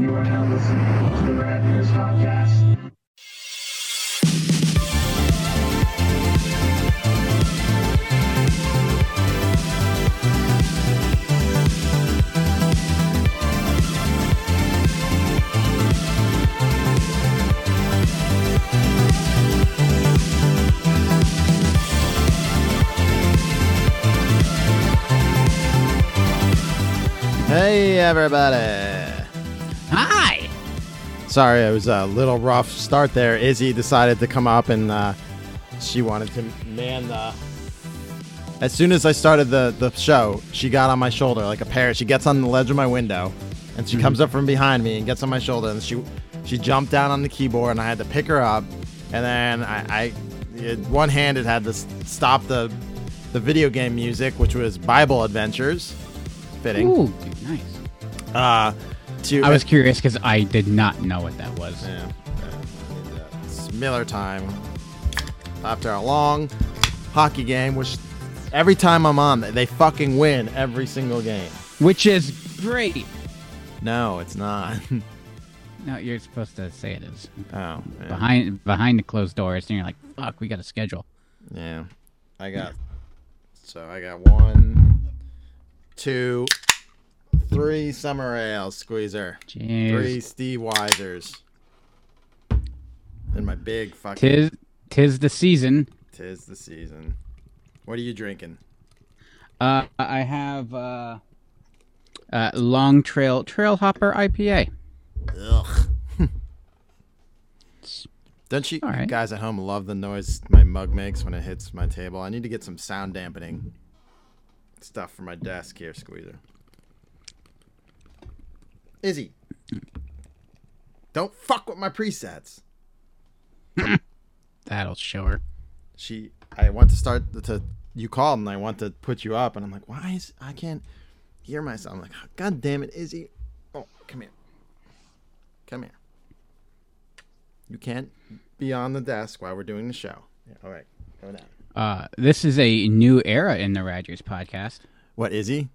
You are now listening to the Podcast. Hey, everybody. Sorry, it was a little rough start there. Izzy decided to come up and uh, she wanted to man the. As soon as I started the, the show, she got on my shoulder like a parrot. She gets on the ledge of my window and she comes up from behind me and gets on my shoulder and she she jumped down on the keyboard and I had to pick her up and then I, I it, one handed had to stop the the video game music, which was Bible Adventures, fitting. Ooh, dude, nice. Uh, to I was curious because I did not know what that was. Yeah. yeah. It's Miller time. After a long hockey game, which every time I'm on, they fucking win every single game. Which is great. No, it's not. No, you're supposed to say it is oh, yeah. behind behind the closed doors, and you're like, "Fuck, we got a schedule." yeah. I got. So I got one, two, three summer ale squeezer, Jeez. three Steve Weisers, and my big fucking. Tis tis the season. Tis the season. What are you drinking? Uh, I have uh, uh, Long Trail Trail Hopper IPA. Ugh. Don't you right. guys at home love the noise my mug makes when it hits my table? I need to get some sound dampening stuff for my desk here, Squeezer. Izzy, don't fuck with my presets. That'll show her. She, I want to start to. You called and I want to put you up, and I'm like, why is I can't hear myself? I'm like, God damn it, Izzy! Oh, come here, come here. You can't be on the desk while we're doing the show. Yeah, all right, go down. Uh, this is a new era in the Rogers podcast. What Izzy?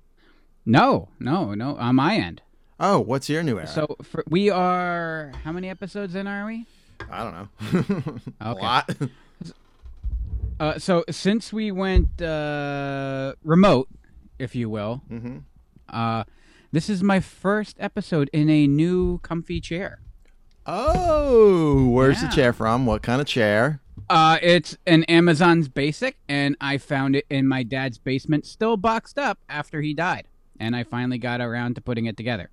No, no, no. On my end. Oh, what's your new era? So for, we are how many episodes in are we? I don't know. a Okay. lot. Uh, so since we went uh, remote, if you will, Mhm. uh, this is my first episode in a new comfy chair. oh, where's Yeah. the chair from? What kind of chair? Uh, it's an Amazon's Basic, and I found it in my dad's basement, still boxed up after he died. And I finally got around to putting it together.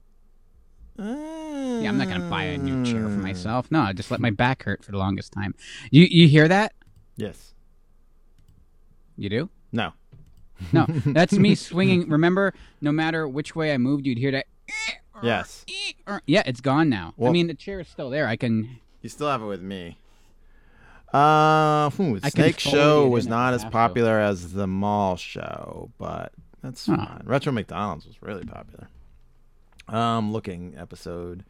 Yeah, I'm not gonna buy a new chair for myself. No, I just let my back hurt for the longest time. You you hear that? Yes. You do? No. No, that's me swinging. Remember, no matter which way I moved, you'd hear that. Yes. Yeah, it's gone now. I mean, the chair is still there. I can. You still have it with me. Uh, hmm, Snake Show was not as have to. popular as the Mall Show, but that's Huh. fine. Retro McDonald's was really popular. Um, looking episode.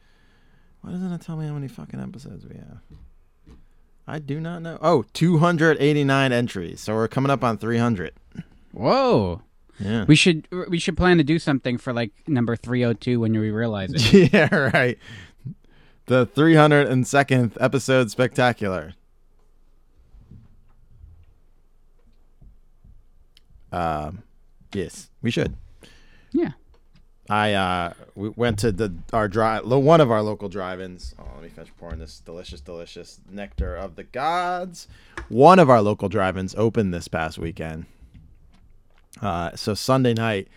Why doesn't it tell me how many fucking episodes we have? I do not know. Oh, 289 entries. So we're coming up on 300. Whoa. Yeah. We should we should plan to do something for like number three hundred two when we realize it. yeah, right. The 302nd episode spectacular. Um, yes, we should. yeah. I uh, we went to the our drive one of our local drive-ins. Oh, let me finish pouring this delicious, delicious nectar of the gods. One of our local drive-ins opened this past weekend. Uh, so Sunday night,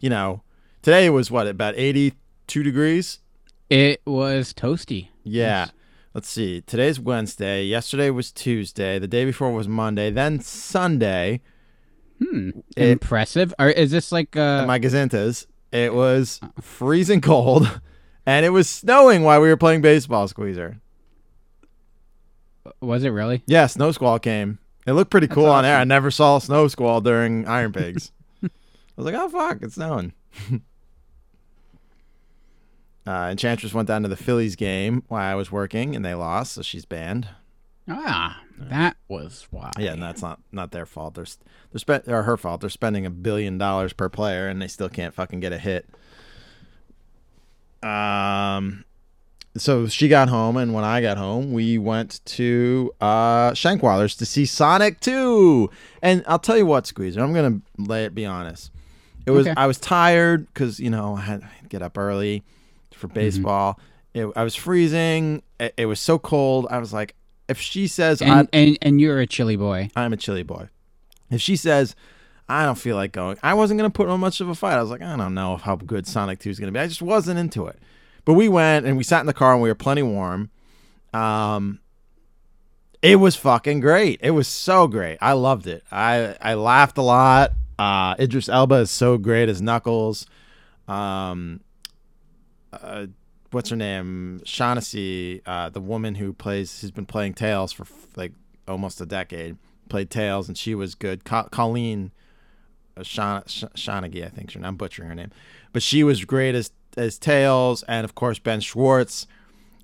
you know, today was what about eighty-two degrees. It was toasty. Yeah. Let's see. Today's Wednesday. Yesterday was Tuesday. The day before was Monday. Then Sunday. Hmm. It- Impressive. Or is this like uh my Gazintas. It was freezing cold, and it was snowing while we were playing baseball. Squeezer. was it really? Yeah, snow squall came. It looked pretty cool on air. I never saw a snow squall during Iron Pigs. I was like, oh fuck, it's snowing. uh, Enchantress went down to the Phillies game while I was working, and they lost, so she's banned. Ah, that was why. Yeah, and that's not not their fault. They're they're spent or her fault. They're spending a billion dollars per player, and they still can't fucking get a hit. Um, so she got home, and when I got home, we went to uh, Shankweiler's to see Sonic 2. And I'll tell you what, Squeezer, I'm gonna lay it be honest. It was Okay. I was tired because you know I had to get up early for baseball. It, I was freezing. It, it was so cold. I was like, if she says And, and and you're a chilly boy. I'm a chilly boy. If she says, I don't feel like going, I wasn't going to put on much of a fight. I was like, I don't know how good Sonic 2 is going to be. I just wasn't into it. But we went and we sat in the car and we were plenty warm. Um, it was fucking great. It was so great. I loved it. I, I laughed a lot. Uh, Idris Elba is so great as Knuckles. Um, uh, what's her name? Shaughnessy, uh, the woman who plays, who's been playing Tails for like almost a decade, played Tails, and she was good. Co- Colleen uh, Sha- Shaughnessy, I think. her- I'm butchering her name, but she was great as as Tails, and of course Ben Schwartz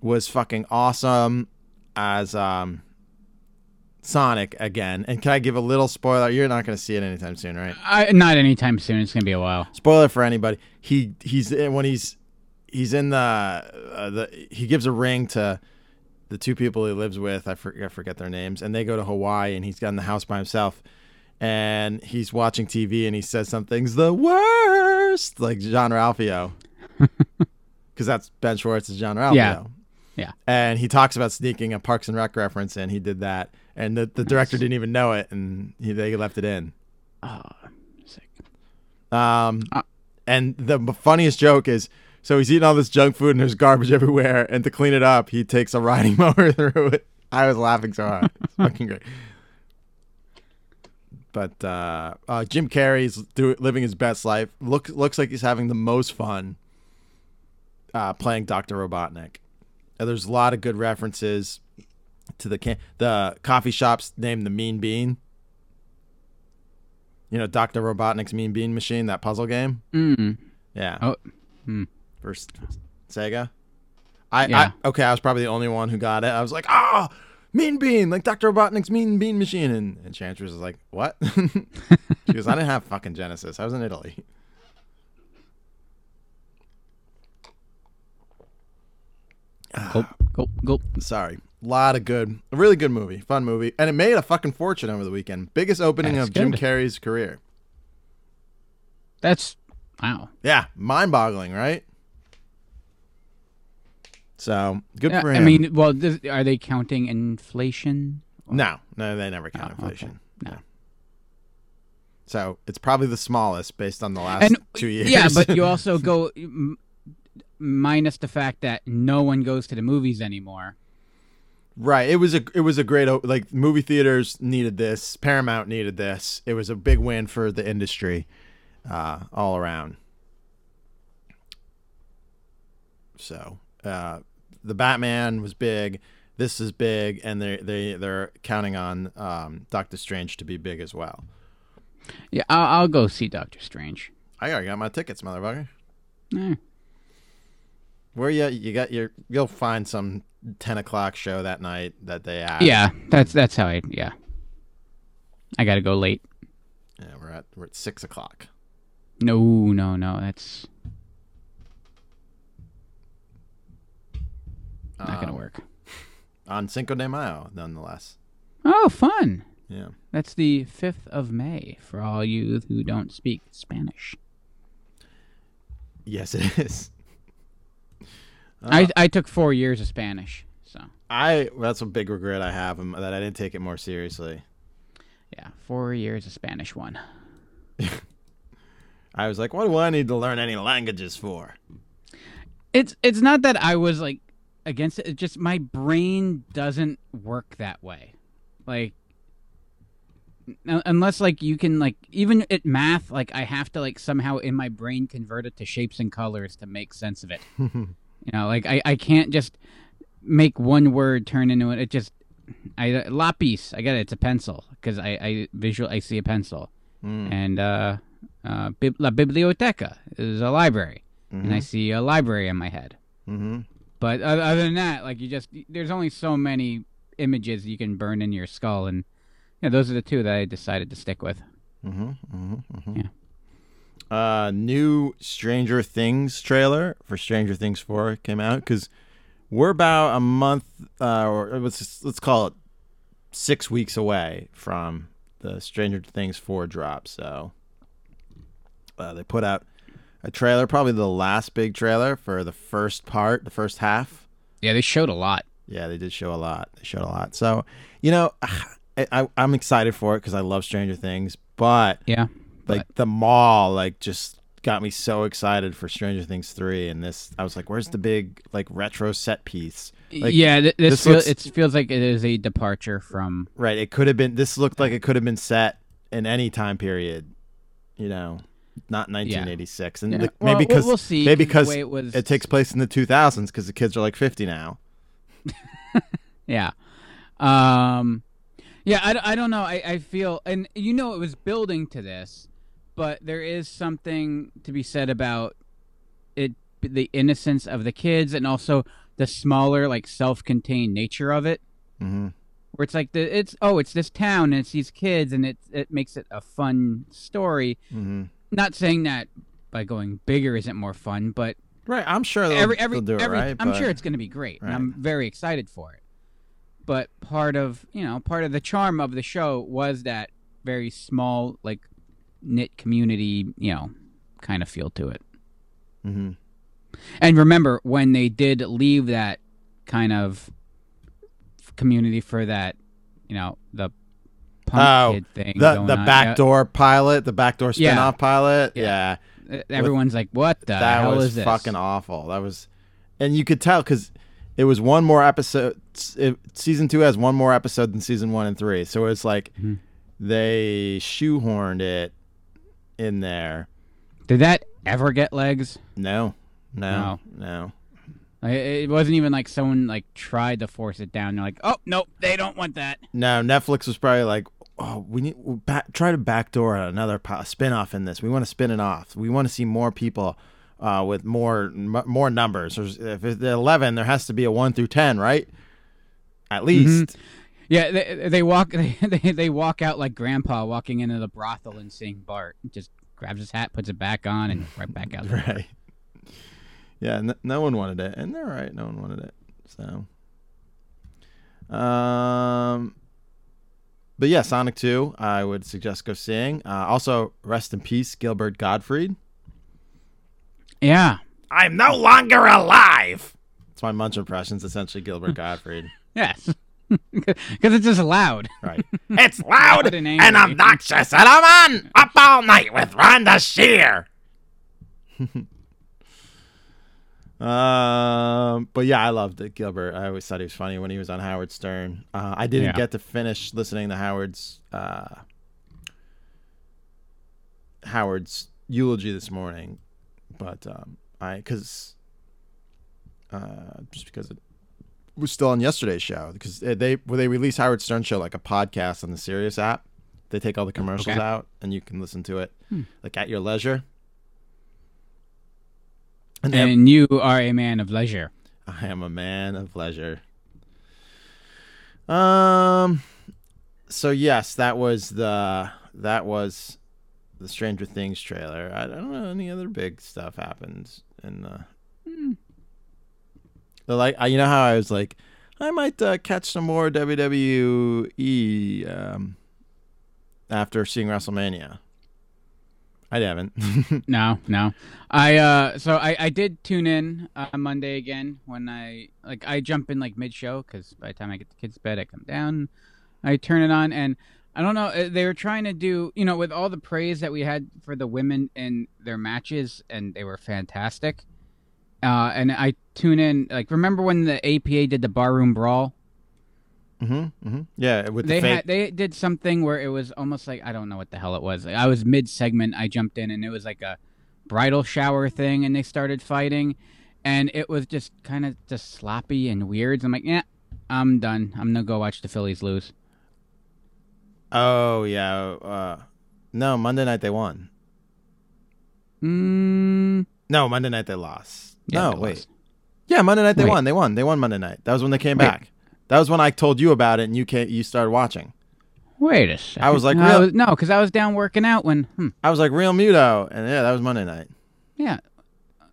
was fucking awesome as um Sonic again. And can I give a little spoiler? You're not going to see it anytime soon, right? I, not anytime soon. It's gonna be a while. spoiler for anybody. He he's when he's he's in the uh, the he gives a ring to the two people he lives with. I forget, I forget their names, and they go to Hawaii, and he's got in the house by himself, and he's watching TV, and he says something's the worst, like Jean-Ralphio, because that's Ben Schwartz Schwartz's Jean-Ralphio. Yeah. Yeah. And he talks about sneaking a Parks and Rec reference, and he did that, and the, the director didn't even know it, and he, they left it in. Oh, sick. Um, Uh. and the funniest joke is so he's eating all this junk food and there's garbage everywhere, and to clean it up, he takes a riding mower through it. I was laughing so hard. It's fucking great. But uh, uh, Jim Carrey's do, living his best life. Look, looks like he's having the most fun uh, playing Doctor Robotnik. And there's a lot of good references to the can- the coffee shop's named the Mean Bean. You know, Doctor Robotnik's Mean Bean Machine, that puzzle game. Mm. Yeah. Oh. Hmm. First Sega. I, Yeah. I okay, I was probably the only one who got it. I was like, ah, Mean Bean, like Doctor Robotnik's Mean Bean Machine, and Enchantress was like, what? she goes, I didn't have fucking Genesis. I was in Italy. Gulp, go, go. Sorry. A lot of good, a really good movie, fun movie, and it made a fucking fortune over the weekend. Biggest opening That's of Jim. Carrey's career. That's wow. Yeah, mind-boggling, right? So good Yeah, for I him. mean, well, this, are they counting inflation? no, no, they never count Oh, okay. inflation. No. So it's probably the smallest based on the last And two years. yeah, but you also go m- minus the fact that no one goes to the movies anymore. right. It was a it was a great like movie theaters needed this. Paramount needed this. It was a big win for the industry, uh, all around. So uh, the Batman was big. This is big, and they they they're counting on um, Doctor Strange to be big as well. Yeah, I'll, I'll go see Doctor Strange. I already got my tickets, motherfucker. Where you you got your you'll find some ten o'clock show that night that they have. yeah, that's that's how I. Yeah, I got to go late. Yeah, we're at we're at six o'clock. No, no, no. That's not gonna Um, work. on Cinco de Mayo, nonetheless. Oh, fun! Yeah. That's the fifth of May for all you who don't speak Spanish. Yes, it is. I I took four years of Spanish, so I that's a big regret I have um, that I didn't take it more seriously. yeah, four years of Spanish one. I was like, what do I need to learn any languages for? It's it's not that I was like against it. It's just my brain doesn't work that way. Like unless like you can like even at math, like I have to like somehow in my brain convert it to shapes and colors to make sense of it. you know, like I I can't just make one word turn into it. It just I lapis. I get it. It's a pencil because I I visual I see a pencil Mm. and uh, uh, bib- la biblioteca is a library, and I see a library in my head. Mm-hmm. But other than that, like you just there's only so many images you can burn in your skull, and yeah, those are the two that I decided to stick with. Mm-hmm. Mm-hmm. mm-hmm. Yeah. Uh, new Stranger Things trailer for Stranger Things Four came out because we're about a month, uh, or let's let's call it six weeks away from the Stranger Things four drop. So uh, they put out a trailer, probably the last big trailer for the first part, the first half. Yeah, they showed a lot. Yeah, they did show a lot. They showed a lot. So you know, I, I'm excited for it because I love Stranger Things, but Yeah. like the mall like just got me so excited for Stranger Things 3 and this I was like where's the big like retro set piece like, yeah, th- this, this feel, looks- it feels like it is a departure from. right it could have been this looked like it could have been set in any time period you know not 1986 and Yeah. the- maybe because we'll maybe 'cause because it was- it takes place in the 2000s because the kids are like 50 now Yeah. Um, yeah, I, I don't know. I, I feel, and you know, it was building to this, but there is something to be said about it, the innocence of the kids, and also the smaller, like self-contained nature of it. mm-hmm. Where it's like the it's oh it's this town and it's these kids and it it makes it a fun story. Mm-hmm. Not saying that by going bigger isn't more fun, but right I'm sure they'll, every every, they'll do every it right I'm but- sure it's going to be great, and I'm very excited for it. But part of you know part of the charm of the show was that very small like knit community you know kind of feel to it. Mhm. And remember when they did leave that kind of community for that you know the punk Oh, kid thing the the on, backdoor pilot the backdoor Yeah. spin-off pilot Yeah. yeah yeah, everyone's like what the that hell was is this fucking awful. That was, and you could tell because it was one more episode. It, season two has one more episode than season one and three, so it's like Mhm. they shoehorned it in there. Did that ever get legs? No, no, No. no. Like, it wasn't even like someone like tried to force it down. They're like, "Oh nope, they don't want that." No, Netflix was probably like, "Oh, we need we'll back, try to backdoor another po- spin-off in this. We want to spin it off. We want to see more people uh, with more m- more numbers. There's, if it's eleven, there has to be a one through ten, right? At least. Yeah, they, they walk they, they they walk out like Grandpa walking into the brothel and seeing Bart. Just grabs his hat, puts it back on, and right back out. Right. Yeah, n- no one wanted it, and they're right. No one wanted it. So, um, but yeah, Sonic Two, I would suggest go seeing. Uh, also, rest in peace, Gilbert Gottfried. Yeah, I'm no longer alive. It's my Munch impressions, essentially Gilbert Gottfried. yes, because it's just loud. Right. It's loud Loud and and, obnoxious, and I'm on up all night with Rhonda Shear. Um, but yeah, I loved it, Gilbert. I always thought he was funny when he was on Howard Stern. Uh, I didn't Yeah. get to finish listening to Howard's uh, Howard's eulogy this morning, but um, I because uh, just because it was still on yesterday's show because they when they release Howard Stern show like a podcast on the Sirius app, they take all the commercials Okay. out and you can listen to it Hmm. like at your leisure. And, And you are a man of leisure. I am a man of leisure. Um. So yes, that was the that was the Stranger Things trailer. I don't know any other big stuff happened in the. The like, I- you know how I was like, I might uh, catch some more WWE um, after seeing WrestleMania. I haven't. No, no. I uh so I I did tune in uh, Monday again when I like I jump in like mid show because by the time I get the kids to bed I come down, I turn it on and I don't know uh, they were trying to do you know with all the praise that we had for the women in their matches and they were fantastic. Uh, and I tune in like remember when the APA did the barroom brawl? Hmm hmm Yeah, with the they fake. had they did something where it was almost like I don't know what the hell it was. I was mid segment, I jumped in and it was like a bridal shower thing, and they started fighting, and it was just kind of just sloppy and weird. So I'm like, yeah, I'm done. I'm gonna go watch the Phillies lose. Oh yeah. Uh, no, Monday night they won. Mm, No, Monday night they lost. yeah, no, they wait. lost. Yeah, Monday night they Wait. won. They won. They won Monday night. That was when they came Wait. back. That was when I told you about it, and you came, you started watching. Wait a second. I was like, no, real- no, because I was down working out when. Hmm, I was like, Realmuto, and yeah, that was Monday night. yeah.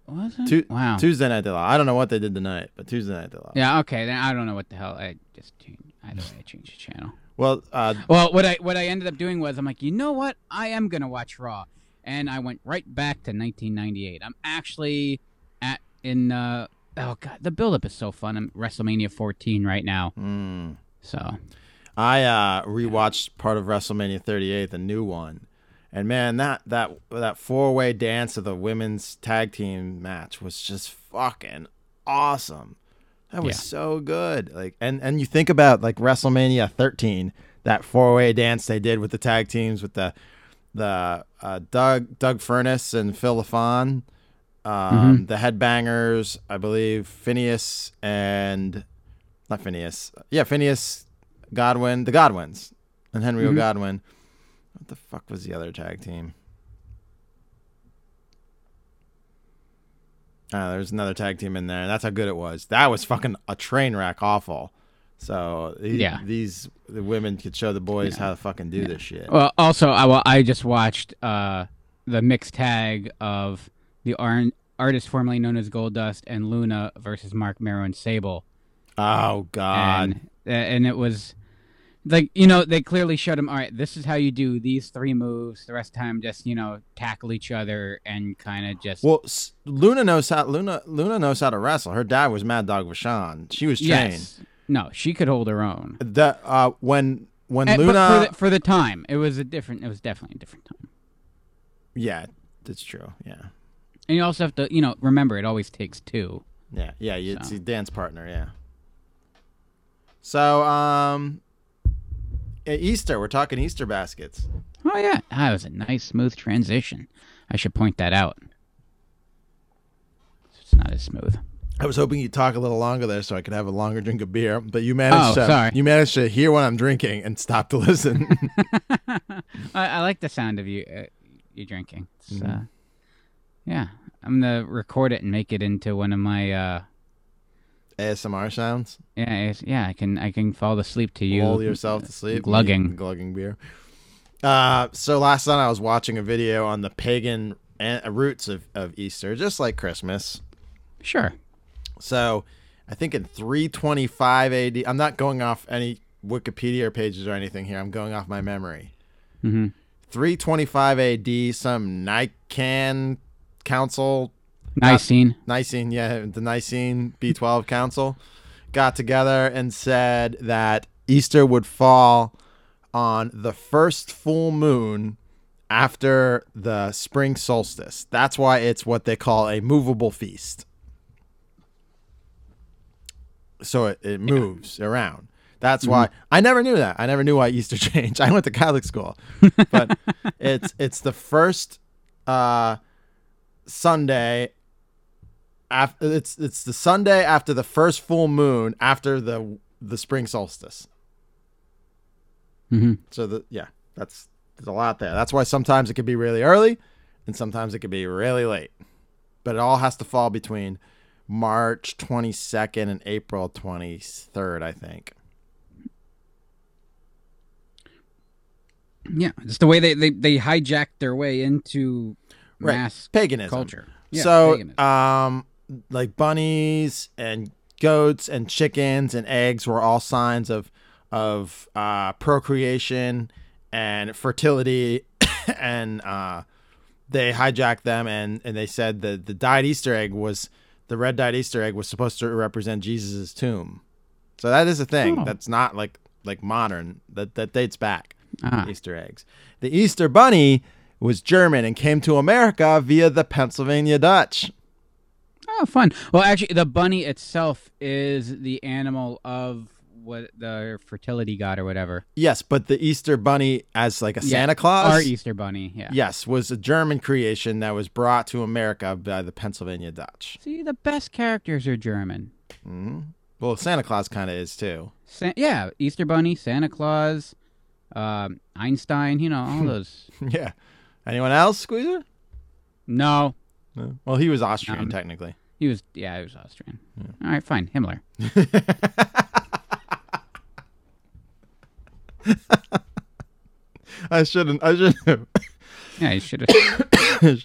Was it? Tu- wow. Tuesday night they lost. I don't know what they did tonight, but Tuesday night they lost. yeah. Okay. Then I don't know what the hell. I just changed. I don't. I changed the channel. Well, uh, Well, what I what I ended up doing was I'm like, you know what? I am gonna watch Raw, and I went right back to 1998. I'm actually at in uh oh god, the buildup is so fun. I'm WrestleMania 14 right now, mm, so I uh, rewatched part of WrestleMania 38, the new one, and man, that that that four way dance of the women's tag team match was just fucking awesome. That was Yeah. so good. Like, and and you think about like WrestleMania 13, that four way dance they did with the tag teams with the the uh, Doug Doug Furnas and Phil LaFon, um, the Headbangers, I believe Phineas and not Phineas, yeah Phineas Godwin, the Godwins, and Henry O. Godwin. What the fuck was the other tag team? Uh, there's another tag team in there. That's how good it was. That was fucking a train wreck, awful. So Yeah. these the women could show the boys how to fucking do this shit. Well, also, I, well, I just watched uh, the mixed tag of the ar- artist formerly known as Goldust and Luna versus Mark Mero and Sable, Oh God. and and it was like you know they clearly showed him. All right, this is how you do these three moves. The rest of the time, just you know tackle each other and kind of just Well, S- Luna knows how Luna Luna knows how to wrestle. Her dad was Mad Dog Vachon. She was trained. yes. No, she could hold her own. That uh, when when Eh, but Luna, for the, for the time, it was a different. It was definitely a different time. yeah, that's true. Yeah, And you also have to, you know, remember it always takes two. yeah, yeah. you- It's So. a dance partner. Yeah. So um, Easter, we're talking Easter baskets. Oh yeah, that was a nice smooth transition. I should point that out. It's not as smooth. I was hoping you'd talk a little longer there so I could have a longer drink of beer, but you managed Oh, to sorry. you managed to hear what I'm drinking and stop to listen. I, I like the sound of you uh, you drinking. It's, Mm-hmm. uh, yeah, I'm gonna record it and make it into one of my. Uh, ASMR sounds. yeah, yeah, I can I can fall asleep to you. lull yourself to sleep. glugging. glugging beer. Uh, so last night I was watching a video on the pagan uh, roots of, of Easter, just like Christmas. Sure. So I think in 325 AD, I'm not going off any Wikipedia pages or anything here. I'm going off my memory. hmm 325 AD, some Nican Council Nicene. Nicene, yeah, the Nicene B12 Council got together and said that Easter would fall on the first full moon after the spring solstice. That's why it's what they call a movable feast. So it, it moves around. That's why I never knew that. I never knew why Easter changed. I went to Catholic school, but it's it's the first uh, Sunday after it's it's the Sunday after the first full moon after the the spring solstice. Mm-hmm. So the yeah, that's there's a lot there. That's why sometimes it could be really early and sometimes it could be really late. But it all has to fall between March 22nd and April 23rd, I think. Yeah, it's the way they, they they hijacked their way into Right. mass Paganism. culture. Yeah, so paganism. um like bunnies and goats and chickens and eggs were all signs of of uh procreation and fertility and uh they hijacked them and and they said that the dyed easter egg was the red dyed easter egg was supposed to represent jesus' tomb so that is a thing Oh. that's not like like modern that that dates back Ah. easter eggs the easter bunny was german and came to america via the pennsylvania dutch Oh, fun. Well, actually, the bunny itself is the animal of what the fertility god or whatever. yes but the easter bunny as like a Yeah, santa claus Our Easter bunny. Yeah. yes was a german creation that was brought to america by the pennsylvania dutch See, the best characters are German. hmm well santa claus kind of is too Sa- yeah, Easter bunny, Santa Claus, um, Einstein. You know all those. yeah anyone else squeezer no, no. well he was austrian Um, technically he was. Yeah, he was Austrian. All right, fine. Himmler. i shouldn't i should have Yeah, he should have.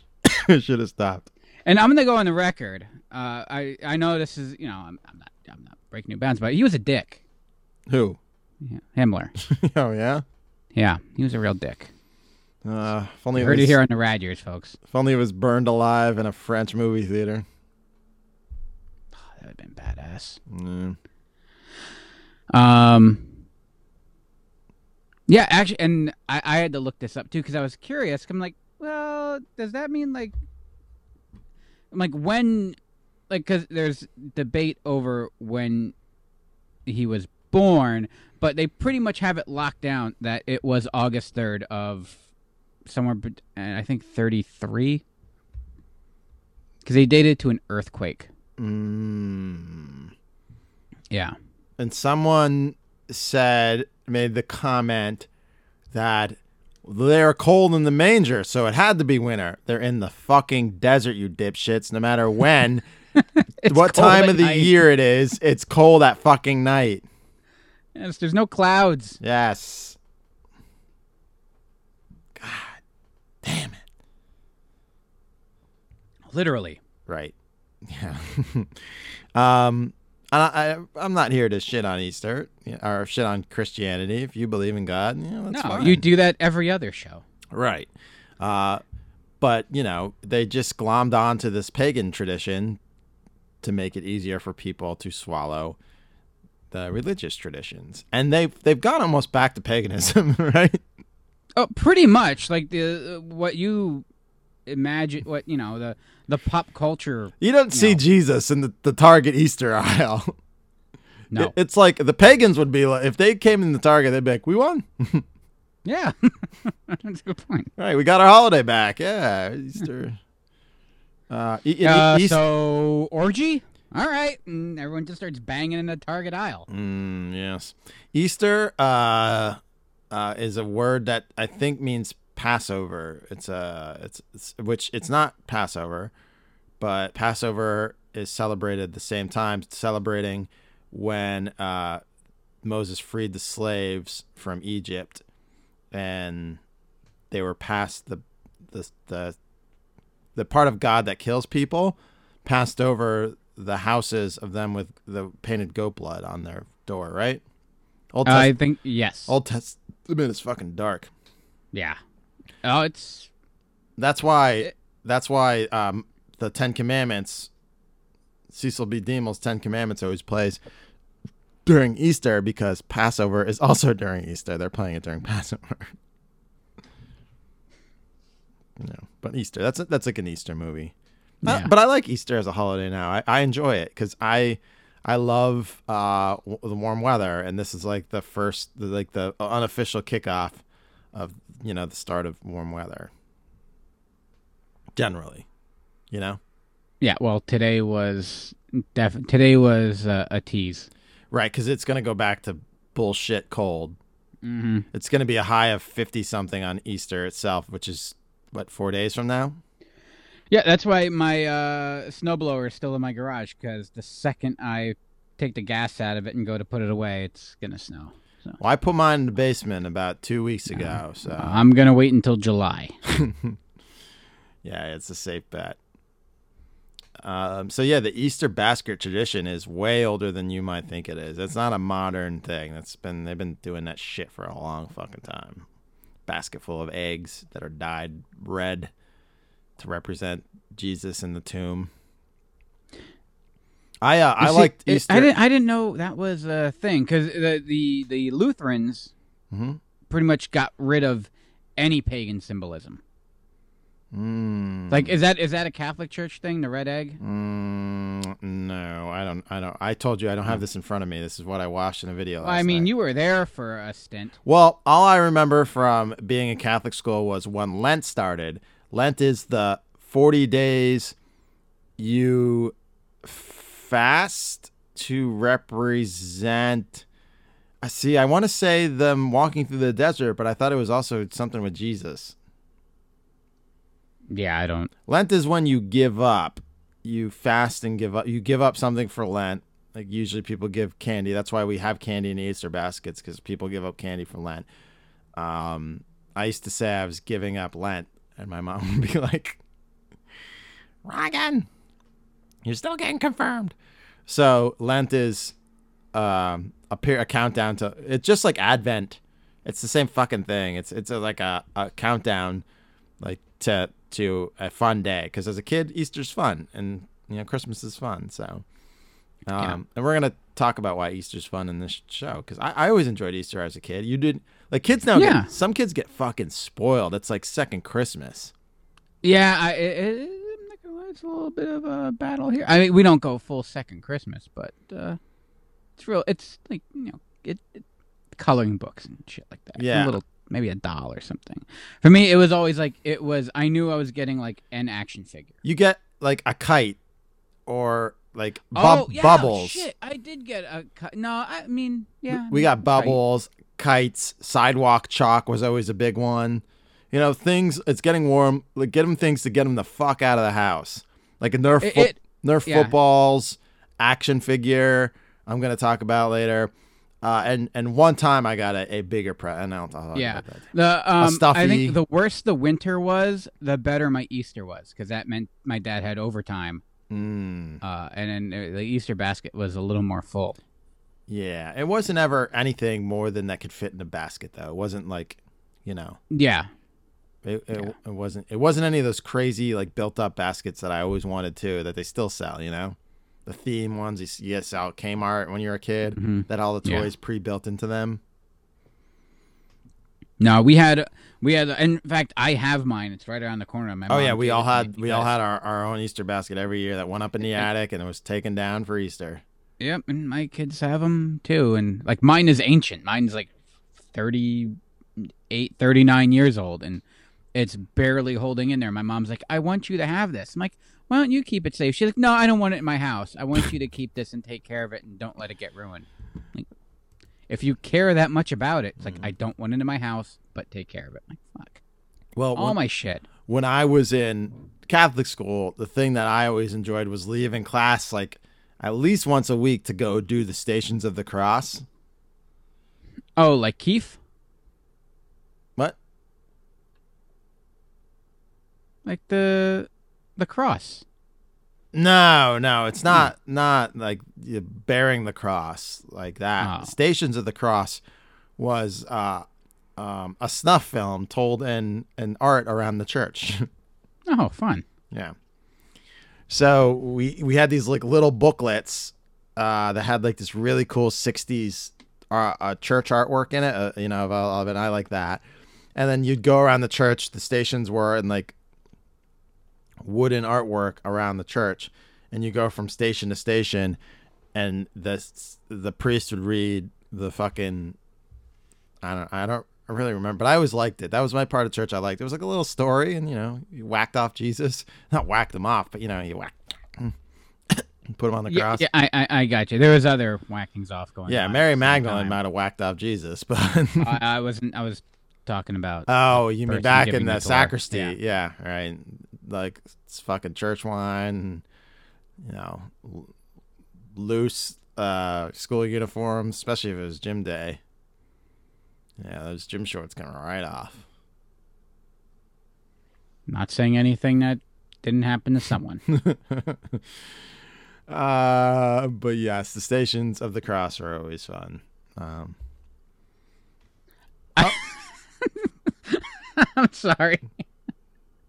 I should have stopped And I'm gonna go on the record. Uh, I I know this is you know I'm, I'm not I'm not breaking new bounds, but he was a dick. Who? Yeah, Himmler. oh yeah. yeah, he was a real dick. Uh, if only You heard was, it here on the Rad Years, folks. if only it was burned alive in a French movie theater. That would have been badass. Mm. Um. Yeah, actually, and I, I had to look this up too because I was curious. I'm like, well, does that mean like, I'm like when, like, because there's debate over when he was born, but they pretty much have it locked down that it was August third of somewhere, uh, I think thirty three, because they dated it to an earthquake. Mm. Yeah. and someone said made the comment that they're cold in the manger, so it had to be winter. They're in the fucking desert, you dipshits. No matter when, what time of the night. year it is, it's cold at fucking night. Yes, there's no clouds. Yes. God damn it. Literally. Right. Yeah. um, I, I, I'm not here to shit on Easter or shit on Christianity. If you believe in God, you know, no, fine. you do that every other show. Right. Uh, but, you know, they just glommed onto this pagan tradition to make it easier for people to swallow the religious traditions. And they've, they've gone almost back to paganism, right? Oh, pretty much like the uh, what you imagine. What you know the the pop culture. You don't see No. Jesus in the, the Target Easter aisle. No. It- It's like the pagans would be like, if they came in the Target, they'd be like, we won. yeah, that's a good point. Right, we got our holiday back. Yeah, Easter. Uh, e- e- Uh, East- so orgy. All right, and everyone just starts banging in the Target aisle. Mm, yes. Easter uh, uh, is a word that I think means Passover. It's a it's, it's which it's not Passover, but Passover is celebrated at the same time, celebrating when uh, Moses freed the slaves from Egypt, and they were passed the the the the part of God that kills people passed over the houses of them with the painted goat blood on their door, right? Old, I think yes. Old Testament is fucking dark. yeah. Oh, it's That's why. That's why um, the Ten Commandments, Cecil B. DeMille's Ten Commandments always plays during Easter because Passover is also during Easter. They're playing it during Passover. no, but Easter. That's a, that's like an Easter movie. Yeah. but I like Easter as a holiday now. I, I enjoy it because I I love uh, w- the warm weather, and this is like the first, the, like the unofficial kickoff of you know the start of warm weather. Generally, you know, yeah. Well, today was def- today was uh, a tease. right? Because it's gonna go back to bullshit cold. hmm It's gonna be a high of fifty something on Easter itself, which is what four days from now. Yeah, that's why my uh, snowblower is still in my garage because the second I take the gas out of it and go to put it away, it's gonna snow. So Well, I put mine in the basement about two weeks ago, so I'm gonna wait until July. yeah, it's a safe bet. Um, so yeah, the Easter basket tradition is way older than you might think it is. It's not a modern thing. That's been they've been doing that shit for a long fucking time. Basket full of eggs that are dyed red to represent Jesus in the tomb. I uh, I see, liked it- Easter. I didn't. I didn't know that was a thing because the, the the Lutherans Mhm. pretty much got rid of any pagan symbolism. Mm, Like, is that is that a Catholic Church thing? The red egg? mm, no, I don't. I don't. I told you I don't have this in front of me. This is what I watched in a video. Well, I mean, night. you were there for a stint. Well, all I remember from being in Catholic school was when Lent started. Lent is the 40 days you fast to represent. I see. I want to say them walking through the desert, but I thought it was also something with Jesus. Yeah, I don't. Lent is when you give up. You fast and give up. You give up something for Lent. Like usually people give candy. That's why we have candy in the Easter baskets because people give up candy for Lent. Um, I used to say I was giving up Lent, and my mom would be like, Ryan, you're still getting confirmed. So Lent is um, a, per- a countdown to. It's just like Advent. It's the same fucking thing. It's it's a, like a, a countdown, like to to a fun day. Because as a kid, Easter's fun, and you know Christmas is fun. So, um, Yeah. and we're gonna talk about why Easter's fun in this show. Because I, I always enjoyed Easter as a kid. You did like kids now. Yeah. Get, some kids get fucking spoiled. It's like second Christmas. Yeah, I, it, it, I'm not gonna lie, it's a little bit of a battle here. I mean, we don't go full second Christmas, but uh, it's real. It's like you know, it, it coloring books and shit like that. Yeah. a little maybe a doll or something. For me, it was always like it was. I knew I was getting like an action figure. You get like a kite or like bub- oh yeah, bubbles. shit! I did get a. cu- No, I mean, yeah. We got bubbles, kites, sidewalk chalk was always a big one. You know, things. It's getting warm. Like, get them things to get them the fuck out of the house. Like a Nerf, It- fo- it- Nerf yeah. footballs, action figure. I'm gonna talk about later. Uh, and and one time I got a, a bigger pre. And I'll talk Yeah, about that. the um, I think the worse the winter was, the better my Easter was, because that meant my dad had overtime, Mm, uh, and then uh, the Easter basket was a little more full. Yeah, it wasn't ever anything more than that could fit in a basket though. It wasn't like, you know, Yeah, It, it, Yeah. it wasn't it wasn't any of those crazy like built up baskets that I always wanted to that they still sell, you know? The theme ones you see sell at Kmart when you're a kid Mhm. that all the Yeah. toys pre-built into them. No, we had we had. In fact, I have mine. It's right around the corner. My Oh yeah, we all it to me had we all had our, our own Easter basket every year that went up in the attic and it was taken down for Easter. Yep, and my kids have them too. And like mine is ancient. Mine's like 38, 39 years old, and it's barely holding in there. My mom's like, "I want you to have this." I'm like, "Why don't you keep it safe?" She's like, "No, I don't want it in my house. I want you to keep this and take care of it and don't let it get ruined." Like, if you care that much about it, it's like mm-hmm. I don't want it in my house, but take care of it. like fuck, Well, all when, my shit. when I was in Catholic school, the thing that I always enjoyed was leaving class like at least once a week to go do the Stations of the Cross. Oh, like Keith, What? like the the cross. No, no, it's not not like you bearing the cross like that. Oh. Stations of the Cross was uh, um, a snuff film told in in art around the church. Oh, fun. yeah. So we we had these like little booklets uh, that had like this really cool '60s uh, uh, church artwork in it. Uh, you know, of, of it. I like that. And then you'd go around the church. The stations were in like wooden artwork around the church, and you go from station to station, and the the priest would read the fucking. I don't. I don't really remember, but I always liked it. That was my part of church I liked. It was like a little story, and you know, you whacked off Jesus, not whacked him off, but you know, you whacked, put him on the Yeah, cross. yeah I, I I got you. There was other whackings off going. Yeah, on Mary at the same Magdalene might have whacked off Jesus, but I, I wasn't. I was talking about. oh, you mean back in the the sacristy? Yeah. Yeah. right. Like it's fucking church wine, you know, loose uh, school uniforms, especially if it was gym day. Yeah, those gym shorts come right off. Not saying anything that didn't happen to someone. Uh, but yes, the stations of the cross are always fun. Um, I'm sorry.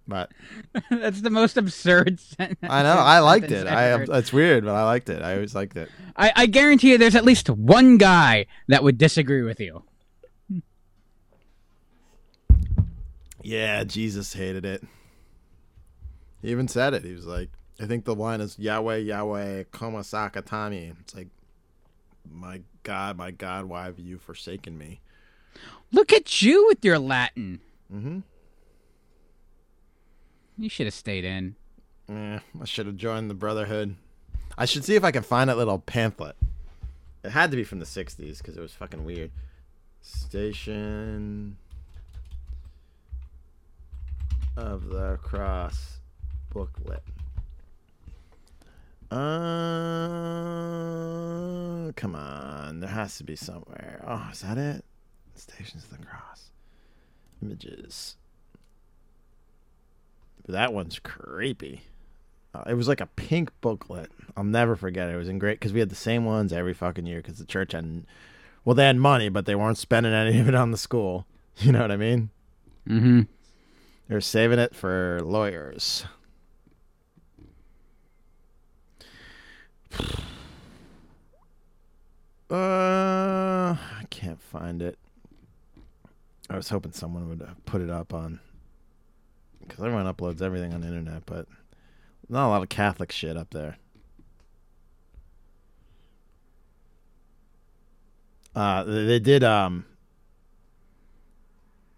but That's the most absurd sentence. I know I liked it. I it's weird, but I liked it. I always liked it. I, I guarantee you, there's at least one guy that would disagree with you. Yeah, Jesus hated it. He even said it. He was like, I think the line is Yahweh, Yahweh, Koma Sakatami. It's like, my God, my God, why have you forsaken me? Look at you with your Latin. Mm-hmm. You should have stayed in. Eh, I should have joined the Brotherhood. I should see if I can find that little pamphlet. It had to be from the 60s because it was fucking weird. Station of the Cross booklet. Uh, come on. There has to be somewhere. Oh, is that it? Stations of the Cross. Images. That one's creepy. Uh, it was like a pink booklet. I'll never forget it. It was in great because we had the same ones every fucking year because the church had, well, they had money, but they weren't spending any of it on the school. You know what I mean? Mm-hmm. They're saving it for lawyers. Uh, I can't find it. I was hoping someone would uh, put it up on because everyone uploads everything on the internet, but not a lot of Catholic shit up there. Uh, they they did um.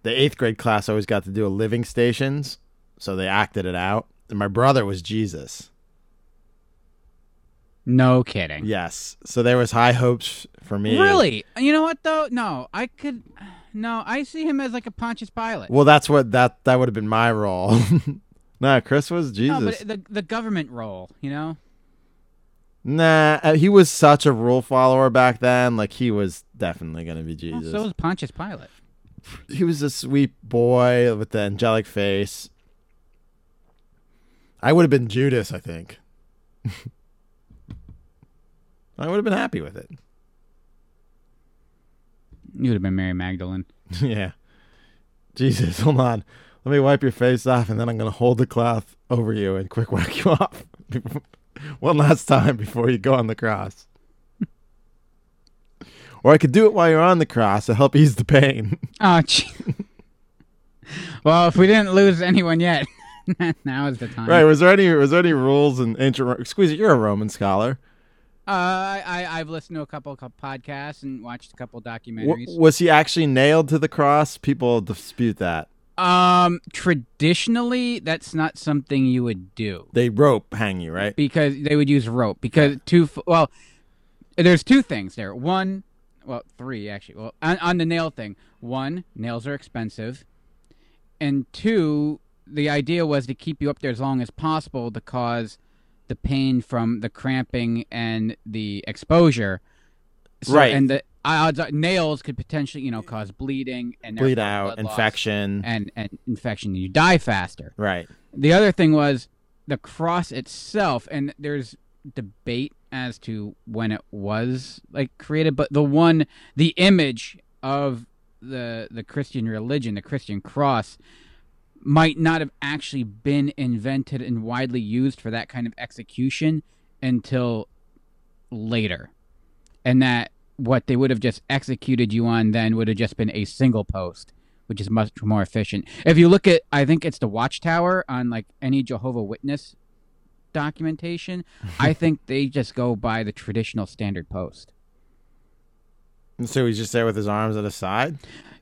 The eighth grade class always got to do a living stations, so they acted it out. And my brother was Jesus. No kidding. Yes, so there was high hopes for me. Really? You know what though? No, I could. No, I see him as like a Pontius Pilate. Well, that's what that that would have been my role. nah, Chris was Jesus. No, but the the government role, you know. Nah, uh, he was such a rule follower back then. Like he was definitely gonna be Well, Jesus. so was Pontius Pilate. He was a sweet boy with the angelic face. I would have been Judas, I think. I would have been happy with it. You would have been Mary Magdalene. yeah. Jesus, hold on. Let me wipe your face off, and then I'm gonna hold the cloth over you and quick whack you off one last time before you go on the cross. Or I could do it while you're on the cross to help ease the pain. Oh, gee. well, if we didn't lose anyone yet, now is the time. right? Was there any was there any rules and ancient? Squeeze it. You're a Roman scholar. Uh, I, I I've listened to a couple of podcasts and watched a couple W- documentaries. was he actually nailed to the cross? People dispute that. Um, traditionally, that's not something you would do They rope hang you, right? because they would use rope. Because two, well, there's two things there. One, well, three actually. Well, on, on the nail thing, one, nails are expensive, and two, the idea was to keep you up there as long as possible to cause the pain from the cramping and the exposure. So- Right. And the odds are nails could potentially, you know, cause bleeding and Bleed out, infection. and and infection. You die faster. right. The other thing was the cross itself, and there's debate as to when it was like created, but the one, the image of the the Christian religion, the Christian cross, might not have actually been invented and widely used for that kind of execution until later, and that what they would have just executed you on then would have just been a single post which is much more efficient. If you look at, I think it's the Watchtower on like any Jehovah Witness documentation. I think they just go by the traditional standard post. And so he's just there with his arms at his side.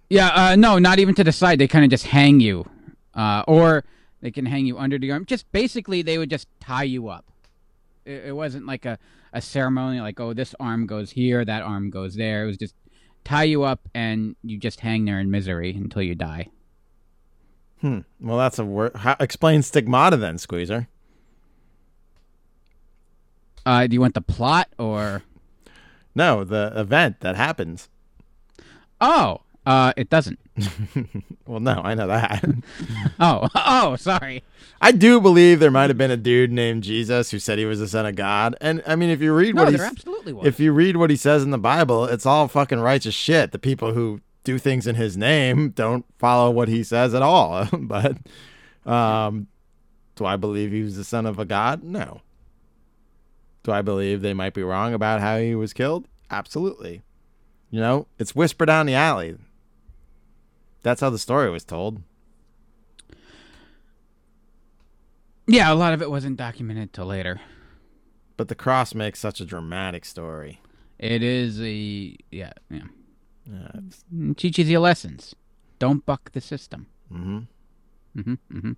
Yeah, uh, no, not even to the side. They kind of just hang you, uh, or they can hang you under the arm. Just basically, they would just tie you up. It, it wasn't like a, a ceremony, like oh, this arm goes here, that arm goes there. It was just tie you up, and you just hang there in misery until you die. Hmm. Well, that's a word. How, explain stigmata then, Squeezer. Uh, do you want the plot or? No, the event that happens. Oh, uh, it doesn't. Well, no, I know that. Oh, oh, sorry. I do believe there might have been a dude named Jesus who said he was the son of God. And I mean, if you read No, what there absolutely was. if you read what he says in the Bible, it's all fucking righteous shit. The people who do things in his name don't follow what he says at all. but um, do I believe he was the son of a god? No. Do I believe they might be wrong about how he was killed? Absolutely. You know, it's whispered down the alley. That's how the story was told. yeah, a lot of it wasn't documented till later. But the cross makes such a dramatic story. It is a yeah, yeah. Yeah, It teaches you lessons. Don't buck the system. mhm. hmm hmm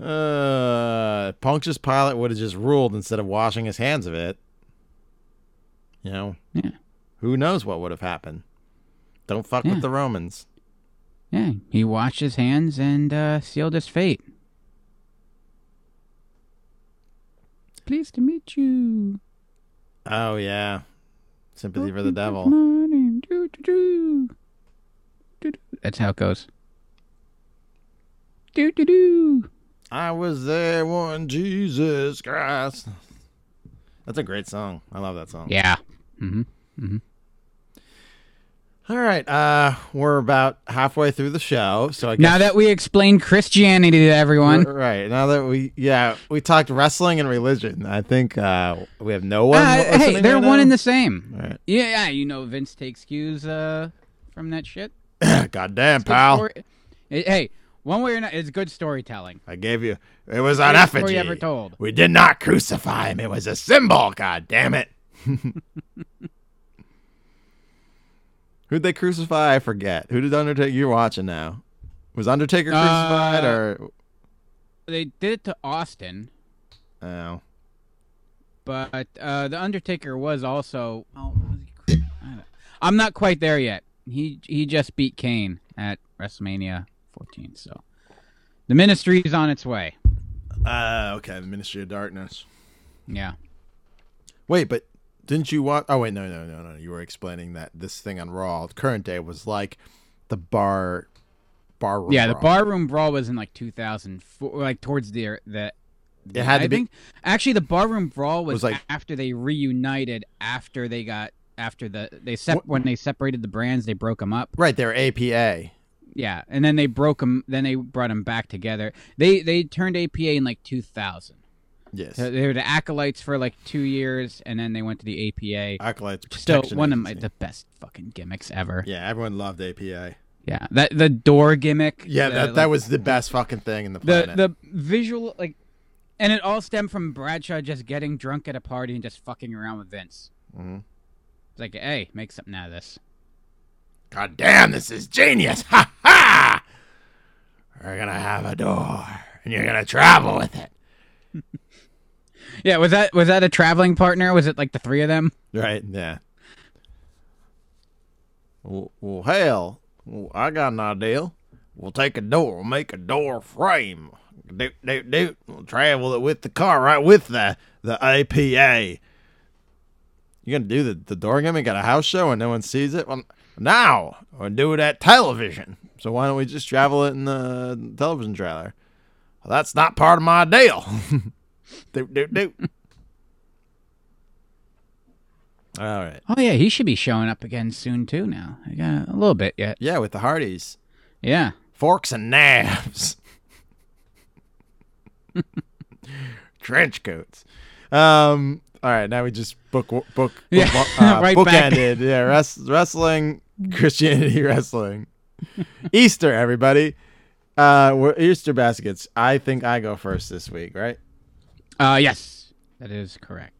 Uh, Pontius Pilate would have just ruled instead of washing his hands of it. You know, Yeah, who knows what would have happened? Don't fuck Yeah. with the Romans. yeah. He washed his hands and uh, sealed his fate. Pleased to meet you. Oh yeah, sympathy for the devil. Doo, doo. That's how it goes. Do do do. I was there when Jesus Christ. That's a great song. I love that song. Yeah. Mm-hmm. All right. Uh, we're about halfway through the show, so I guess Now that we explained Christianity to everyone, right now that we yeah we talked wrestling and religion, I think uh, we have no one. Uh, hey, they're one now. and the same. Right. Yeah, yeah, you know Vince takes cues uh, from that shit. Goddamn, pal! Hey, one way or not, it's good storytelling. I gave you. It was an Greatest story ever told. We did not crucify him. It was a symbol. God damn it. Who'd they crucify? I forget. Who did Undertaker? You're watching now. Was Undertaker crucified Uh, or? They did it to Austin, Oh, but uh, the Undertaker was also. Oh, was I'm not quite there yet. He he just beat Kane at WrestleMania 14, so the ministry is on its way. uh, okay. The Ministry of Darkness. Yeah. Wait, but didn't you watch? Oh wait, no, no, no, no. You were explaining that this thing on Raw, current day, was like the bar, bar. room Yeah, the brawl. barroom brawl was in like 2004, like towards the the. It had to I be- actually the barroom brawl was, Was like- after they reunited after they got after the they sep- when they separated the brands they broke them up. Right, they're APA. Yeah, and then they broke them. Then they brought them back together. They they turned APA in like 2000. Yes, So they were the acolytes for like two years, and then they went to the APA. acolytes. Still one of my, the best fucking gimmicks ever. Yeah, everyone loved APA. Yeah, that the door gimmick. Yeah, the, that, like, that was the best fucking thing in the the planet. the visual like and it all stemmed from Bradshaw just getting drunk at a party and just fucking around with Vince. Mhm. It's like, hey, make something out of this. God damn, this is genius! Ha ha! We're gonna have a door, and you're gonna travel with it. Yeah, was that was that a traveling partner? Was it like the three of them? Right? Yeah. Well, well hell, well, I got an idea. We'll take a door, we'll make a door frame. Do, do, do. We'll travel it with the car, right with the the APA. You gonna do the, the door gimmick at a house show and no one sees it? Well, now we'll do it at television. So why don't we just travel it in the television trailer? Well, that's not part of my deal. do, do, do. All right. Oh yeah, he should be showing up again soon too. Now I got a little bit yet. Yeah, with the Hardys. Yeah, Forks and knives. Trench coats. Um. All right, now we just book book book Yeah, uh, right book back. ended. Yeah, res- wrestling, Christianity, wrestling, Easter, everybody. Uh, we're Easter baskets. I think I go first this week, right? uh, yes, that is correct.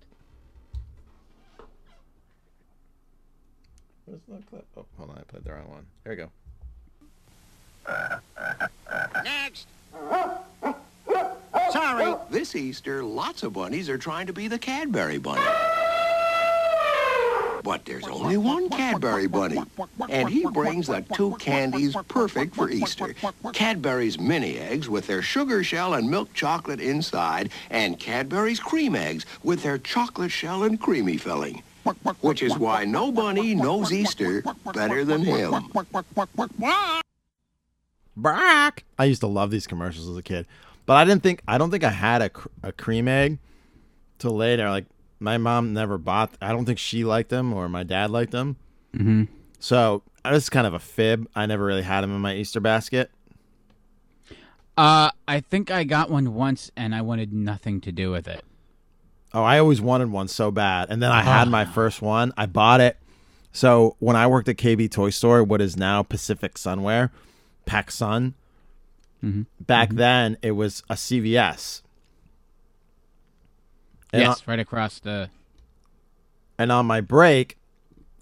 Where's the clip? Oh, hold on, I played the wrong one. Here we go. Next. Sorry. This Easter, lots of bunnies are trying to be the Cadbury bunny. But there's only one Cadbury bunny, and he brings the two candies perfect for Easter. Cadbury's mini eggs with their sugar shell and milk chocolate inside, and Cadbury's cream eggs with their chocolate shell and creamy filling. Which is why no bunny knows Easter better than him. Brack. I used to love these commercials as a kid, but I didn't think I don't think I had a, a cream egg till later. Like my mom never bought. I don't think she liked them or my dad liked them. Mm-hmm. So this is kind of a fib. I never really had them in my Easter basket. Uh, I think I got one once and I wanted nothing to do with it. Oh, I always wanted one so bad, and then I had my first one. I bought it. So when I worked at KB Toy Store, what is now Pacific Sunwear, Pac Sun. Back then, it was a CVS. And yes, right across the. And on my break,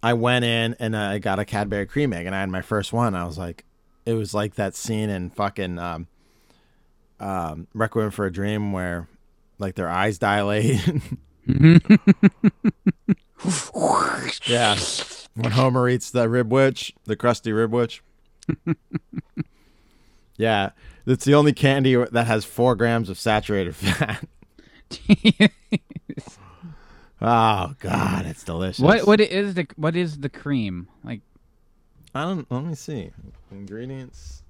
I went in and I got a Cadbury cream egg, and I had my first one. I was like, it was like that scene in fucking um, um, Requiem for a Dream where, like, their eyes dilate. yeah, when Homer eats the Ribwich, the Krusty Ribwich. yeah, it's the only candy that has four grams of saturated fat. Oh God, it's delicious. what what is the what is the cream like? I don't. Let me see. Ingredients.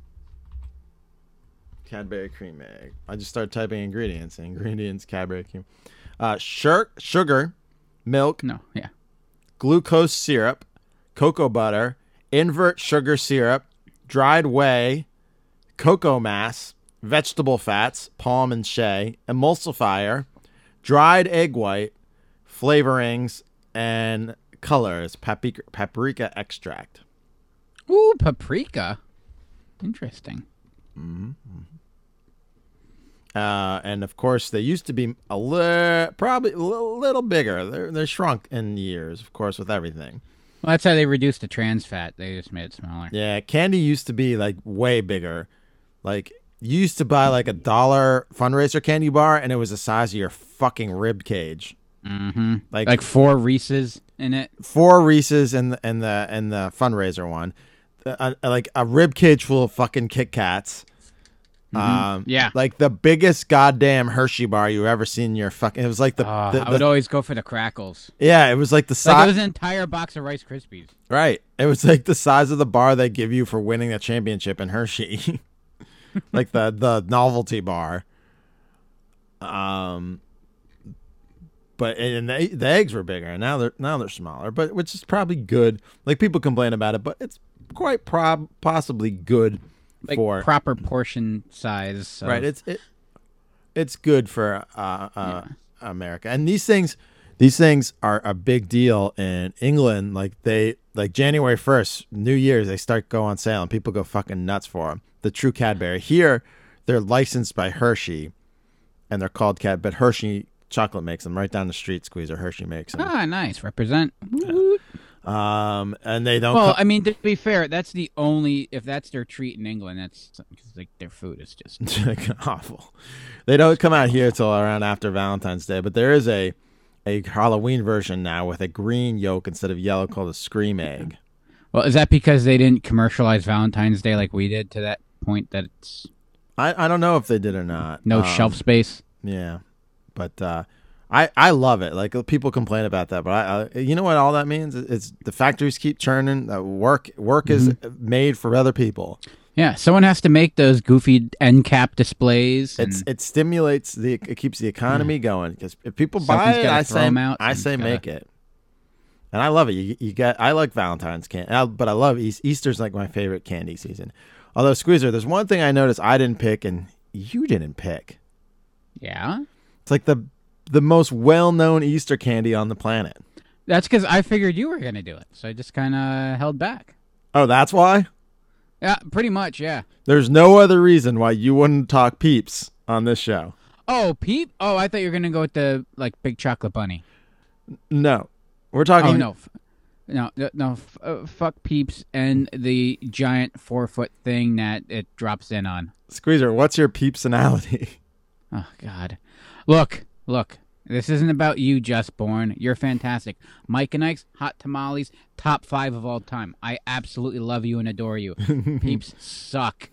Cadbury cream egg. I just started typing ingredients. Ingredients: Cadbury cream, uh, sugar, sugar, milk, No, yeah. glucose syrup, cocoa butter, invert sugar syrup, dried whey, cocoa mass, vegetable fats, palm and shea, emulsifier, dried egg white, flavorings, and colors, paprika, paprika extract. Ooh, paprika. Interesting. Uh, and of course, they used to be a little, probably a little, little bigger. They're, they're shrunk in years, of course, with everything. Well, that's how they reduced the trans fat. They just made it smaller. Yeah, candy used to be like way bigger. Like you used to buy like a dollar fundraiser candy bar, and it was the size of your fucking rib cage. Mm-hmm. Like, Like four Reese's in it. four Reese's and the and the and the fundraiser one, uh, uh, like a rib cage full of fucking Kit Kats. Um, Mm-hmm. Yeah. like the biggest goddamn Hershey bar you ever seen in your fucking. It was like the, Uh, the- I would always go for the crackles. yeah, it was like the Like it size. was an entire box of Rice Krispies. Right. It was like the size of the bar they give you for winning the championship in Hershey. like the the novelty bar. Um but and the, the eggs were bigger and now they're now they're smaller, but which is probably good. Like people complain about it, but it's quite prob possibly good Like for proper portion size. so- right. It's it it's good for uh, uh, America. And these things, these things are a big deal in England. Like they, like January first, New Year's, they start go on sale and people go fucking nuts for them. The true Cadbury here, they're licensed by Hershey, and they're called Cad. But Hershey chocolate makes them right down the street. Squeezer Hershey makes them. ah nice. Represent. Woot. Um, and they don't. Well, co- I mean, to be fair, that's the only if that's their treat in England. That's cause, like their food is just awful. They don't come out here till around after Valentine's Day, but there is a a Halloween version now with a green yolk instead of yellow called a scream egg. well. Is that because they didn't commercialize Valentine's Day like we did to that point that it's I, I don't know if they did or not. no Um, shelf space? Yeah, but uh, I I love it. Like people complain about that, but I, I you know what all that means? It's the factories keep churning. Uh, work work is Mm-hmm. made for other people. Yeah, someone has to make those goofy end cap displays. And It's it stimulates the it keeps the economy going because if people Something's buy it, gotta I throw say 'em out, I say gotta- make it, and I love it. You, you get I like Valentine's candy, but I love Eas- Easter's like my favorite candy season. Although Squeezer, there's one thing I noticed I didn't pick and you didn't pick. yeah, It's like the the most well known Easter candy on the planet. that's because I figured you were gonna do it, so I just kind of held back. Oh, that's why. Yeah, pretty much. Yeah. There's no other reason why you wouldn't talk peeps on this show. Oh, Peep. Oh, I thought you were gonna go with the like big chocolate bunny. No, we're talking. Oh no, no, no, f- uh, fuck Peeps and the giant four foot thing that it drops in on. Squeezer, what's your peeps peepsonality? Oh God, look, look. This isn't about you, Just Born. You're fantastic. Mike and Ike's hot tamales, top five of all time. I absolutely love you and adore you. Peeps suck.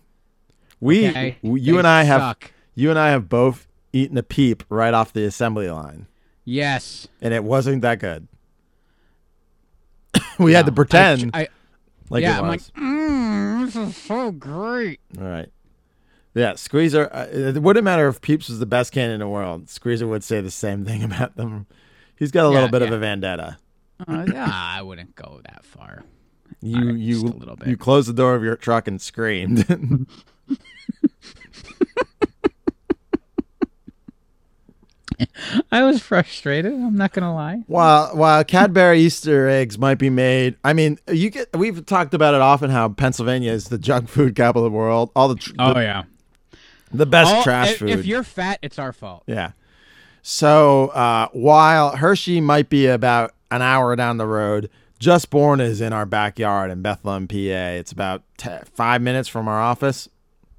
We, Okay? you They and I have, suck. you and I have both eaten a peep right off the assembly line, Yes. and it wasn't that good. we had to pretend I, I, like yeah, it I'm like, mm, this is so great. All right. Yeah, Squeezer. Uh, it wouldn't matter if Peeps was the best candy in the world. Squeezer would say the same thing about them. He's got a little Yeah, bit of a vendetta. Uh, yeah, I wouldn't go that far. You right, you a little bit. you closed the door of your truck and screamed. I was frustrated. I'm not gonna lie. while while Cadbury Easter eggs might be made, I mean, you get we've talked about it often how Pennsylvania is the junk food capital of the world. All the tr- Oh the, yeah. The best All- trash if, food. If you're fat, it's our fault. Yeah. So uh, while Hershey might be about an hour down the road, Just Born is in our backyard in Bethlehem, PA. It's about te- five minutes from our office.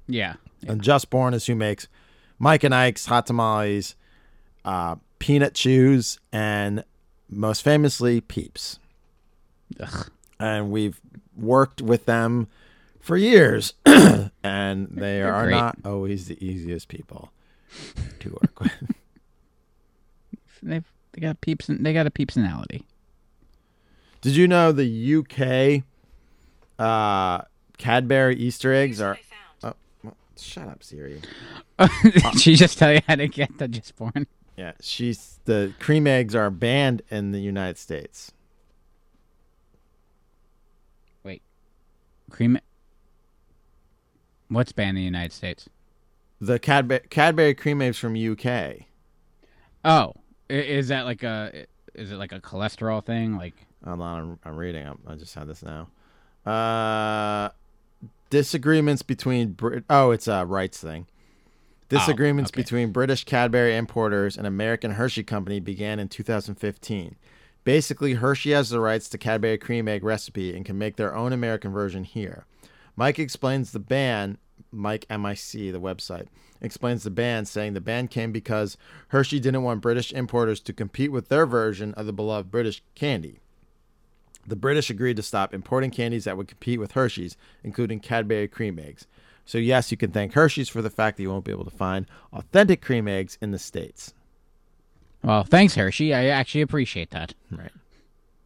Yeah. And Just Born is who makes Mike and Ike's hot tamales, uh, peanut chews, and most famously Peeps. Ugh. And we've worked with them for years, and they They're are great. not always the easiest people to work with. They've they got peeps. And, They got a peepsonality. Did you know the UK uh, Cadbury Easter eggs are? Oh, well, Shut up, Siri. Did she just tell you how to get the just born? Yeah, she's the cream eggs are banned in the United States. Wait, cream. What's banned in the United States? The Cadbury, Cadbury cream eggs from UK. Oh, is that like a? Is it like a cholesterol thing? Like, Hold on, I'm, I'm reading. I'm, I just had this now. Uh, disagreements between Brit. Oh, it's a rights thing. Disagreements okay. between British Cadbury importers and American Hershey Company began in 2015. Basically, Hershey has the rights to Cadbury cream egg recipe and can make their own American version here. Mic explains the ban. Mike MIC, the website, explains the ban, saying the ban came because Hershey didn't want British importers to compete with their version of the beloved British candy. The British agreed to stop importing candies that would compete with Hershey's, including Cadbury cream eggs. So, yes, you can thank Hershey's for the fact that you won't be able to find authentic cream eggs in the States. well, thanks Hershey. I actually appreciate that. Right.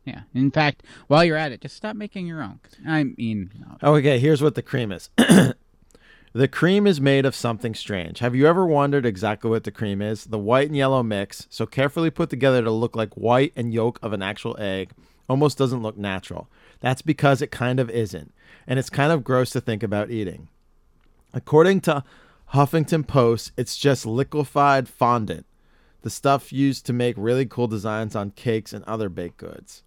Yeah. In fact, while you're at it, just stop making your own. I mean, no. Okay, here's what the cream is. the cream is made of something strange. Have you ever wondered exactly what the cream is? The white and yellow mix, so carefully put together to look like white and yolk of an actual egg, almost doesn't look natural. That's because it kind of isn't, and it's kind of gross to think about eating. According to Huffington Post, it's just liquefied fondant, the stuff used to make really cool designs on cakes and other baked goods.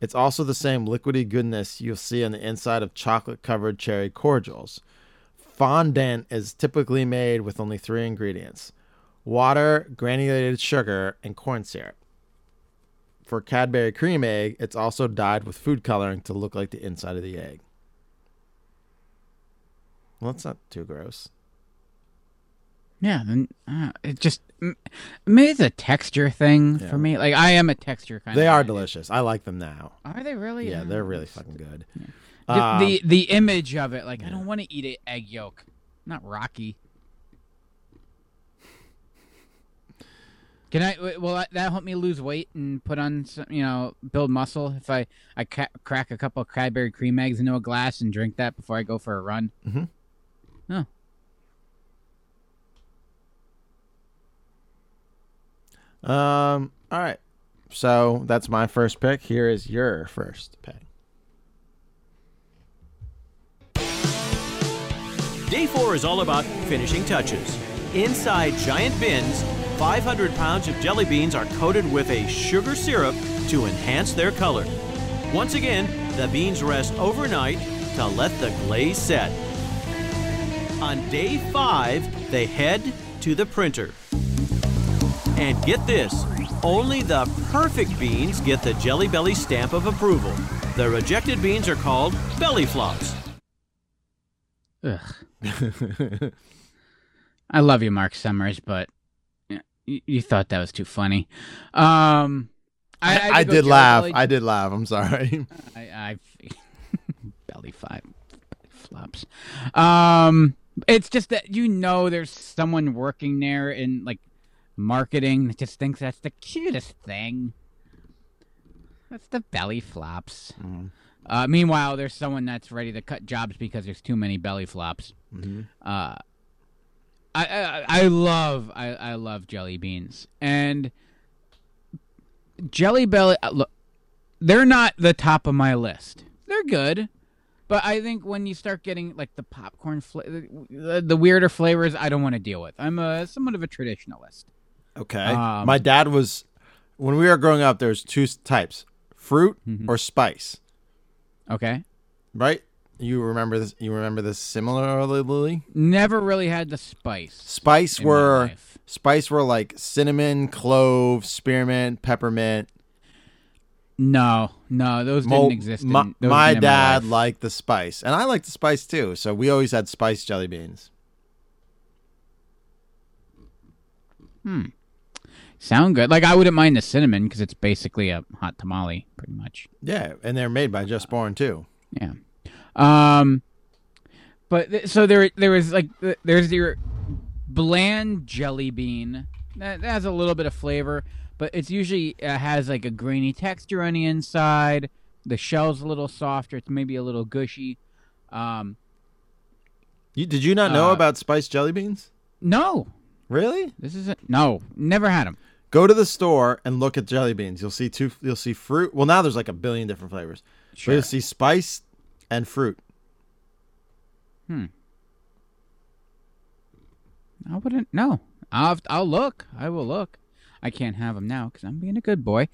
It's also the same liquidy goodness you'll see on the inside of chocolate covered cherry cordials. Fondant is typically made with only three ingredients water, granulated sugar, and corn syrup. For Cadbury cream egg, it's also dyed with food coloring to look like the inside of the egg. Well, that's not too gross. Yeah, then uh, it just maybe it's a texture thing Yeah. for me. Like I am a texture kind They of are delicious. I like them now. Are they really? Yeah, they're really fucking good. the, Um, the the image of it. Like I don't want to eat an egg yolk. Not Rocky. Can I? Will that- help me lose weight and put on some? You know, build muscle if I I ca- crack a couple of Cadbury cream eggs into a glass and drink that before I go for a run. Mhm. Oh, Um. All right. So that's my first pick. Here is your first pick. Day four is all about finishing touches. Inside giant bins, 500 pounds of jelly beans are coated with a sugar syrup to enhance their color. Once again, the beans rest overnight to let the glaze set. On day five, they head to the printer. And get this only the perfect beans get the Jelly Belly stamp of approval. The rejected beans are called belly flops. ugh. I love you, Marc Summers, but you, you thought that was too funny. Um, I, I, had to go did laugh. Belly. I did laugh. I'm sorry. I, I belly five flops. Um, it's just that you know there's someone working there and like marketing that just thinks that's the cutest thing. That's the belly flops. Uh, meanwhile, there's someone that's ready to cut jobs because there's too many belly flops. Uh, I, I I love I, I love jelly beans and jelly belly. uh, Look, they're not the top of my list. They're good, but I think when you start getting like the popcorn, fla- the, the weirder flavors, I don't want to deal with. I'm a somewhat of a traditionalist. Okay. Um, My dad was when we were growing up. There's two types: fruit Mm-hmm. or spice. Okay, Right? You remember this? You remember this similarly? Lily? Never really had the spice. Spice were spice were like cinnamon, clove, spearmint, peppermint. No, no, those Mo- didn't exist. In, my my dad life. liked the spice, and I liked the spice too. So we always had spice jelly beans. Sound good. Like I wouldn't mind the cinnamon because it's basically a hot tamale, pretty much. Yeah, and they're made by Just Born too. Yeah. Um, but th- so there, there was like th- there's your bland jelly bean that, that has a little bit of flavor, but it's usually uh, has like a grainy texture on the inside. The shell's a little softer. It's maybe a little gushy. Um, You did you not know Uh, about spiced jelly beans? No, Really? this is it. No, never had them. Go to the store and look at jelly beans. You'll see two. You'll see fruit. Well, now there's like a billion different flavors. But Sure. you'll see spice and fruit. Hmm. I wouldn't. No, I'll I'll look. I will look. I can't have them now because I'm being a good boy.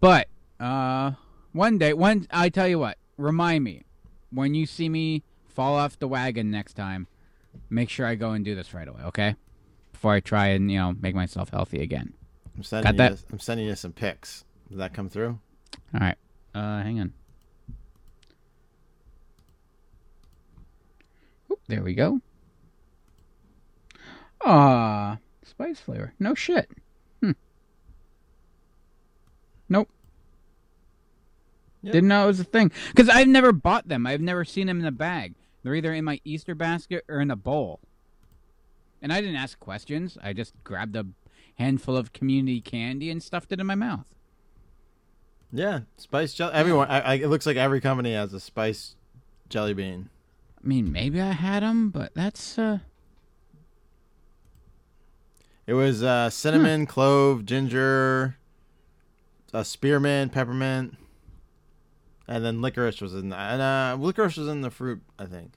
But uh, one day, one I tell you what. Remind me when you see me fall off the wagon next time. Make sure I go and do this right away. Okay. Before I try and you know make myself healthy again. I'm sending Got you. that? this- I'm sending you some pics. Did that come through? All right. Uh, hang on. Oop, there we go. Ah, spice flavor. No shit. Hmm. Nope. Yep. Didn't know it was a thing. Because I've never bought them. I've never seen them in a bag. They're either in my Easter basket or in a bowl. And I didn't ask questions. I just grabbed a handful of community candy and stuffed it in my mouth. Yeah, spice jelly. Everyone. I, I, it looks like every company has a spice jelly bean. I mean, maybe I had them, but that's uh It was uh, cinnamon, clove, ginger, uh, spearmint, peppermint, and then licorice was in. The, and uh, licorice was in the fruit, I think.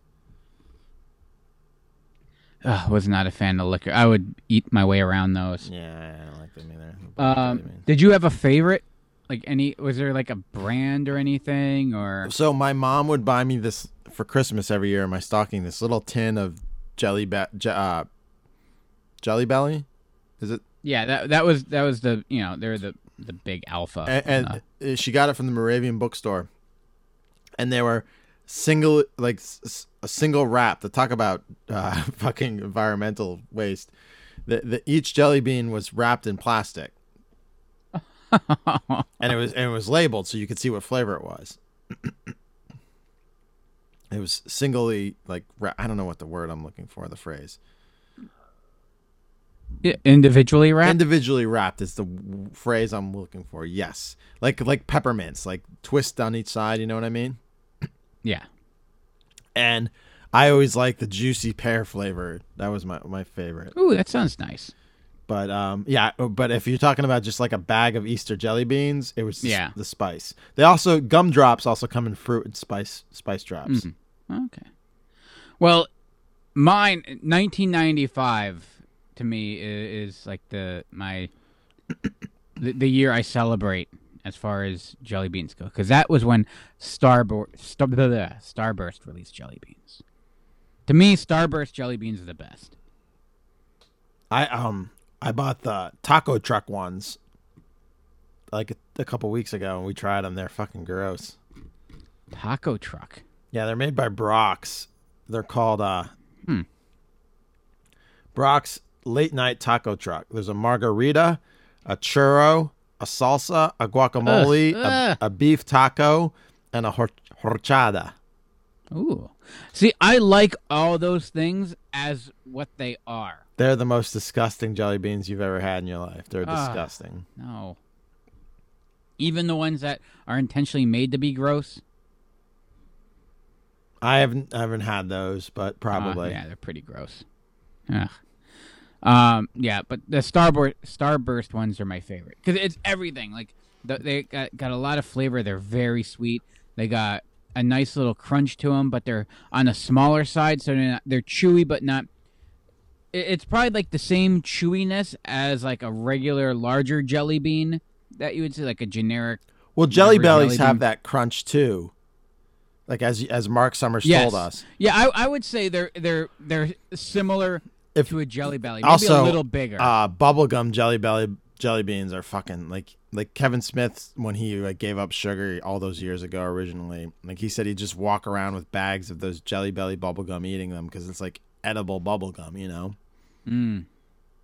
Ugh, was not a fan of liquor. I would eat my way around those. Yeah, I don't like them either. Um, did you have a favorite? Like any? Was there like a brand or anything? Or So my mom would buy me this for Christmas every year in my stocking. This little tin of jelly be- je- uh, jelly belly. Is it? yeah, that that was that was the you know they're the the big alpha. and, and uh, she got it from the Moravian bookstore, and they were single like s- a single wrap. To talk about uh, fucking environmental waste, the, the each jelly bean was wrapped in plastic, and it was and it was labeled so you could see what flavor it was. it was singly like wra- I don't know what the word I'm looking for. The phrase Yeah, individually wrapped. individually wrapped is the w- phrase I'm looking for. Yes, like like peppermints, like twist on each side. You know what I mean? Yeah. And I always like the juicy pear flavor. That was my my favorite. Ooh, that sounds nice. But um, yeah. But if you're talking about just like a bag of Easter jelly beans, it was Yeah. the spice. They also gumdrops also come in fruit and spice spice drops. Okay. Well, mine 1995 to me is, is like the my the, the year I celebrate as far as jelly beans go because that was when Starburst Star, blah, blah, Starburst released jelly beans. To me, Starburst jelly beans are the best. I um I bought the taco truck ones like a, a couple weeks ago, and we tried them. They're fucking gross. Taco truck. Yeah, they're made by Brach's. They're called uh Hmm. Brach's Late Night Taco Truck. There's a margarita, a churro, a salsa, a guacamole, Ugh, ugh. A, a beef taco, and a hor- horchata. Ooh. See, I like all those things as what they are. They're the most disgusting jelly beans you've ever had in your life. They're Ah. disgusting. No. Even the ones that are intentionally made to be gross. I haven't I haven't had those, but Uh, probably. yeah, they're pretty gross. Ugh. Um, yeah, but the Starburst Starburst ones are my favorite because it's everything. Like the, they got got a lot of flavor. They're very sweet. They got a nice little crunch to them, but they're on the smaller side, so they're not, they're chewy, but not. it- It's probably like the same chewiness as like a regular larger jelly bean that you would say, like a generic. Well, Jelly Bellies jelly have that crunch too. Like as as Marc Summers Yes. told us. Yeah, I, I would say they're they're they're similar If- to a jelly belly, maybe also a little bigger. Uh, bubblegum jelly belly jelly beans are fucking like like Kevin Smith when he like gave up sugar all those years ago originally. Like he said he'd just walk around with bags of those jelly belly bubblegum eating them because it's like edible bubblegum, you know. Mm.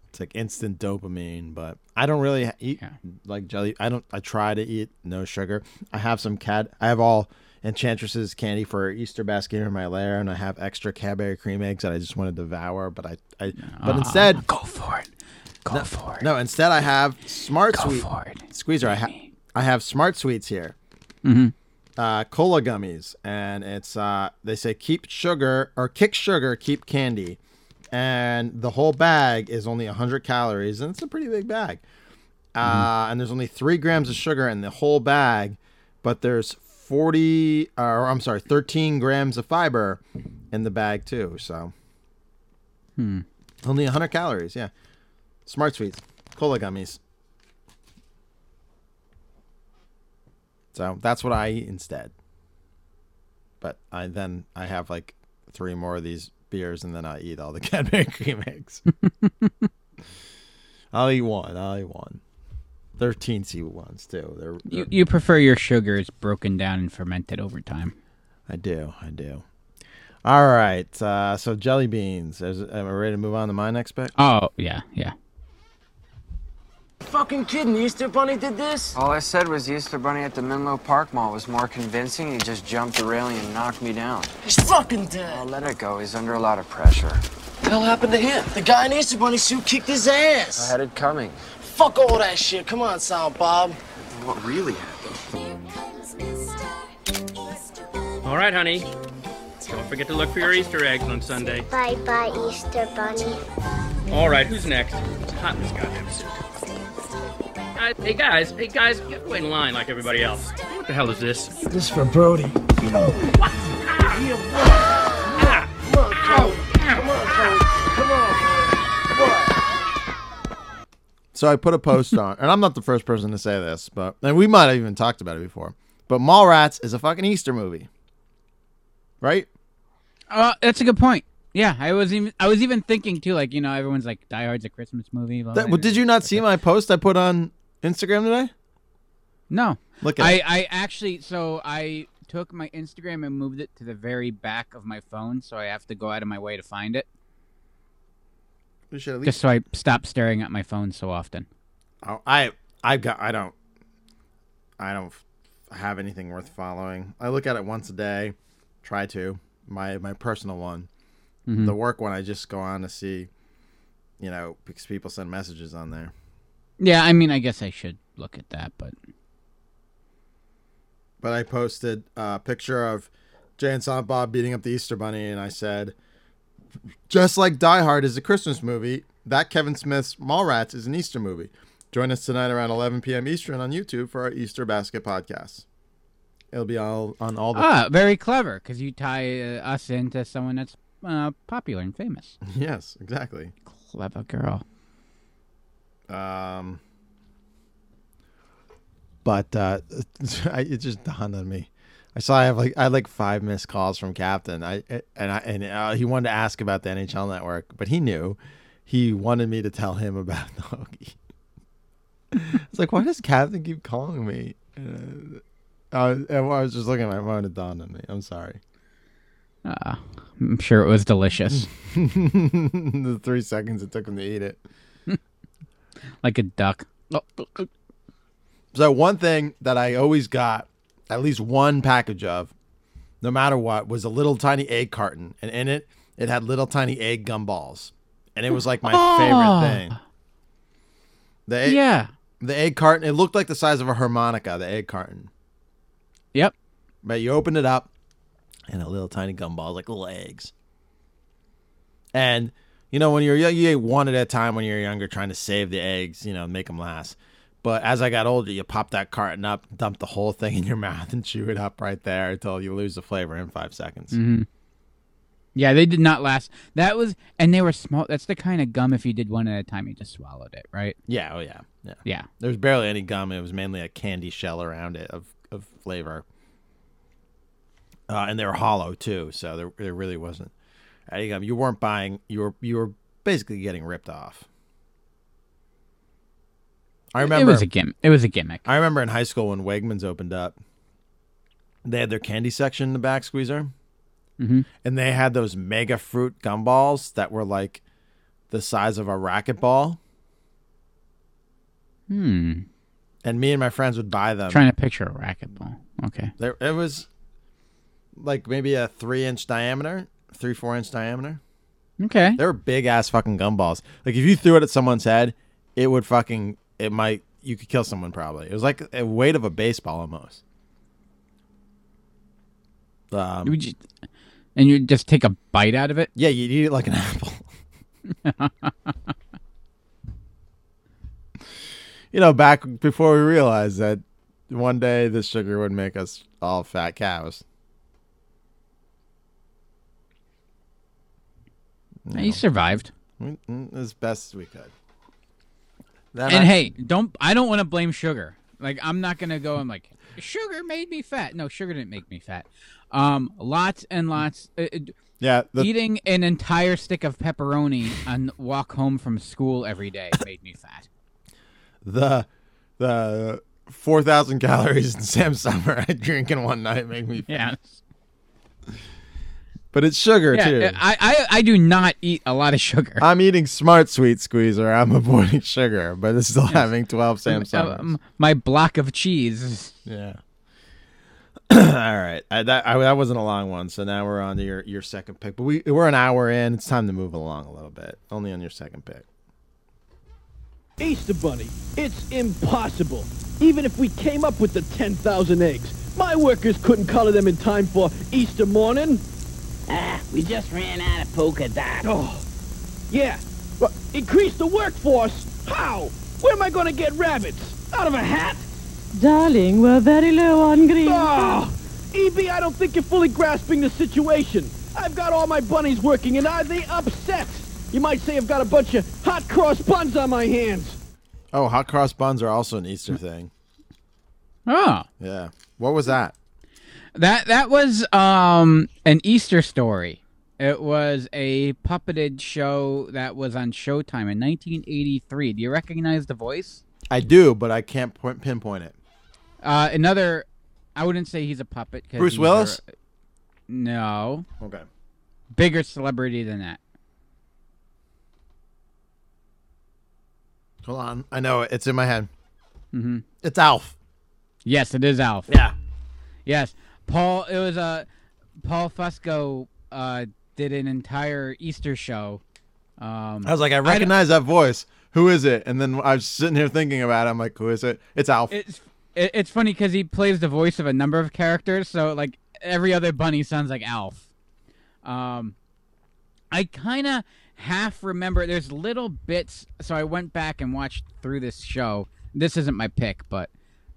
It's like instant dopamine, but I don't really eat Yeah. like jelly. I don't. I try to eat no sugar. I have some cat. I have all Enchantress's candy for Easter basket in my lair, and I have extra Cadbury cream eggs that I just want to devour. But I, I but instead, go for it. Go for it. no. Instead, I have Smart Go Sweet. Squeezer. I have. I have Smart Sweets here. Mhm. uh, cola gummies, and it's uh, they say keep sugar or kick sugar, keep candy, and the whole bag is only 100 calories, and it's a pretty big bag. Uh, and there's only three grams of sugar in the whole bag, but there's 40, or I'm sorry, 13 grams of fiber in the bag too. So, hmm. only 100 calories. Yeah, smart sweets, cola gummies. So that's what I eat instead. But I then I have like three more of these beers, and then I eat all the Cadbury cream eggs. I'll eat one. I'll eat one. They're teensy ones too. They're, You, you prefer your sugars broken down and fermented over time. I do. I do. All right. Uh, so jelly beans. Is, am I ready to move on to my next pick? Oh, yeah, yeah. Fucking kidding, the Easter Bunny did this? All I said was the Easter Bunny at the Menlo Park Mall was more convincing. He just jumped the railing and knocked me down. He's fucking dead. I'll let it go. He's under a lot of pressure. What the hell happened to him? The guy in the Easter Bunny suit kicked his ass. I had it coming. Fuck all that shit. Come on, Silent Bob. What really happened? All right, honey. Don't forget to look for your Easter eggs on Sunday. Bye bye, Easter Bunny. All right, who's next? It's hot in this goddamn suit. Uh, hey guys, hey guys, get wait in line like everybody else. What the hell is this? This is for Brodie. So I put a post on, and I'm not the first person to say this, but and we might have even talked about it before. But Mallrats is a fucking Easter movie, right? Uh, that's a good point. Yeah, I was even I was even thinking too, like you know, everyone's like Die Hard's a Christmas movie. blah, That, blah, did you not see my post I put on Instagram today? No. Look at I, it. I actually so I took my Instagram and moved it to the very back of my phone, so I have to go out of my way to find it, We should at least. just so I stop staring at my phone so often. Oh, I I got I don't I don't have anything worth following. I look at it once a day. Try to my my personal one. Mm-hmm. The work one I just go on to see, you know, because people send messages on there. Yeah, I mean, I guess I should look at that, but But I posted a picture of Jay and Silent Bob beating up the Easter Bunny, and I said, just like Die Hard is a Christmas movie, that Kevin Smith's Mallrats is an Easter movie. Join us tonight around 11 p.m. Eastern on YouTube for our Easter Basket podcast. It'll be all on all the ah, very clever because you tie uh, us into someone that's uh, popular and famous. yes, exactly. Clever girl. Um, but uh, it just dawned on me. I saw I have like I had like five missed calls from Captain. I and I and uh, he wanted to ask about the NHL Network, but he knew he wanted me to tell him about the hoagie. it's like, why does Captain keep calling me? Uh, I, was, I was just looking at my phone. It dawned on me. I'm sorry. Ah, I'm sure it was delicious, the three seconds it took him to eat it. like a duck. So one thing that I always got, at least one package of, no matter what, was a little tiny egg carton, and in it, it had little tiny egg gumballs, and it was like my Oh. favorite ah. thing. The egg, Yeah. the egg carton, it looked like the size of a harmonica. The egg carton, Yep. but you opened it up, and a little tiny gumball, like little eggs. And you know, when you're young, you ate one at a time. When you're younger, trying to save the eggs, you know, make them last. But as I got older, you pop that carton up, dump the whole thing in your mouth, and chew it up right there until you lose the flavor in five seconds. Mm-hmm. Yeah, they did not last. That was, and they were small. That's the kind of gum. If you did one at a time, you just swallowed it, right? Yeah, oh yeah, yeah. Yeah. There was barely any gum. It was mainly a candy shell around it of, of flavor. Uh, and they were hollow too, so there, there really wasn't any gum. You weren't buying. You were you were basically getting ripped off. I remember It was a gim. It was a gimmick. I remember in high school when Wegmans opened up, they had their candy section in the back squeezer, Mhm. and they had those mega fruit gumballs that were like the size of a racquetball. Hmm. And me and my friends would buy them. Trying to picture a racquetball. Okay. There, it was like maybe a three inch diameter, three four inch diameter. Okay. They were big ass fucking gumballs. Like if you threw it at someone's head, it would fucking it might you could kill someone probably. It was like a weight of a baseball almost. Um, Would you- and you just take a bite out of it. yeah, you'd eat it like an apple. you know, back before we realized that one day this sugar would make us all fat cows. He survived. Mm, As best as we could. Then And I- hey, don't I don't want to blame sugar. Like I'm not gonna go. I'm like sugar made me fat. No, sugar didn't make me fat. Um, lots and lots. Uh, uh, yeah, the, eating an entire stick of pepperoni and walk home from school every day made me fat. the the four thousand calories in Sam Summer I drink in one night make me. Yeah. But it's sugar Yeah, too. I, I I do not eat a lot of sugar. I'm eating Smart Sweet Squeezer. I'm avoiding sugar, but it's still having twelve Sam Uh, um, my block of cheese. Yeah. All right, I, that I, that wasn't a long one. So now we're on to your your second pick. But we we're an hour in. It's time to move along a little bit. Only on your second pick. Easter Bunny, it's impossible. Even if we came up with the 10,000 eggs, my workers couldn't color them in time for Easter morning. Ah, we just ran out of polka dots. Oh, yeah. But increase the workforce? How? Where am I going to get rabbits? Out of a hat? Darling, we're very low on green. Oh, EB, I don't think you're fully grasping the situation. I've got all my bunnies working, and are they upset? You might say I've got a bunch of hot cross buns on my hands. Oh, hot cross buns are also an Easter thing. Oh, Yeah. What was that? That that was um an Easter story. It was a puppeted show that was on Showtime in 1983. Do you recognize the voice? I do, but I can't point, pinpoint it. Uh, another, I wouldn't say he's a puppet. 'cause Bruce Willis? a- no, Okay. bigger celebrity than that. Hold on. I know it. It's in my head. Mm-hmm. It's Alf. Yes, it is Alf. Yeah. Yes, Paul. It was uh, Paul Fusco uh, did an entire Easter show. Um, I was like, I recognize that voice. Who is it? And then I was sitting here thinking about it. I'm like, who is it? It's Alf. It's it, it's funny because he plays the voice of a number of characters, so like every other bunny sounds like Alf. Um, I kind of half remember. There's little bits, so I went back and watched through this show. This isn't my pick, but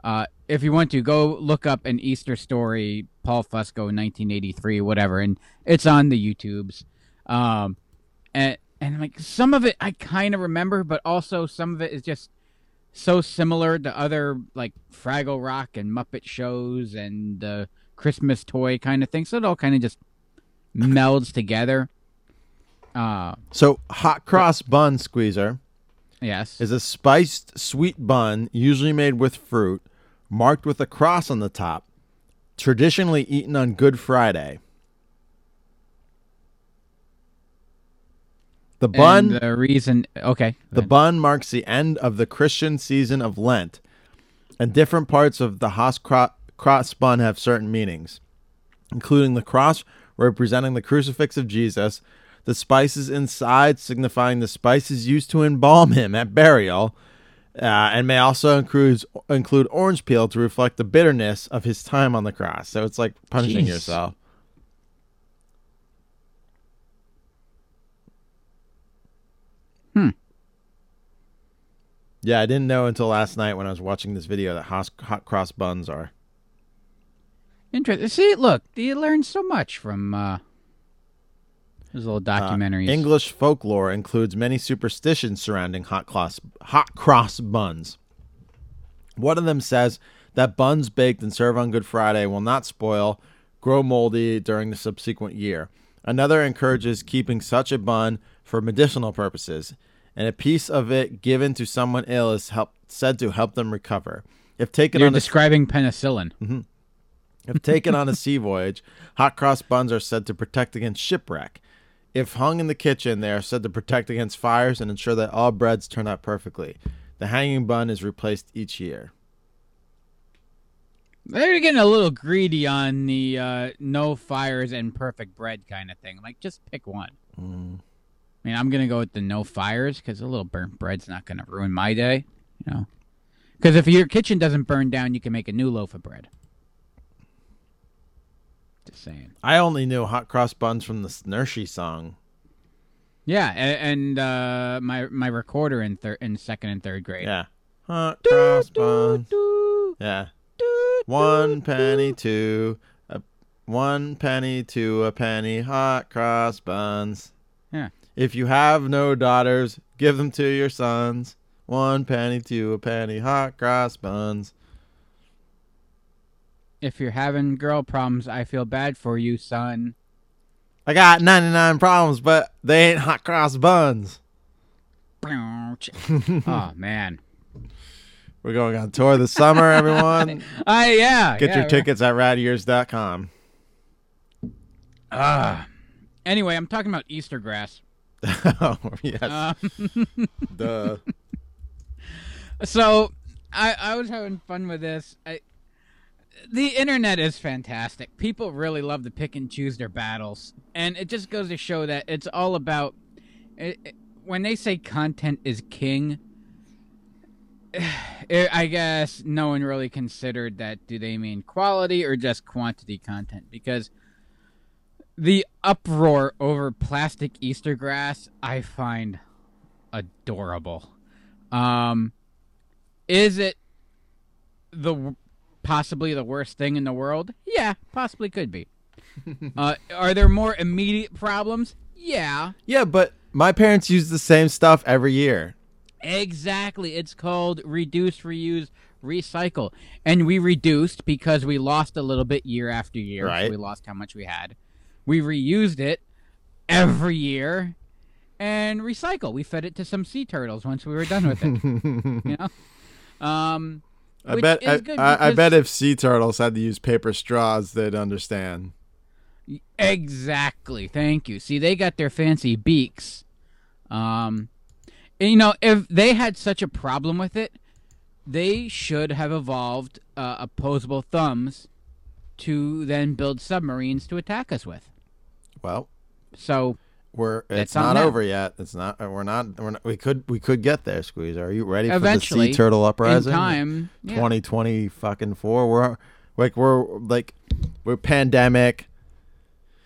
uh, if you want to go look up an Easter story, Paul Fusco, 1983, whatever, and it's on the YouTubes. Um, and and like some of it I kind of remember, but also some of it is just so similar to other like Fraggle Rock and Muppet shows and the Christmas toy kind of thing. So it all kind of just melds together. Uh, So, hot cross bun squeezer yes. is a spiced sweet bun, usually made with fruit, marked with a cross on the top, traditionally eaten on Good Friday. The bun And the reason, okay, The bun marks the end of the Christian season of Lent, and different parts of the Haas cro- cross bun have certain meanings, including the cross representing the crucifix of Jesus, the spices inside signifying the spices used to embalm him at burial, uh, and may also include include orange peel to reflect the bitterness of his time on the cross. So it's like punishing Jeez. yourself. Hmm. Yeah, I didn't know until last night when I was watching this video that hot, hot cross buns are. Interesting. See, look, you learn so much from uh, those little Uh. English folklore includes many superstitions surrounding hot cross hot cross buns. One of them says that buns baked and served on Good Friday will not spoil, grow moldy during the subsequent year. Another encourages keeping such a bun for medicinal purposes, and a piece of it given to someone ill is help, said to help them recover. If taken You're on a describing penicillin. Mhm. If taken on a sea voyage, hot cross buns are said to protect against shipwreck. If hung in the kitchen, they are said to protect against fires and ensure that all breads turn out perfectly. The hanging bun is replaced each year. They're getting a little greedy on the uh, no fires and perfect bread kind of thing. Like, just pick one. Mm. I mean, I'm gonna go with the no fires because a little burnt bread's not gonna ruin my day. You know, because if your kitchen doesn't burn down, you can make a new loaf of bread. Just saying. I only knew hot cross buns from the Snurshie song. Yeah, a- and uh, my my recorder in third in second and third grade. Yeah. Hot cross buns. Yeah. One penny to a one penny to a penny hot cross buns. Yeah. If you have no daughters, give them to your sons. One penny to a penny hot cross buns. If you're having girl problems, I feel bad for you, son. I got 99 problems, but they ain't hot cross buns. oh man. We're going on tour this summer, everyone. I yeah. Get yeah, your right. tickets at radyears.com. Ah. Anyway, I'm talking about Easter grass. oh, yes. Um, Duh. So I I was having fun with this. I, the internet is fantastic. People really love to pick and choose their battles, and it just goes to show that it's all about. It, it- when they say content is king, it, eh, I guess no one really considered that. Do they mean quality or just quantity content? Because the uproar over plastic Easter grass, I find adorable. Um, is it the possibly the worst thing in the world? Yeah, possibly could be. uh, are there more immediate problems? Yeah, Yeah, but my parents use the same stuff every year. exactly. It's called reduce, reuse, recycle, and we reduced because we lost a little bit year after year. so Right. we lost how much we had. We reused it every year, and recycle. We fed it to some sea turtles once we were done with it. you know. Um, I bet I, I, I bet if sea turtles had to use paper straws, they'd understand. Exactly. Thank you. See, they got their fancy beaks. Um, and, you know, if they had such a problem with it, they should have evolved uh, opposable thumbs to then build submarines to attack us with. Well, So we're That's it's not over yet. It's not. We're not. We're not. We could. We could get there. Squeeze. Are you ready Eventually, for the sea turtle uprising? in time, yeah. Twenty twenty fucking four. We're like we're like we're pandemic.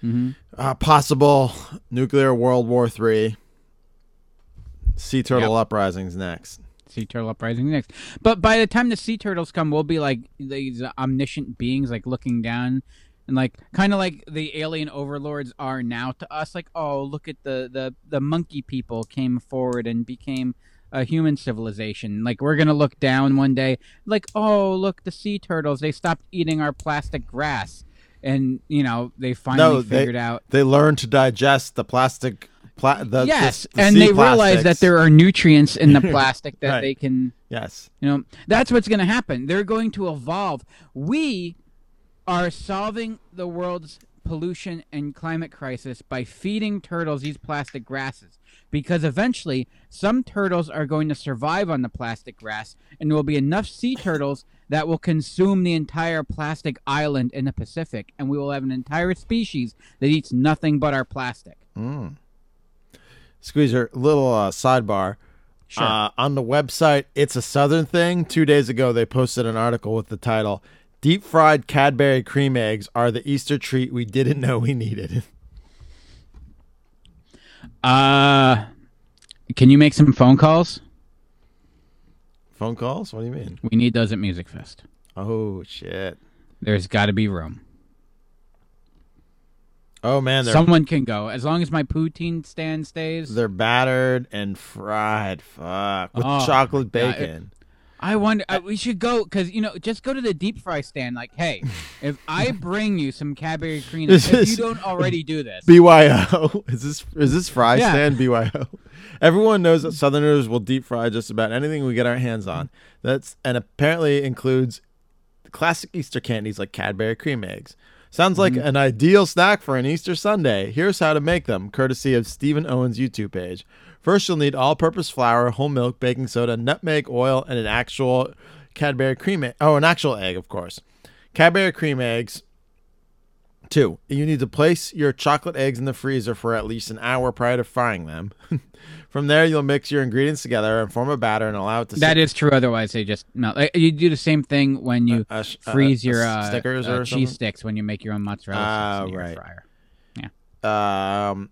Mhm. Uh, possible nuclear World War Three. Sea turtle uprisings next. sea turtle uprising next. But by the time the sea turtles come, we'll be like these omniscient beings, like looking down and like kind of like the alien overlords are now to us. Like, oh, look at the the the monkey people came forward and became a human civilization. Like we're gonna look down one day, like, oh, look, the sea turtles. They stopped eating our plastic grass, and you know they finally no, figured they, out. they learned to digest the plastic. Pla- the, yes, the, the and they realize that there are nutrients in the plastic that Right. they can Yes. You know, that's what's going to happen. They're going to evolve. We are solving the world's pollution and climate crisis by feeding turtles these plastic grasses. Because eventually, some turtles are going to survive on the plastic grass, and there will be enough sea turtles that will consume the entire plastic island in the Pacific, and we will have an entire species that eats nothing but our plastic. Mm. Squeezer, little uh, sidebar. Sure. Uh, on the website, it's a Southern thing. Two days ago, they posted an article with the title "Deep fried Cadbury cream eggs are the Easter treat we didn't know we needed." Uh, can you make some phone calls? Phone calls? What do you mean? We need those at Music Fest. Oh shit! There's got to be room. Oh man, Someone can go as long as my poutine stand stays. they're battered and fried. Fuck with Oh, chocolate bacon. I wonder. Uh, we should go because you know, just go to the deep fry stand. Like, hey, if I bring you some Cadbury cream, if you don't already do this, BYO is this is this fry Yeah. stand BYO? Everyone knows that Southerners will deep fry just about anything we get our hands on. That's and apparently includes classic Easter candies like Cadbury cream eggs. Sounds like Mhm. an ideal snack for an Easter Sunday. Here's how to make them, courtesy of Stephen Owen's YouTube page. First, you'll need all-purpose flour, whole milk, baking soda, nutmeg, oil, and an actual Cadbury cream egg. Oh, an actual egg, of course. Cadbury cream eggs Two, you need to place your chocolate eggs in the freezer for at least an hour prior to frying them. From there, you'll mix your ingredients together and form a batter and allow it to That sit- is true. Otherwise, they just melt. You do the same thing when you sh- a- freeze a your uh, Stickers uh, or cheese something? sticks when you make your own mozzarella Ah, sticks in your right. fryer. Yeah. Um,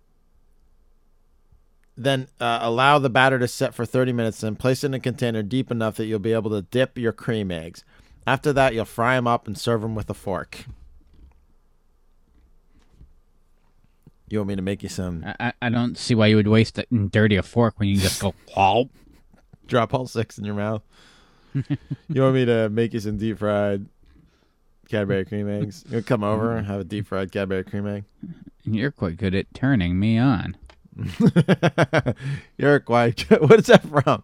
then uh, allow the batter to set for 30 minutes and place it in a container deep enough that you'll be able to dip your cream eggs. After that, you'll fry them up and serve them with a fork. You want me to make you some I, I- don't see why you would waste it and dirty a fork when you can just go. "Whoa." drop all six in your mouth? you want me to make you some deep fried Cadbury cream eggs? You'll come over and have a deep fried Cadbury cream egg. You're quite good at turning me on. You're quite. What is that from?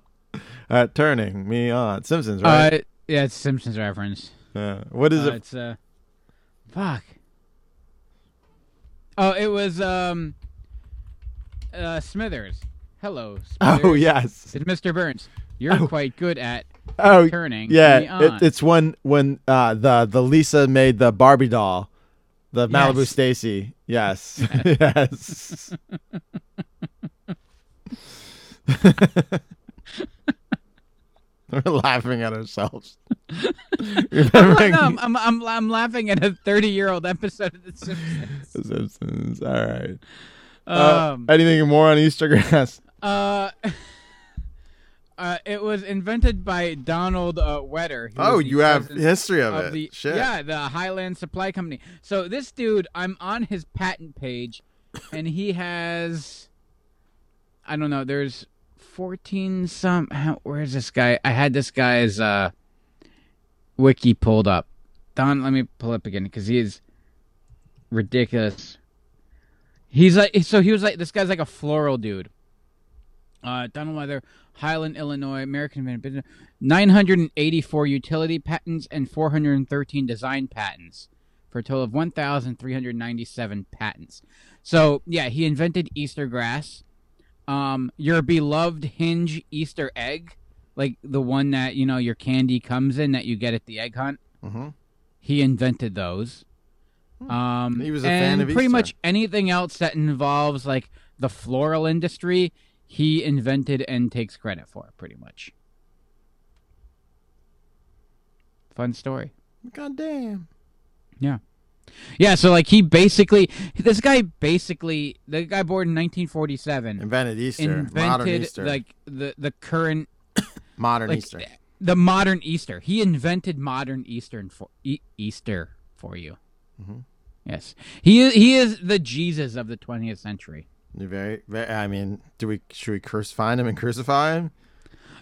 Uh, turning me on. Simpsons, right? Uh, yeah, it's Simpsons reference. Uh, what is Uh, it? It's uh, fuck. Oh, it was um, uh, Smithers. Hello, Smithers. Oh, yes. it's Mr. Burns. You're Oh. quite good at Oh, turning yeah. me on. It, it's when when uh, the the Lisa made the Barbie doll, the Malibu Stacy. Yes, yes. We're laughing at ourselves. I'm, Remembering I'm, I'm, I'm, I'm laughing at a 30 year old episode of The Simpsons. The Simpsons. All right. Uh, Um, anything more on Easter grass? Uh, uh, it was invented by Donald uh, Weder. Oh, you have history of it. The, Shit. Yeah, the Highland Supply Company. So this dude, I'm on his patent page, and he has, I don't know, there's 14 some. How, where's this guy? I had this guy's uh, wiki pulled up. Don, let me pull up again because he is ridiculous. He's like, so he was like, this guy's like a floral dude. Uh, Donald Weder, Highland, Illinois, American Business, 984 utility patents and 413 design patents for a total of 1,397 patents. So, yeah, he invented Easter grass. Um, your beloved hinge Easter egg, like the one that, you know, your candy comes in that you get at the egg hunt. Mm-hmm. He invented those. Um, He was a and fan of pretty Easter. much anything else that involves like the floral industry, he invented and takes credit for. Pretty much. Fun story. God damn. Yeah. Yeah, so like he basically this guy basically the guy born in 1947 Invented Easter. invented Modern Easter. like the the current Modern like, Easter. the modern Easter. He invented modern Eastern for e- Easter for you. Mm-hmm. Yes, he is. He is the Jesus of the 20th century. You're very, very. I mean, do we should we crucify him and crucify him?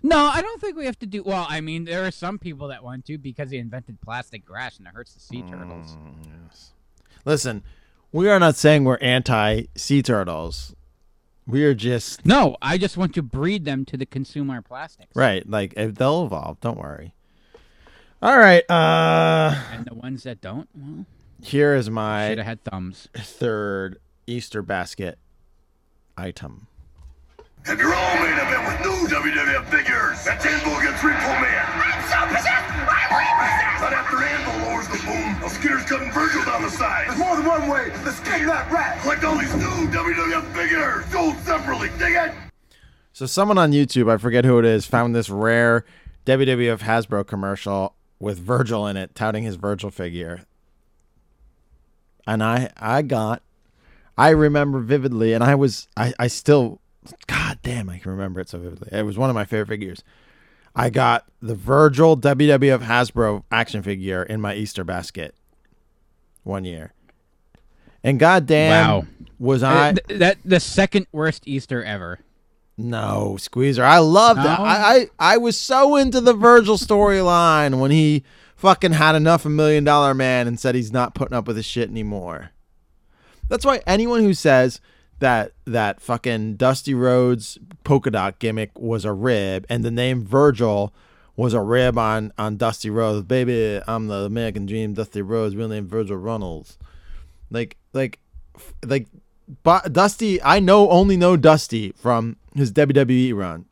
No, I don't think we have to do. Well, I mean, there are some people that want to because he invented plastic grass and it hurts the sea turtles. Mm, Listen, we are not saying we're anti sea turtles. We are just No, I just want to breed them to the consumer plastics. right. Like they'll evolve. Don't worry. All right. Uh, And the ones that don't, well, here is my should have had thumbs. third Easter basket item. If you're all made of it with new WWF figures, that's Anvil against Repo Man. I'm so possessed! I'm repossessed! But after Anvil lowers the boom, a Skinner's cutting Virgil down the side. There's more than one way to skin that rat. Collect all these new WWF figures, sold separately. Dig it? So someone on YouTube, I forget who it is, found this rare WWF Hasbro commercial with Virgil in it, touting his Virgil figure. And I I got I remember vividly, and I was I, I still God damn, I can remember it so vividly. It was one of my favorite figures. I got the Virgil WWF Hasbro action figure in my Easter basket one year. And goddamn Wow. was Uh, I th- that the second worst Easter ever. no, Squeezer. I loved it. No? I, I I was so into the Virgil storyline when he fucking had enough of Million Dollar Man and said he's not putting up with his shit anymore. That's why anyone who says that that fucking Dusty Rhodes polka dot gimmick was a rib and the name Virgil was a rib on on Dusty Rhodes, baby, I'm the American Dream, Dusty Rhodes, real name Virgil Runnels. Like like like but Dusty, I know only know Dusty from his WWE run.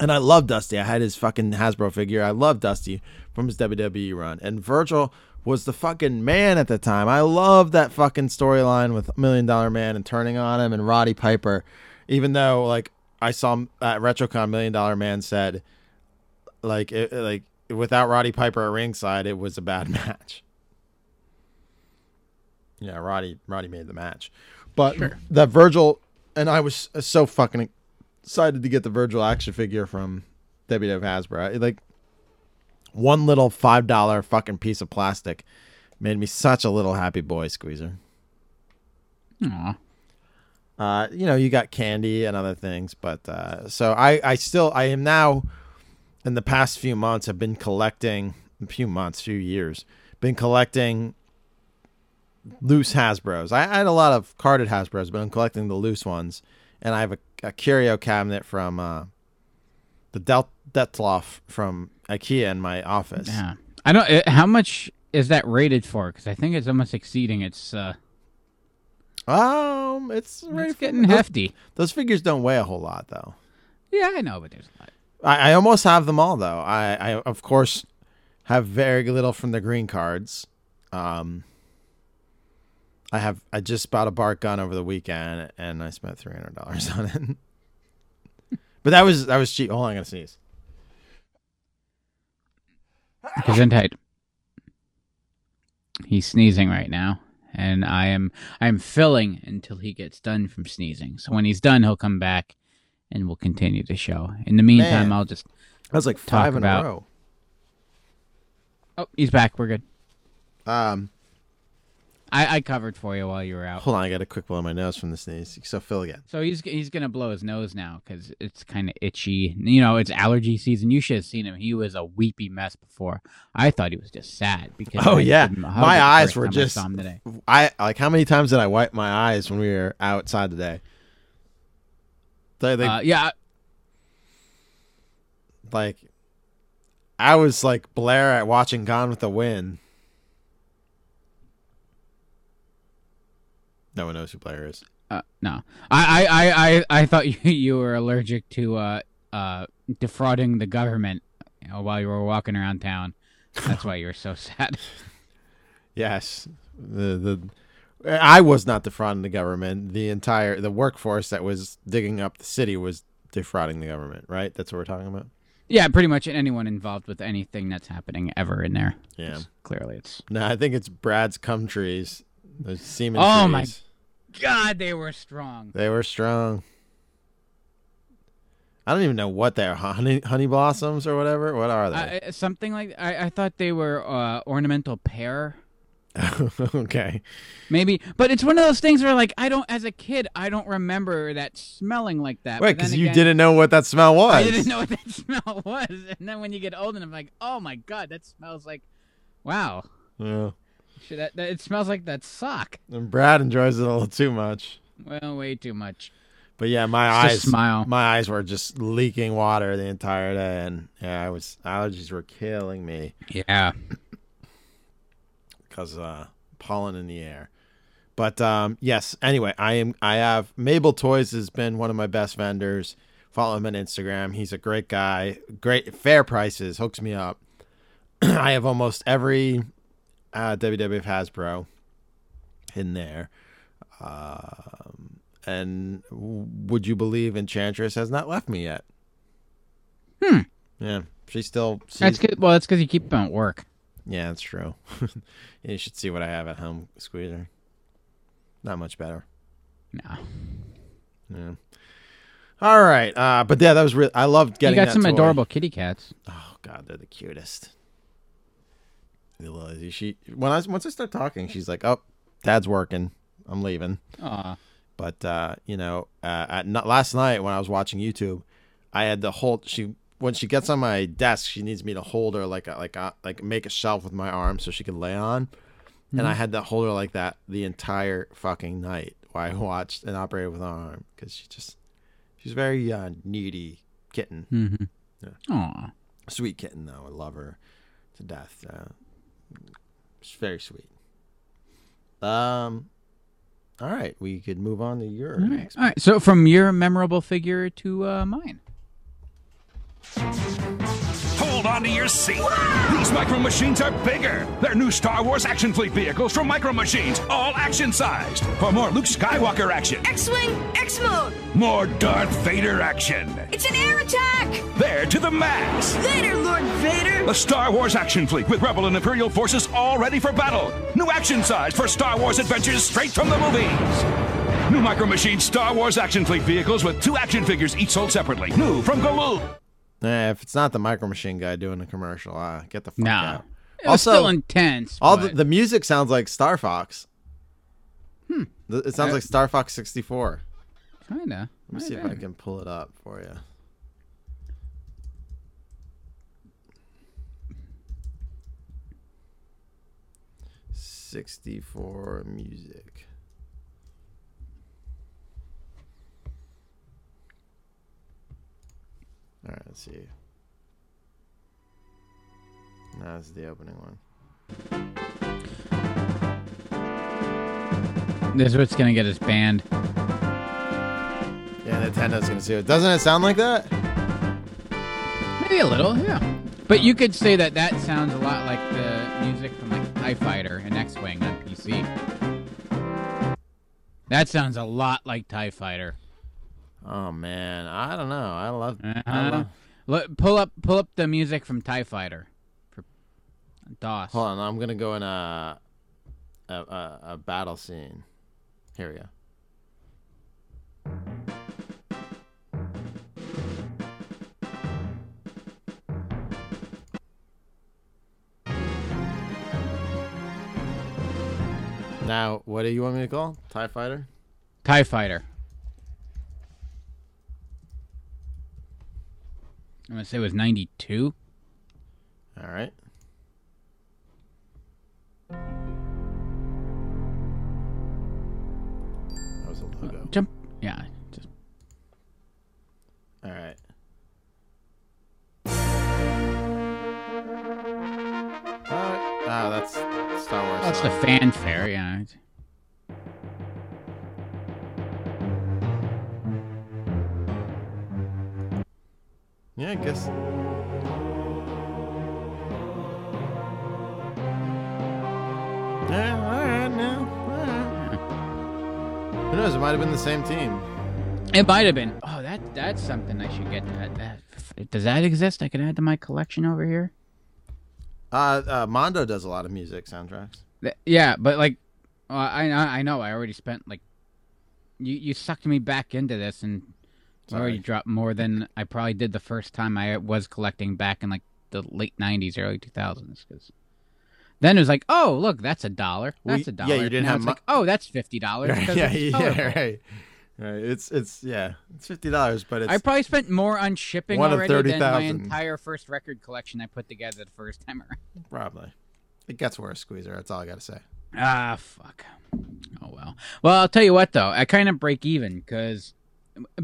And I love Dusty. I had his fucking Hasbro figure. I love Dusty from his WWE run. And Virgil was the fucking man at the time. I loved that fucking storyline with Million Dollar Man and turning on him and Roddy Piper. Even though like I saw at RetroCon, Million Dollar Man said like it, like without Roddy Piper at ringside, it was a bad match. Yeah, Roddy Roddy made the match, but that Virgil and I was uh, so fucking excited to get the Virgil action figure from WWF Hasbro. Like one little five dollar fucking piece of plastic made me such a little happy boy squeezer. Aw. Uh, you know, you got candy and other things, but uh, so I, I still, I am now, in the past few months, have been collecting, a few months, few years, been collecting loose Hasbro's. I, I had a lot of carded Hasbro's, but I'm collecting the loose ones, and I have a, a curio cabinet from uh, the Del- Detolf from IKEA in my office. Yeah. I don't. uh, How much is that rated for? Because I think it's almost exceeding its. Uh, Um, it's, it's getting those- hefty. Those figures don't weigh a whole lot, though. Yeah, I know, but there's a lot. I, I almost have them all though. I, I of course have very little from the green cards. Um, I have I just bought a Bart Gunn over the weekend and I spent three hundred dollars on it. but that was that was cheap. Hold on, I'm gonna sneeze. Gesundheit. He's sneezing right now, and I am I am filling until he gets done from sneezing. So when he's done, he'll come back, and we'll continue the show. In the meantime, Man. I'll just That was like talk five in about. a row. Oh, he's back. We're good. Um, I, I covered for you while you were out. hold on, I got a quick blow in my nose from the sneeze. So fill again. So he's he's gonna blow his nose now because it's kind of itchy. You know, it's allergy season. You should have seen him. He was a weepy mess before. I thought he was just sad because Oh I yeah, gave him a hug my eyes were time I just. today. I like how many times did I wipe my eyes when we were outside today? They, they, Uh, yeah, like I was like Blair at watching Gone with the Wind. No one knows who Blair is. Uh, no, I, I, I, I, I thought you, you were allergic to uh, uh, defrauding the government you know, while you were walking around town. That's why you were so sad. Yes, the the I was not defrauding the government. The entire the workforce that was digging up the city was defrauding the government. Right? That's what we're talking about. Yeah, pretty much anyone involved with anything that's happening ever in there. Yeah. clearly it's. No, I think it's Brad's cum trees. Those semen Oh trees. my God, they were strong. They were strong. I don't even know what they are. Honey, honey blossoms or whatever. What are they? I- something like I, I thought they were uh, ornamental pear. okay. Maybe, but it's one of those things where, like, I don't, as a kid, I don't remember that smelling like that. Wait, because you didn't know what that smell was. I didn't know what that smell was, and then when you get old, and I'm like, oh my god, that smells like, wow, Yeah. Shit, that, that, it smells like that sock. And Brad enjoys it a little too much. Well, way too much. But yeah, my It's eyes smile. My eyes were just leaking water the entire day, and yeah, I was allergies were killing me Yeah. because uh, pollen in the air. But um, yes, anyway, I am. I have Mabel Toys has been one of my best vendors. Follow him on Instagram. He's a great guy. Great fair prices. Hooks me up. I have almost every uh, WWF Hasbro in there. Um, and would you believe Enchantress has not left me yet? Hmm. Yeah, she's still. She's, That's good. Well, that's because you keep them at work. Yeah, that's true. you should see what I have at home, Squeezer. Not much better. No. Yeah. All right, uh, but yeah, that was really. I loved getting. you got some toy. adorable kitty cats. Oh God, they're the cutest. Izzy. She when I once I start talking, she's like, "Oh, Dad's working. I'm leaving." Aw. But uh, you know, uh, at n- last night when I was watching YouTube, I had to hold. She when she gets on my desk, she needs me to hold her like a, like a, like make a shelf with my arm so she can lay on, and I Mhm. had to hold her like that the entire fucking night while I watched and operated with her arm because she just she's a very uh, needy kitten. Mhm. Yeah. Aw. Sweet kitten though. I love her to death. Uh, she's very sweet. Um. All right, we could move on to your All right. next. All right. So from your memorable figure to uh, mine. Hold hold on to your seat. These Micro Machines are bigger. They're new Star Wars action fleet vehicles from Micro Machines, all action sized. For more Luke Skywalker action, X-Wing, X-Mode. more Darth Vader action. It's an air attack. There to the max. Later, Lord Vader. The Star Wars action fleet with Rebel and Imperial forces all ready for battle. New action size for Star Wars adventures straight from the movies. New Micro Machines Star Wars action fleet vehicles with two action figures each sold separately. New from Galoob. Eh, if it's not the Micro Machine guy doing the commercial, uh, get the fuck No. out. It was still intense, All the, but- the music sounds like Star Fox. Hmm. It sounds Uh, like Star Fox 64. Kinda. Let me see if I can pull it up for you. Sixty-four music. All right, let's see. Now this is the opening one. This is what's gonna get us banned. Yeah, Nintendo's gonna see it. Doesn't it sound like that? Maybe a little, yeah. But you could say that that sounds a lot like the music from like TIE Fighter and X-Wing on PC. That sounds a lot like TIE Fighter. Oh man, I don't know. I love. Uh-huh. love Look, pull up, pull up the music from TIE Fighter. For DOS. Hold on, I'm gonna go in a a, a, a battle scene. Here we go. Now, what do you want me to call? Tie Fighter? TIE Fighter. I'm gonna say it was 92. All right. That was a logo. Uh, jump. Yeah. Just All right. Oh, oh, that's Star Wars. that's the fanfare. Yeah. Yeah, I guess. Yeah, all right, now. All right. Who knows? It might have been the same team. It might have been. Oh, that that's something I should get. That, that does that exist? I can add to my collection over here. Uh, uh, Mondo does a lot of music soundtracks. Th- Yeah, but like, uh, I I I know I already spent like, you you sucked me back into this and I already dropped more than I probably did the first time I was collecting back in like the late '90s, early 2000s. Because then it was like, oh look, that's a dollar. That's a dollar. yeah, you didn't Now have it's mu- like, oh, that's fifty dollars. Right, yeah, yeah, right. Right. It's it's yeah, it's fifty dollars, but it's I probably spent more on shipping already than my entire first record collection I put together the first time around. probably. It gets worse, Squeezer. That's all I gotta say. Ah, fuck. Oh well. Well, I'll tell you what though, I kind of break even because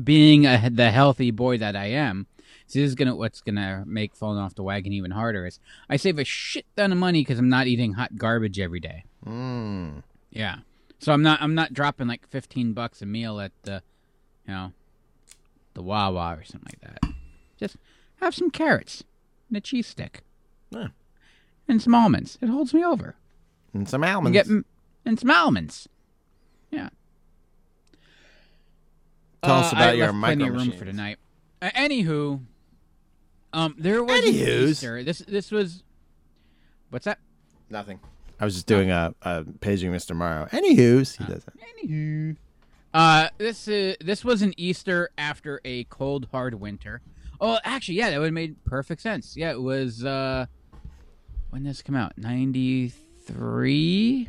being a, the healthy boy that I am, see, this is gonna what's gonna make falling off the wagon even harder is I save a shit ton of money because I'm not eating hot garbage every day. Mm. Yeah. So I'm not I'm not dropping like fifteen bucks a meal at the, you know, the Wawa or something like that. Just have some carrots and a cheese stick. Yeah. And some almonds. It holds me over. And some almonds. get and some almonds. Yeah. Tell us Uh, about I your left plenty micro of room machines. for tonight. Uh, anywho, um, there was an Anywho's. Easter. This this was. What's that? Nothing. I was just doing a, a paging Mr. Morrow. Anywho's, he does that. Anywho. Uh, this is this was an Easter after a cold, hard winter. Oh, actually, yeah, that would have made perfect sense. Yeah, it was. uh When did this come out? Ninety three.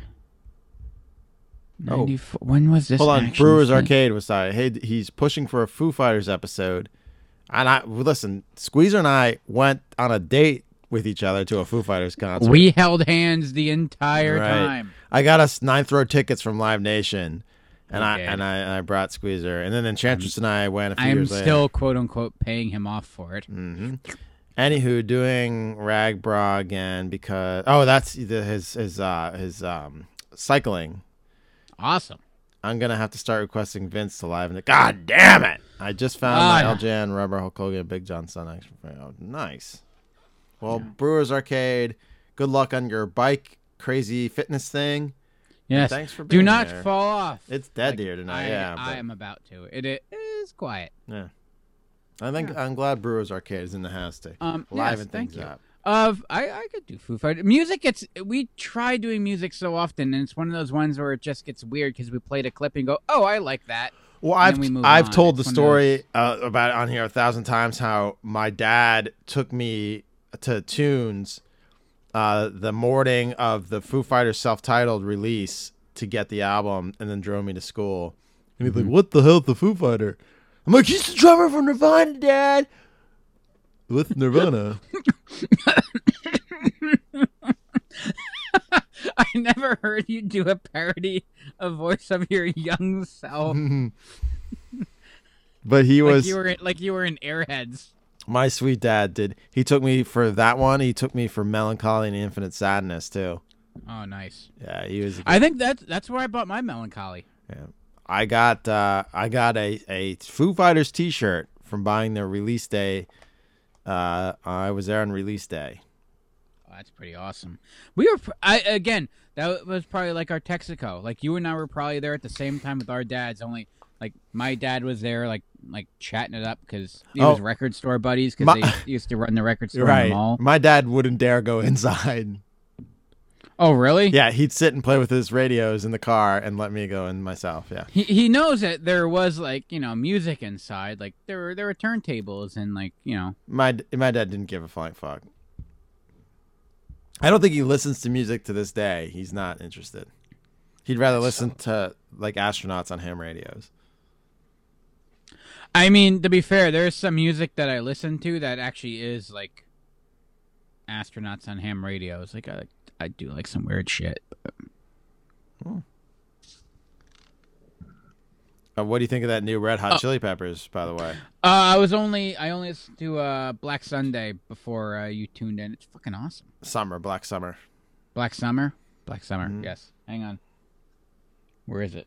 Oh. When was this? Hold on, action Brewers film? Arcade was sorry. Hey, he's pushing for a Foo Fighters episode, and I listen. Squeezer and I went on a date with each other to a Foo Fighters concert. We held hands the entire Right. time. I got us ninth row tickets from Live Nation, and I Okay. and I and I brought Squeezer, and then Enchantress and I went a few I'm years later. still quote unquote paying him off for it. hmm Anywho, doing RAGBRAI again because oh, that's the, his his uh his um cycling. Awesome. I'm gonna have to start requesting Vince to live in. God damn it! I just found Ah. my LJN Rubber Hulk Hogan Big John Studd action. Oh, nice. Well, Brewers Arcade. Good luck on your bike crazy fitness thing. Yes. Thanks for being here. Do not there. fall off. It's dead Like, here tonight. I, yeah, I but- am about to. It, it is quiet. Yeah. I think I'm glad Brewers Arcade is in the house to Um, liven yes, thank things you. up. Of I, I could do Foo Fighters. Music gets we try doing music so often, and it's one of those ones where it just gets weird because we played a clip and go, "Oh, I like that." Well, I've we I've on. told the It's of story uh, about it on here a thousand times how my dad took me to Tunes uh, the morning of the Foo Fighters self-titled release to get the album, and then drove me to school. And he's Mm-hmm. like, "What the hell's the Foo Fighter?" I'm like, "He's the drummer from Nirvana, Dad." With Nirvana. I never heard you do a parody, a voice of your young self. but he like was you were like you were in Airheads. my sweet dad. Did he took me for that one? He took me for Mellon Collie and Infinite Sadness too. Oh, nice. Yeah, he was. I think that's that's where I bought my Mellon Collie. Yeah. I got uh, I got a, a Foo Fighters T-shirt from buying their release day. Uh, I was there on release day. Oh, that's pretty awesome. We were, I again, that was probably like our Texaco. Like you and I were probably there at the same time with our dads. Only like my dad was there, like like chatting it up because he was Oh. record store buddies because they used to run the record store in Right. the mall. My dad wouldn't dare go inside. Oh, really? Yeah, he'd sit and play with his radios in the car and let me go in myself. Yeah. He he knows that there was like you know music inside. Like there were there were turntables and like you know. My my dad didn't give a flying fuck. I don't think he listens to music to this day. He's not interested. He'd rather listen to like astronauts on ham radios. I mean, to be fair, there's some music that I listen to that actually is like astronauts on ham radios. Like I, I do like some weird shit. Uh, what do you think of that new Red Hot Oh. Chili Peppers? By the way, Uh, I was only I only listened to uh, Black Sunday before uh, you tuned in. It's fucking awesome. Summer, Black Summer. Black Summer, Black Summer. Mm-hmm. Yes. Hang on. Where is it?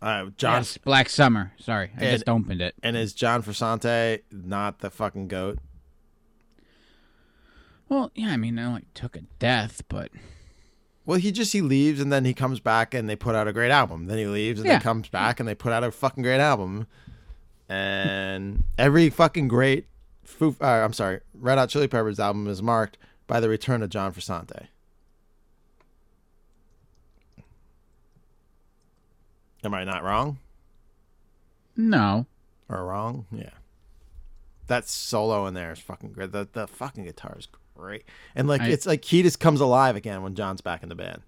Uh, John Yes, Black Summer. Sorry, I And- just opened it. And is John Frusciante not the fucking goat? Well, yeah. I mean, I only took a death, but Well, he just he leaves and then he comes back and they put out a great album. Then he leaves and Yeah. then comes back and they put out a fucking great album. And every fucking great Foo, uh, I'm sorry, Red Hot Chili Peppers album is marked by the return of John Frusciante. Am I not wrong? no. Or wrong? Yeah. That solo in there is fucking great. The the fucking guitar is great. And like I- it's like he just comes alive again when John's back in the band.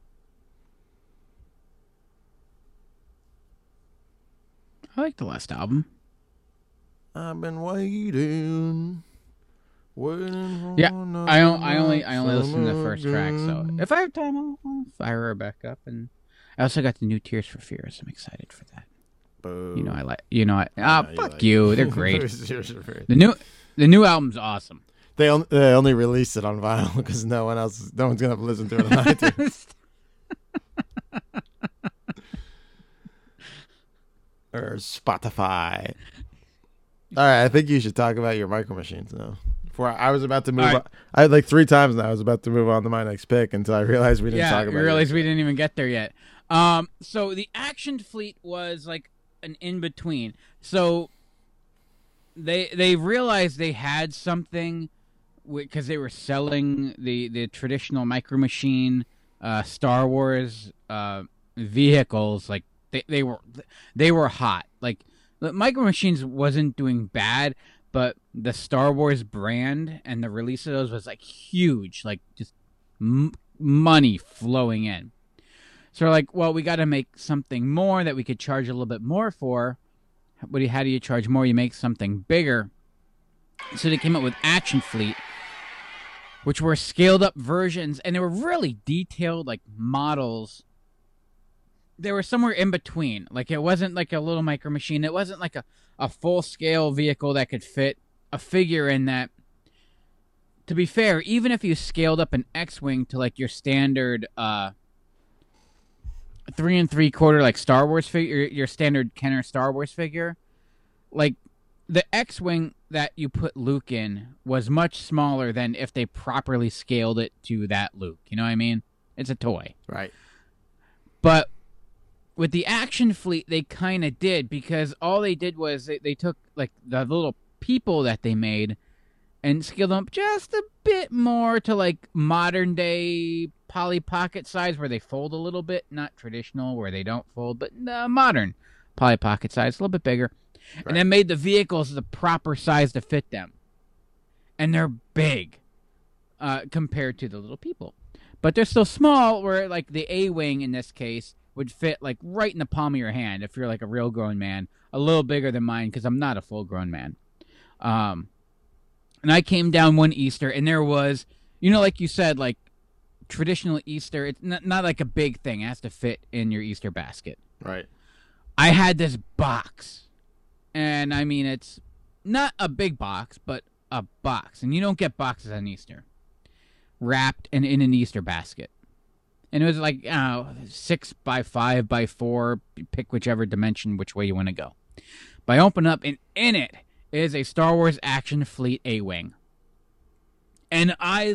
I like the last album. I've been waiting. Waiting for Yeah, another I, on- I only I only listened to the summer first track, so if I have time, I'll, I'll fire her back up. And I also got the new Tears for Fears. I'm excited for that. Boo. You know I like. You know I. Ah, you fuck like- you. They're great. Tears for Fears. the new the new album's awesome. They only, they only released it on vinyl because no one else, no one's gonna listen to it on iTunes or Spotify. All right, I think you should talk about your micro machines now. Before I was about to move, right. on, I had like three times now. I was about to move on to my next pick until I realized we didn't yeah, talk about. you yours. realize we didn't even get there yet. Um, so the Action Fleet was like an in between. So they they realized they had something because they were selling the the traditional Micro Machine uh, Star Wars uh, vehicles. Like they they were they were hot. Like Micro Machines wasn't doing bad. But the Star Wars brand and the release of those was like huge, like just m- money flowing in. So we're like, well, we got to make something more that we could charge a little bit more for. What do you, how do you charge more? You make something bigger. So they came up with Action Fleet, which were scaled up versions, and they were really detailed, like models. They were somewhere in between. Like it wasn't like a little micro machine. It wasn't like a, a full scale vehicle that could fit a figure in that to be fair, even if you scaled up an X-wing to like your standard uh, three and three quarter like Star Wars figure, your standard Kenner Star Wars figure, like the X-wing that you put Luke in was much smaller than if they properly scaled it to that Luke. You know what I mean? It's a toy. Right. But with the action fleet, they kind of did because all they did was they, they took like the little people that they made and scaled them up just a bit more to like modern day Polly Pocket size where they fold a little bit, not traditional where they don't fold, but uh, modern Polly Pocket size, a little bit bigger. And then made the vehicles the proper size to fit them. And they're big uh, compared to the little people. But they're still small, where like the A Wing in this case would fit like right in the palm of your hand if you're like a real grown man, a little bigger than mine because I'm not a full grown man. Um, and I came down one Easter and there was, you know, like you said, like traditional Easter, it's not, not like a big thing. It has to fit in your Easter basket. Right. I had this box, and I mean, it's not a big box, but a box. And you don't get boxes on Easter wrapped and in an Easter basket. And it was like, uh, six by five by four. Pick whichever dimension, which way you want to go. But I open up, and in it is a Star Wars Action Fleet A Wing. And I,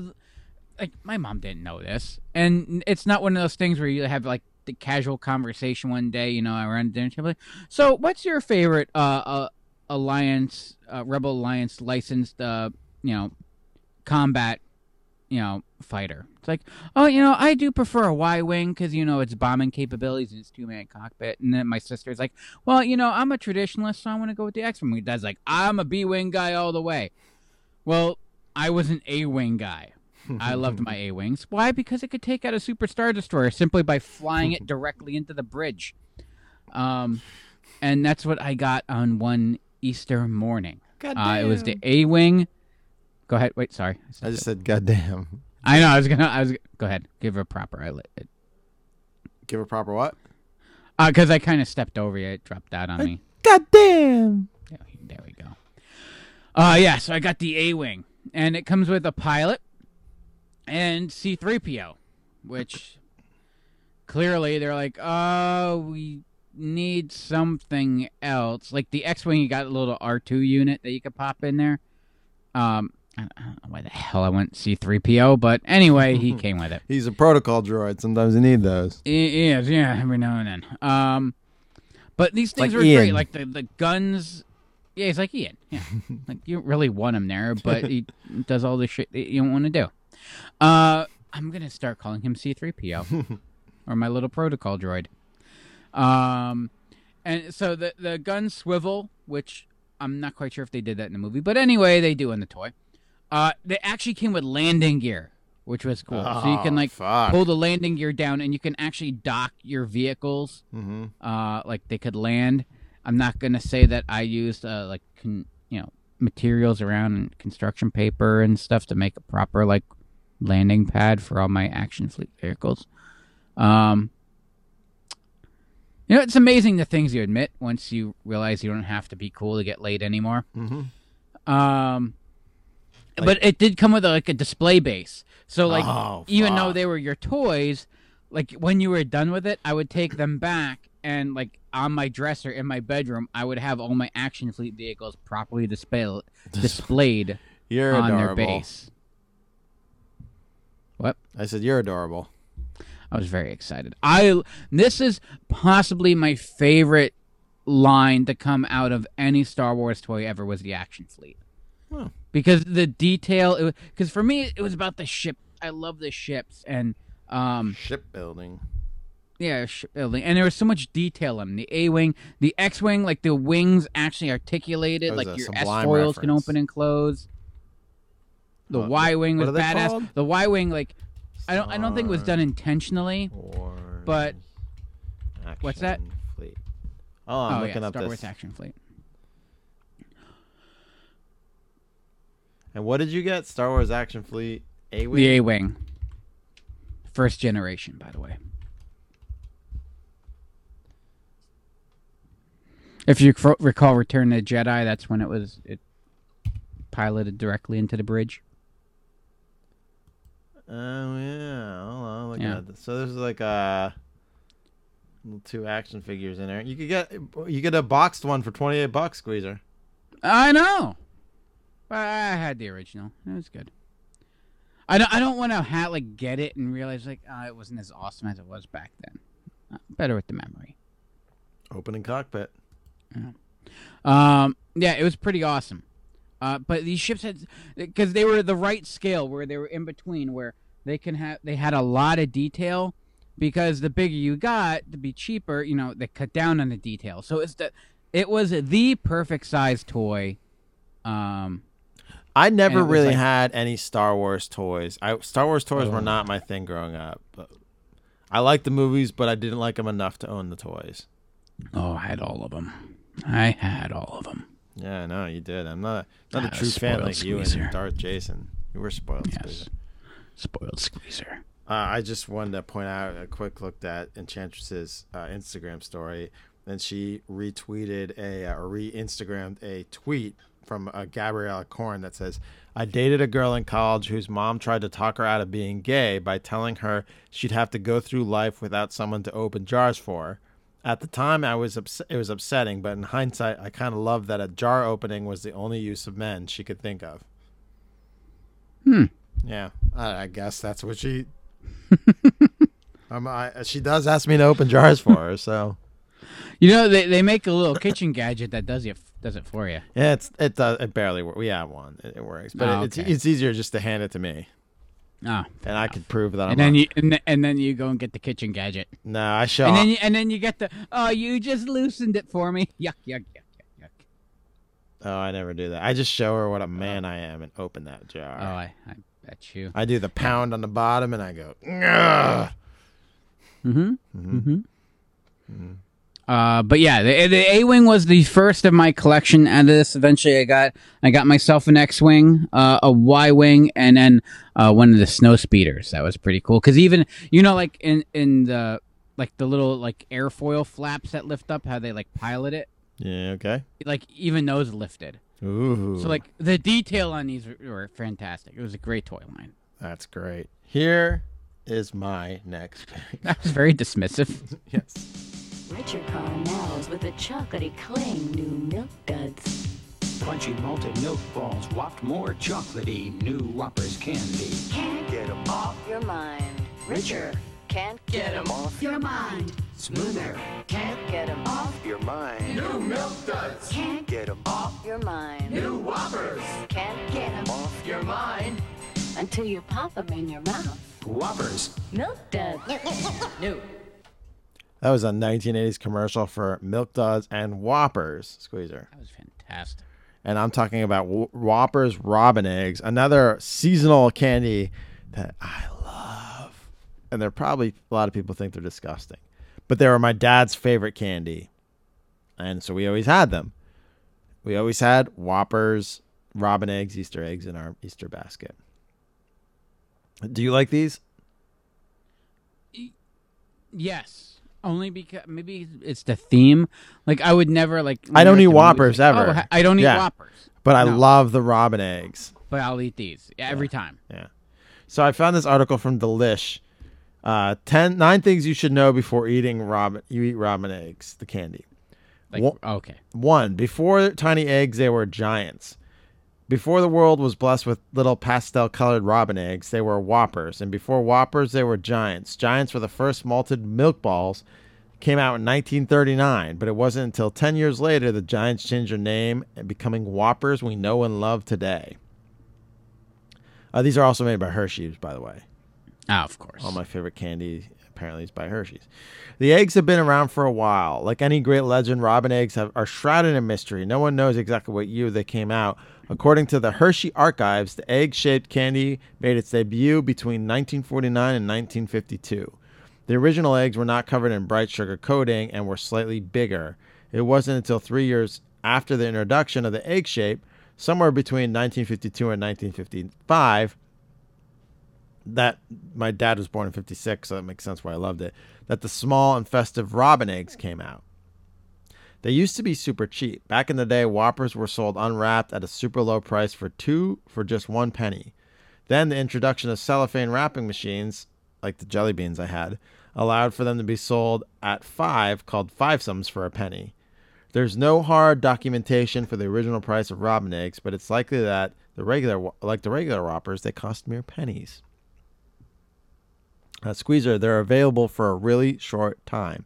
like, my mom didn't know this. And it's not one of those things where you have, like, the casual conversation one day, you know, around dinner table. So, what's your favorite uh, uh, Alliance, uh, Rebel Alliance licensed, uh, you know, combat, you know, fighter? It's like, oh, you know, I do prefer a Y wing because you know it's bombing capabilities and it's two man cockpit. And then my sister's like, well, you know, I'm a traditionalist, so I want to go with the X wing. Dad's like, I'm a B wing guy all the way. Well, I was an A wing guy. I loved my A wings. Why? Because it could take out a super star destroyer simply by flying it directly into the bridge. Um, and that's what I got on one Easter morning. Uh, it was the A wing. Go ahead. Wait, sorry. I just said, "Goddamn." I know. I was gonna. I was. Go ahead. Give her a proper. I lit it. Give her proper what? Uh, because I kind of stepped over you. It dropped out on me. Goddamn. There we go. Uh, yeah. So I got the A wing, and it comes with a pilot and C3PO, which clearly they're like, oh, we need something else. Like the X-wing, you got a little R2 unit that you could pop in there. Um, I I don't know why the hell I went C3PO, but anyway, he came with it. He's a protocol droid. Sometimes you need those. He is, yeah, every now and then. Um, but these things like were Ian. great. Like the the guns. Yeah, he's like Ian. Yeah, like you don't really want him there, but he does all the shit that you don't want to do. Uh, I'm gonna start calling him C3PO or my little protocol droid. Um, and so the the guns swivel, which I'm not quite sure if they did that in the movie, but anyway, they do in the toy. Uh, they actually came with landing gear, which was cool. so you can Oh, like fuck. pull the landing gear down, and you can actually dock your vehicles. Mhm. Uh, like they could land. I'm not gonna say that I used uh, like con- you know materials around and construction paper and stuff to make a proper like landing pad for all my action fleet vehicles. Um, you know, it's amazing the things you admit once you realize you don't have to be cool to get laid anymore. Mm-hmm. Um, but it did come with a, like a display base. So like, Oh, even though they were your toys, like when you were done with it, I would take them back and like on my dresser in my bedroom, I would have all my action fleet vehicles properly display- displayed You're on adorable. their base. What? I said you're adorable. I was very excited. I this is possibly my favorite line to come out of any Star Wars toy ever was the action fleet. Huh. Because the detail because for me it was about the ship. I love the ships and um Shipbuilding. yeah, shipbuilding. And there was so much detail in 'em. the A wing, the X wing, like the wings actually articulated, like your S foils can open and close. The What- Y wing was badass. called? The Y wing, like I don't, I don't think it was done intentionally, but what's that? Fleet. Oh, I'm oh, looking yeah, up Star this. Wars Action Fleet. And what did you get? Star Wars Action Fleet A Wing. The A wing, first generation, by the way. If you recall Return of the Jedi, that's when it was it piloted directly into the bridge. Oh yeah. Hold on. Look Yeah. at this. So there's like uh two action figures in there. You could get you get a boxed one for twenty eight bucks, Squeezer. I know. But I had the original. It was good. I don't. I don't want to ha- like get it and realize like uh, it wasn't as awesome as it was back then. Uh, better with the memory. Opening cockpit. Yeah. Um, yeah, it was pretty awesome. Uh, but these ships had because they were the right scale where they were in between where they can have they had a lot of detail because the bigger you got to be cheaper you know they cut down on the detail so it's the it was the perfect size toy um I never And it was really like- had any Star Wars toys. I Star Wars toys were Oh. not my thing growing up. But I liked the movies, but I didn't like them enough to own the toys. oh i had all of them i had all of them Yeah, I know you did. I'm not not a true fan like you squeezer. and Darth Jason. You were spoiled. Yes. Squeezer. spoiled squeezer Uh, I just wanted to point out a quick look at Enchantress's uh, Instagram story, and she retweeted a uh, or re-Instagrammed a tweet from uh, Gabriella Korn that says, "I dated a girl in college whose mom tried to talk her out of being gay by telling her she'd have to go through life without someone to open jars for." At the time, I was ups- it was upsetting, but in hindsight, I kind of loved that a jar opening was the only use of men she could think of. Hmm. Yeah, I, I guess that's what she. um, I, she does ask me to open jars for her, so you know they, they make a little kitchen gadget that does it does it for you yeah, it's it does it barely works. We have one, it, it works, but Oh, it's okay. it's easier just to hand it to me, oh and I could prove that I'm. and then not- you and, then- and then you go and get the kitchen gadget no, I show. and then you, and then you get the oh you just loosened it for me yuck yuck yuck yuck yuck oh, I never do that. I just show her what a man I am and open that jar. oh I, I bet you I do the pound on the bottom, and I go. "Ugh." Mm-hmm. Mm-hmm. Uh, but yeah, the, the A wing was the first of my collection out of this. Eventually, I got I got myself an X wing, uh, a Y wing, and then uh, one of the snow speeders. That was pretty cool because even you know like in in the like the little like airfoil flaps that lift up, how they like pilot it, Yeah. Okay. like even those lifted. Ooh. So like the detail on these were, were fantastic. It was a great toy line. that's great. Here is my next pick. That was very dismissive. yes. Richard Carnell's with a chocolatey cling new milk duds. Crunchy malted milk balls, whopped more chocolatey, new Whoppers candy. Can't get 'em off your mind. Richer. Can't get 'em off your mind. Smoother. Can't get 'em off Your mind. New milk duds. Can't Get 'em off your mind. New Whoppers. Can't get 'em Off your mind. until you pop 'em in your mouth. Whoppers. Milk duds. New. That was a 1980s commercial for Milk Duds and Whoppers Squeezer. That was fantastic. And I'm talking about Whoppers Robin Eggs, another seasonal candy that I love. And they're probably, a lot of people think they're disgusting. But they were my dad's favorite candy. And so we always had them. We always had Whoppers, Robin Eggs, Easter eggs in our Easter basket. Do you like these? Yes. Only because maybe it's the theme. Like I would never like. I don't eat Whoppers movies- ever. Oh, I don't eat Yeah. Whoppers. But I No. love the Robin eggs. But I'll eat these yeah, every time. Yeah. So I found this article from Delish. Uh, 10, nine things you should know before eating robin. You eat robin eggs, the candy. Like One- okay. One, before tiny eggs, they were giants. Before the world was blessed with little pastel colored robin eggs, they were whoppers. And before whoppers, they were giants. Giants were the first malted milk balls. Came out in 1939, but it wasn't until 10 years later the Giants changed their name and becoming Whoppers we know and love today. Uh, these are also made by Hershey's, by the way. Ah, of course. All my favorite candy apparently is by Hershey's. The eggs have been around for a while. Like any great legend, robin eggs have, are shrouded in mystery. No one knows exactly what year they came out. According to the Hershey archives, the egg-shaped candy made its debut between 1949 and 1952. The original eggs were not covered in bright sugar coating and were slightly bigger. It wasn't until three years after the introduction of the egg shape, somewhere between 1952 and 1955, that my dad was born in 56 so that makes sense why i loved it that the small and festive robin eggs came out they used to be super cheap back in the day whoppers were sold unwrapped at a super low price for two for just one penny then the introduction of cellophane wrapping machines like the jelly beans i had allowed for them to be sold at five called five sums for a penny There's no hard documentation for the original price of robin eggs, but it's likely that the regular, like the regular Whoppers, they cost mere pennies. Uh, Squeezer, they're available for a really short time.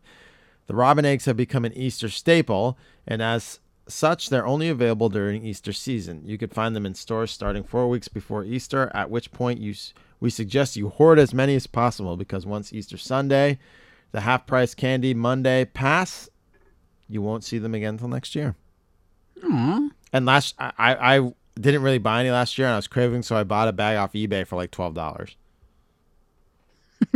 The robin eggs have become an Easter staple, and as such, they're only available during Easter season. You could find them in stores starting four weeks before Easter, at which point you we suggest you hoard as many as possible because once Easter Sunday, the half price candy Monday pass, you won't see them again until next year. Aw. And last, I, I I didn't really buy any last year, and I was craving, so I bought a bag off eBay for like twelve dollars.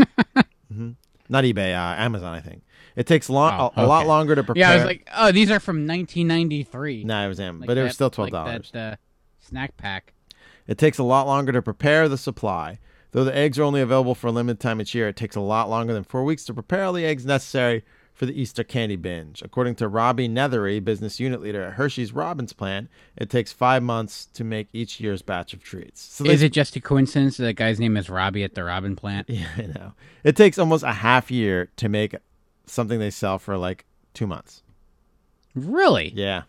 hmm Not eBay, uh, Amazon, I think. It takes long, Oh, a, a lot longer to prepare. Yeah, I was like, oh, these are from 1993. No, it was Like but it was still twelve like dollars. that, uh, snack pack. It takes a lot longer to prepare the supply. Though the eggs are only available for a limited time each year, it takes a lot longer than four weeks to prepare all the eggs necessary for the Easter candy binge. According to Robbie Nethery, business unit leader at Hershey's Robbins plant, it takes five months to make each year's batch of treats. So Is they- it just a coincidence that that guy's name is Robbie at the Robin plant? Yeah, I know. It takes almost a half year to make something they sell for like two months. Really? Yeah.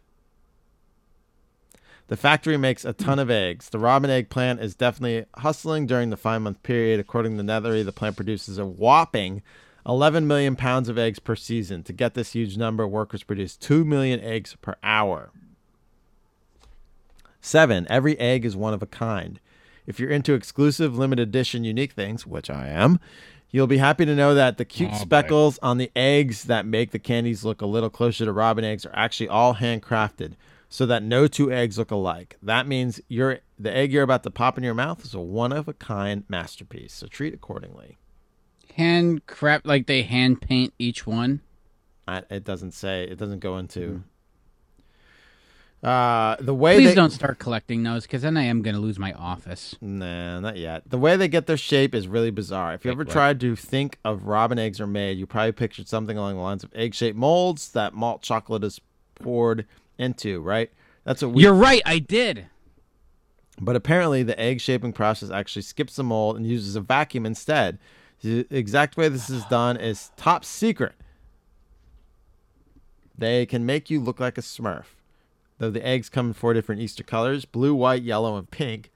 The factory makes a ton of eggs. The robin egg plant is definitely hustling during the five month period. According to Nethery, the plant produces a whopping 11 million pounds of eggs per season. To get this huge number, workers produce 2 million eggs per hour. Seven, every egg is one of a kind. If you're into exclusive, limited edition, unique things, which I am, you'll be happy to know that the cute Oh, boy. speckles on the eggs that make the candies look a little closer to robin eggs are actually all handcrafted so that no two eggs look alike. That means your the egg you're about to pop in your mouth is a one of a kind masterpiece. So treat accordingly. Hand crap, like they hand paint each one. I, it doesn't say. It doesn't go into. Hmm. Uh, the way Please they, don't start collecting those, because then I am going to lose my office. Nah, not yet. The way they get their shape is really bizarre. If you ever what? tried to think of robin eggs are made, you probably pictured something along the lines of egg-shaped molds that malt chocolate is poured into, right? That's what we. You're right, I did. But apparently, the egg shaping process actually skips the mold and uses a vacuum instead. The exact way this is done is top secret. They can make you look like a smurf. Though the eggs come in four different Easter colors blue, white, yellow, and pink.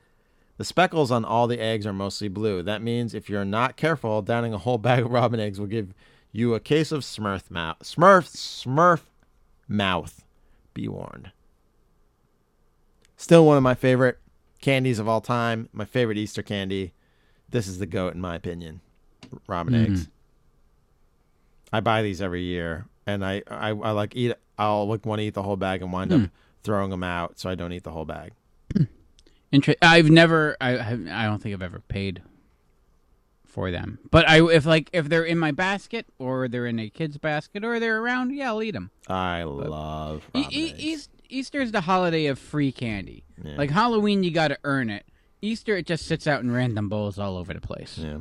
The speckles on all the eggs are mostly blue. That means if you're not careful, downing a whole bag of robin eggs will give you a case of smurf mouth. Smurf, smurf mouth. Be warned. Still one of my favorite candies of all time. My favorite Easter candy. This is the goat, in my opinion. Robin Mhm. eggs. I buy these every year, and I, I, I like eat. I'll like want to eat the whole bag and wind Hmm. up throwing them out, so I don't eat the whole bag. Inter- I've never. I. I don't think I've ever paid for them. But I, if like, if they're in my basket or they're in a kid's basket or they're around, yeah, I'll eat them. I love E- e- eggs. Eas- Easter is the holiday of free candy. Yeah. Like Halloween, you got to earn it. Easter, it just sits out in random bowls all over the place. Yeah.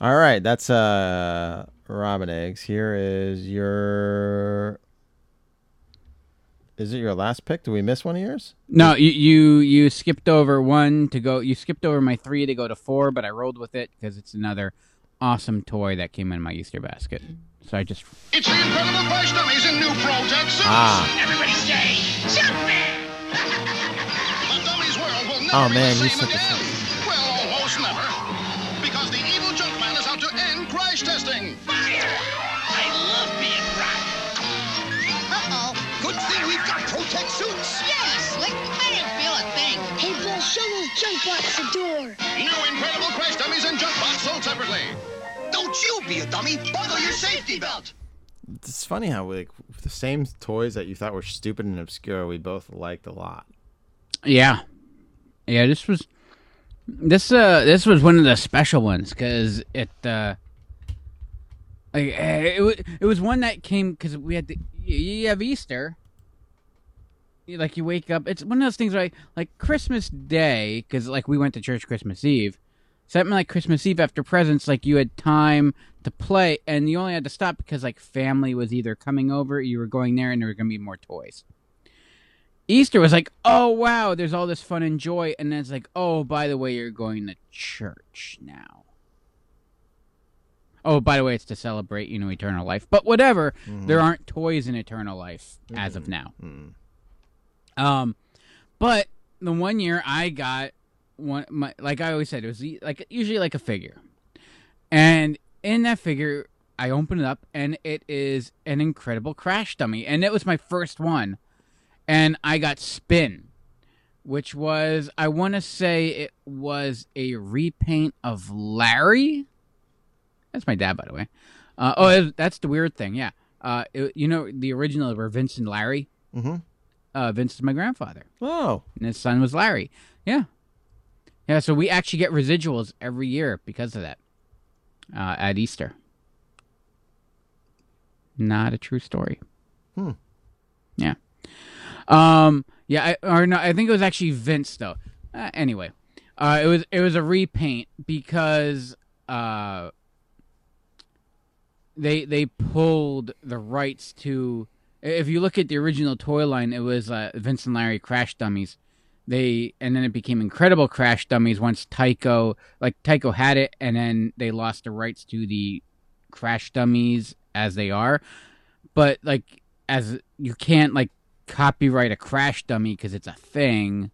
All right, that's uh robin eggs. Here is your. Is it your last pick? Do we miss one of yours? No, you, you you skipped over one to go. You skipped over my three to go to four, but I rolled with it because it's another awesome toy that came in my Easter basket. So I just It's the incredible price dummies in new Pro-Tech suits. Ah. Everybody say, Junkman! the dummies world will never Oh, be man, the you same said the again. Well, almost never. Because the evil Junkman is out to end crash testing. Show those the door. New incredible crash dummies and junk sold separately. Don't you be a dummy. Buckle your safety belt. It's funny how like the same toys that you thought were stupid and obscure, we both liked a lot. yeah, yeah. This was this uh this was one of the special ones because it uh like eh, it wa- it was one that came because we had the you, you have Easter. Like you wake up, it's one of those things right, like Christmas Day because like we went to church Christmas Eve. Something like Christmas Eve after presents, like you had time to play, and you only had to stop because like family was either coming over, you were going there, and there were gonna be more toys. Easter was like, oh wow, there's all this fun and joy, and then it's like, oh by the way, you're going to church now. Oh, by the way, it's to celebrate, you know, eternal life. But whatever, Mhm. there aren't toys in eternal life as of Mhm. now. Mhm. Um, but the one year I got one, my, like I always said, it was like usually like a figure, and in that figure, I open it up and it is an incredible crash dummy, and it was my first one, and I got Spin, which was I want to say it was a repaint of Larry. That's my dad, by the way. Uh, oh, that's the weird thing. Yeah. Uh, it- you know, the original were Vince and Larry. Mhm. Uh, Vince is my grandfather. Oh. And his son was Larry. Yeah. Yeah. So we actually get residuals every year because of that. Uh, at Easter. Not a true story. Hmm. Yeah. Um. Yeah. I, or no. I think it was actually Vince though. Uh, anyway, uh, it was it was a repaint because uh they they pulled the rights to. If you look at the original toy line, it was uh, Vince and Larry Crash Dummies. They and then it became Incredible Crash Dummies once Tyco like Tyco had it, and then they lost the rights to the Crash Dummies as they are. But like as you can't like copyright a Crash Dummy because it's a thing.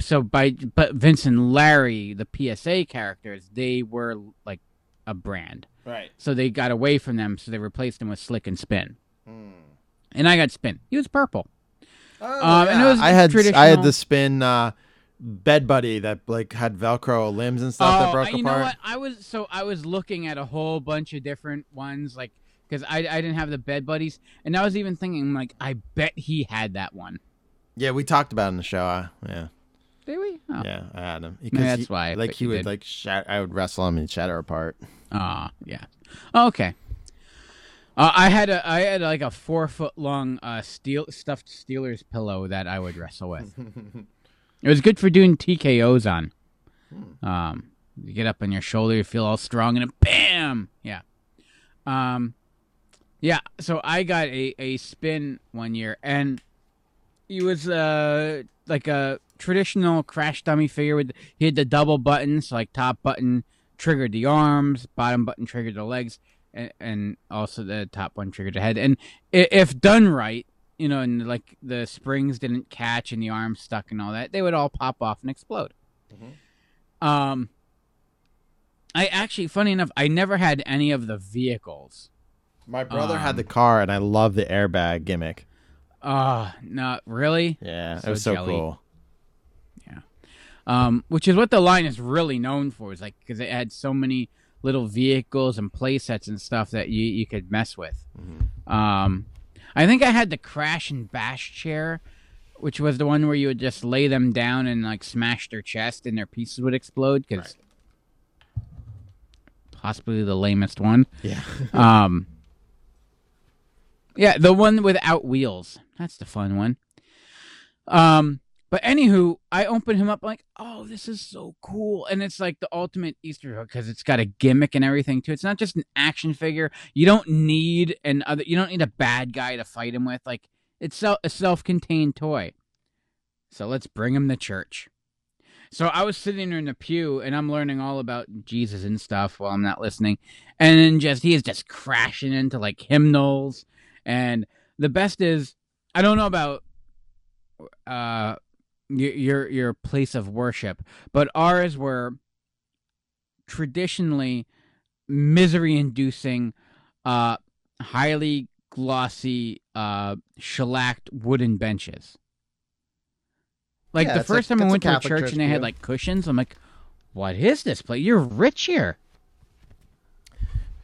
So by but Vince and Larry, the PSA characters, they were like a brand. Right. So they got away from them, so they replaced them with Slick and Spin. Hmm. And I got Spin. He was purple. Oh, Um, and it was I had I had the spin uh, bed buddy that like had Velcro limbs and stuff that Oh, broke I- you apart. know what? I was so I was looking at a whole bunch of different ones, like because I I didn't have the bed buddies, and I was even thinking like I bet he had that one. Yeah, we talked about it in the show. Uh, yeah. Did we? Oh. Yeah, I had him. Maybe that's he- why I Like he would did. like I would wrestle him and shatter apart. Ah, yeah. Oh, okay. Uh, I had a I had like a four foot long uh steel stuffed Steelers pillow that I would wrestle with. it was good for doing TKOs on. Um, you get up on your shoulder, you feel all strong, and bam, yeah. Um, yeah. So I got a a spin one year, and he was uh like a traditional crash dummy figure with he had the double buttons, like top button triggered the arms, bottom button triggered the legs, and, and also the top one triggered the head. And if done right, you know, and like the springs didn't catch and the arms stuck and all that, they would all pop off and explode. Um, I actually, funny enough, I never had any of the vehicles. My brother had Um, the car, and I love the airbag gimmick. Uh, not really. Yeah, So it was so jelly. cool. Um, which is what the line is really known for. Is like because it had so many little vehicles and play sets and stuff that you you could mess with. Um, I think I had the crash and bash chair, which was the one where you would just lay them down and like smash their chest and their pieces would explode because possibly the lamest one. Yeah. um. Yeah, the one without wheels. That's the fun one. Um, but anywho, I open him up like, oh, this is so cool, and it's like the ultimate Easter hook because it's got a gimmick and everything too. It's not just an action figure. You don't need an other. You don't need a bad guy to fight him with. Like it's a self-contained toy. So let's bring him to church. So I was sitting in the pew and I'm learning all about Jesus and stuff while I'm not listening. And then just he is just crashing into like hymnals. And the best is I don't know about uh your your, your place of worship, but ours were traditionally misery inducing uh highly glossy uh shellacked wooden benches. Like Yeah, the it's a- first time I went to a church church and they had like cushions, I'm like, what is this place? You're rich here.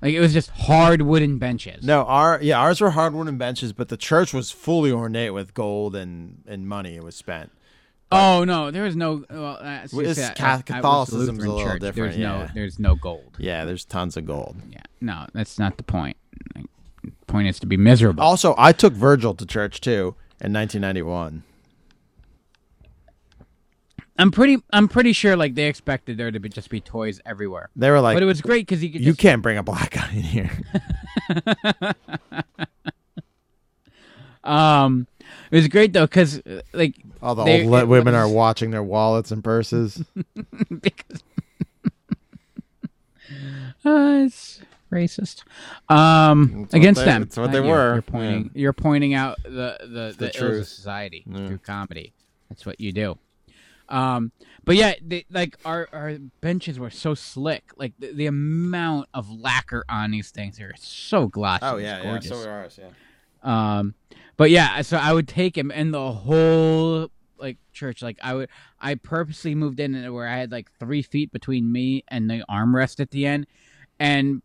Like it was just hard wooden benches. No, our yeah, ours were hard wooden benches, but the church was fully ornate with gold and and money. It was spent. Oh no, there is no. Well, uh, Well, it's see, I- Ca- I- I was Catholicism's Lutheran a little church. different, There's no, there's no gold. Yeah, there's tons of gold. Yeah, no, that's not the point. The point is to be miserable. Also, I took Virgil to church too in 1991. I'm pretty, I'm pretty sure like they expected there to be just be toys everywhere. They were like, but it was great because you could. You just, can't bring a black guy in here. Um, was great though because like All the they- old le- it women are watching their wallets and purses. Because it's racist um what against they- them it's what not they you. were, you're pointing yeah. you're pointing out the the the, the ills of truth. society Yeah. through comedy that's what you do um but yeah they, like our our benches were so slick like the, the amount of lacquer on these things are so glossy Oh It's yeah, yeah. gorgeous. So were ours. Yeah. Um, but yeah, so I would take him, and the whole like church, like I would, I purposely moved in where I had like three feet between me and the armrest at the end, and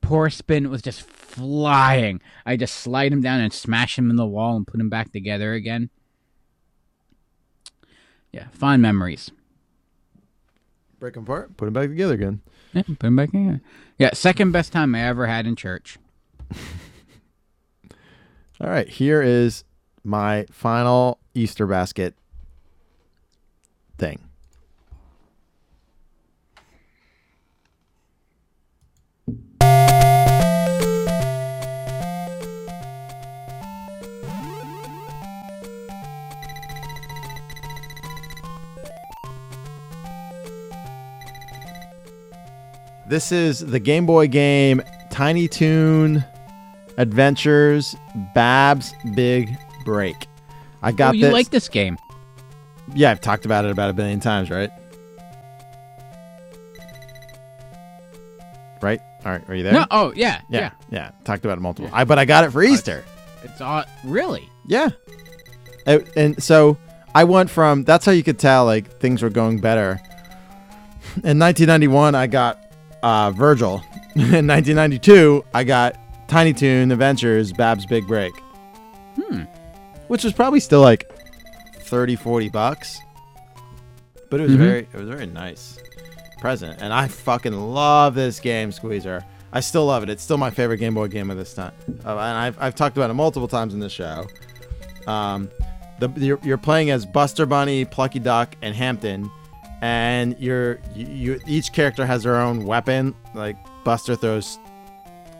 poor spin was just flying. I just slide him down and smash him in the wall and put him back together again. Yeah, fond memories. Break him apart. Put him back together again. Yeah, put him back in. Yeah, second best time I ever had in church. All right, here is my final Easter basket thing. This is the Game Boy game Tiny Toon Adventures Babs' Big Break. I got oh, you this. like this game? Yeah, I've talked about it about a billion times, right? Right? All right, are you there? No. Oh yeah, yeah, yeah. yeah. Talked about it multiple. I but I got it for Easter. It's all really. Yeah. And, and so I went from that's how you could tell like things were going better. In 1991, I got uh, Virgil. In 1992, I got Tiny Toon Adventures Babs' Big Break. Hmm. Which was probably still like 30, 40 bucks. But it was Mhm. very it was very nice present. And I fucking love this game, Squeezer. I still love it. It's still my favorite Game Boy game of this time. Uh, and I've, I've talked about it multiple times in this show. Um, the, you're, you're playing as Buster Bunny, Plucky Duck, and Hampton, and you're you, you each character has their own weapon. Like Buster throws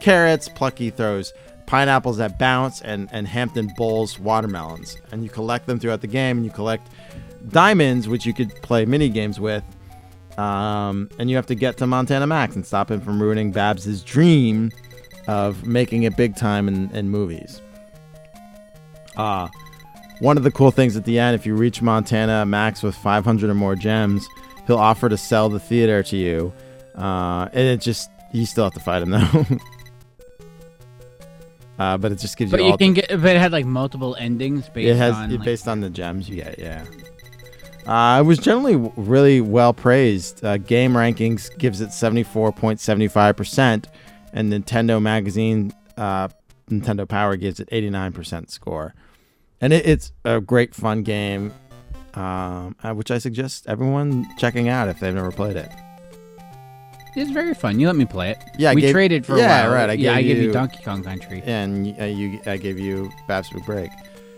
carrots, Plucky throws pineapples that bounce, and and Hampton bowls watermelons. And you collect them throughout the game, and you collect diamonds, which you could play mini games with. Um, and you have to get to Montana Max and stop him from ruining Babs's dream of making it big time in, in movies. Uh, one of the cool things at the end, if you reach Montana Max with 500 or more gems, he'll offer to sell the theater to you. Uh, and it just, you still have to fight him though. uh, but it just gives But you But you can get, but it had like multiple endings based it has on it like, based on the gems you get. Yeah. Uh, it was generally w- really well praised. Uh, Game Rankings gives it seventy four point seventy five percent, and Nintendo Magazine, uh, Nintendo Power gives it eighty nine percent score. And it, it's a great fun game, um, uh, which I suggest everyone checking out if they've never played it. It's very fun. You let me play it. Yeah, I we gave- traded for yeah, a while. right. I yeah, I gave gave you you- Donkey Kong Country. and uh, you I gave you Babs Big Break.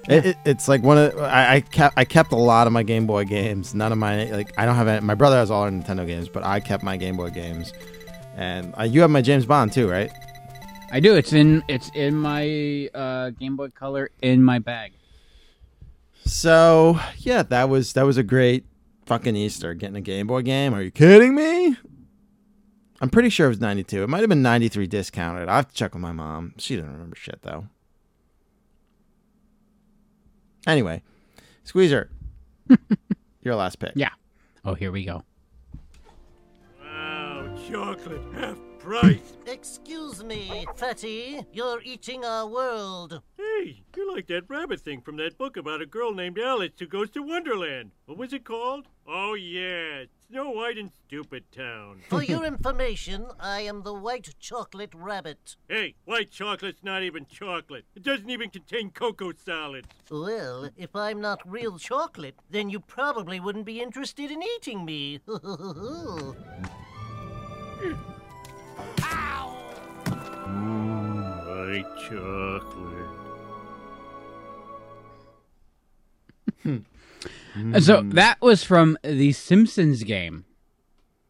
It, it, it's like one of I, I kept I kept a lot of my Game Boy games. None of my like I don't have any. My brother has all our Nintendo games, but I kept my Game Boy games. And uh, you have my James Bond too, right? I do. It's in it's in my uh, Game Boy Color in my bag. So yeah, that was that was a great fucking Easter getting a Game Boy game. Are you kidding me? I'm pretty sure it was 92. It might have been 93 discounted. I have to check with my mom. She doesn't remember shit though. Anyway, Squeezer, your last pick. Yeah. Oh, here we go. Wow, chocolate, half price. Excuse me, fatty. You're eating our world. Hey, you're like that rabbit thing from that book about a girl named Alice who goes to Wonderland. What was it called? Oh, yeah, Snow White and Stupid Town. For your information, I am the white chocolate rabbit. Hey, white chocolate's not even chocolate. It doesn't even contain cocoa solids. Well, if I'm not real chocolate, then you probably wouldn't be interested in eating me. White chocolate. Uh, So that was from the Simpsons game.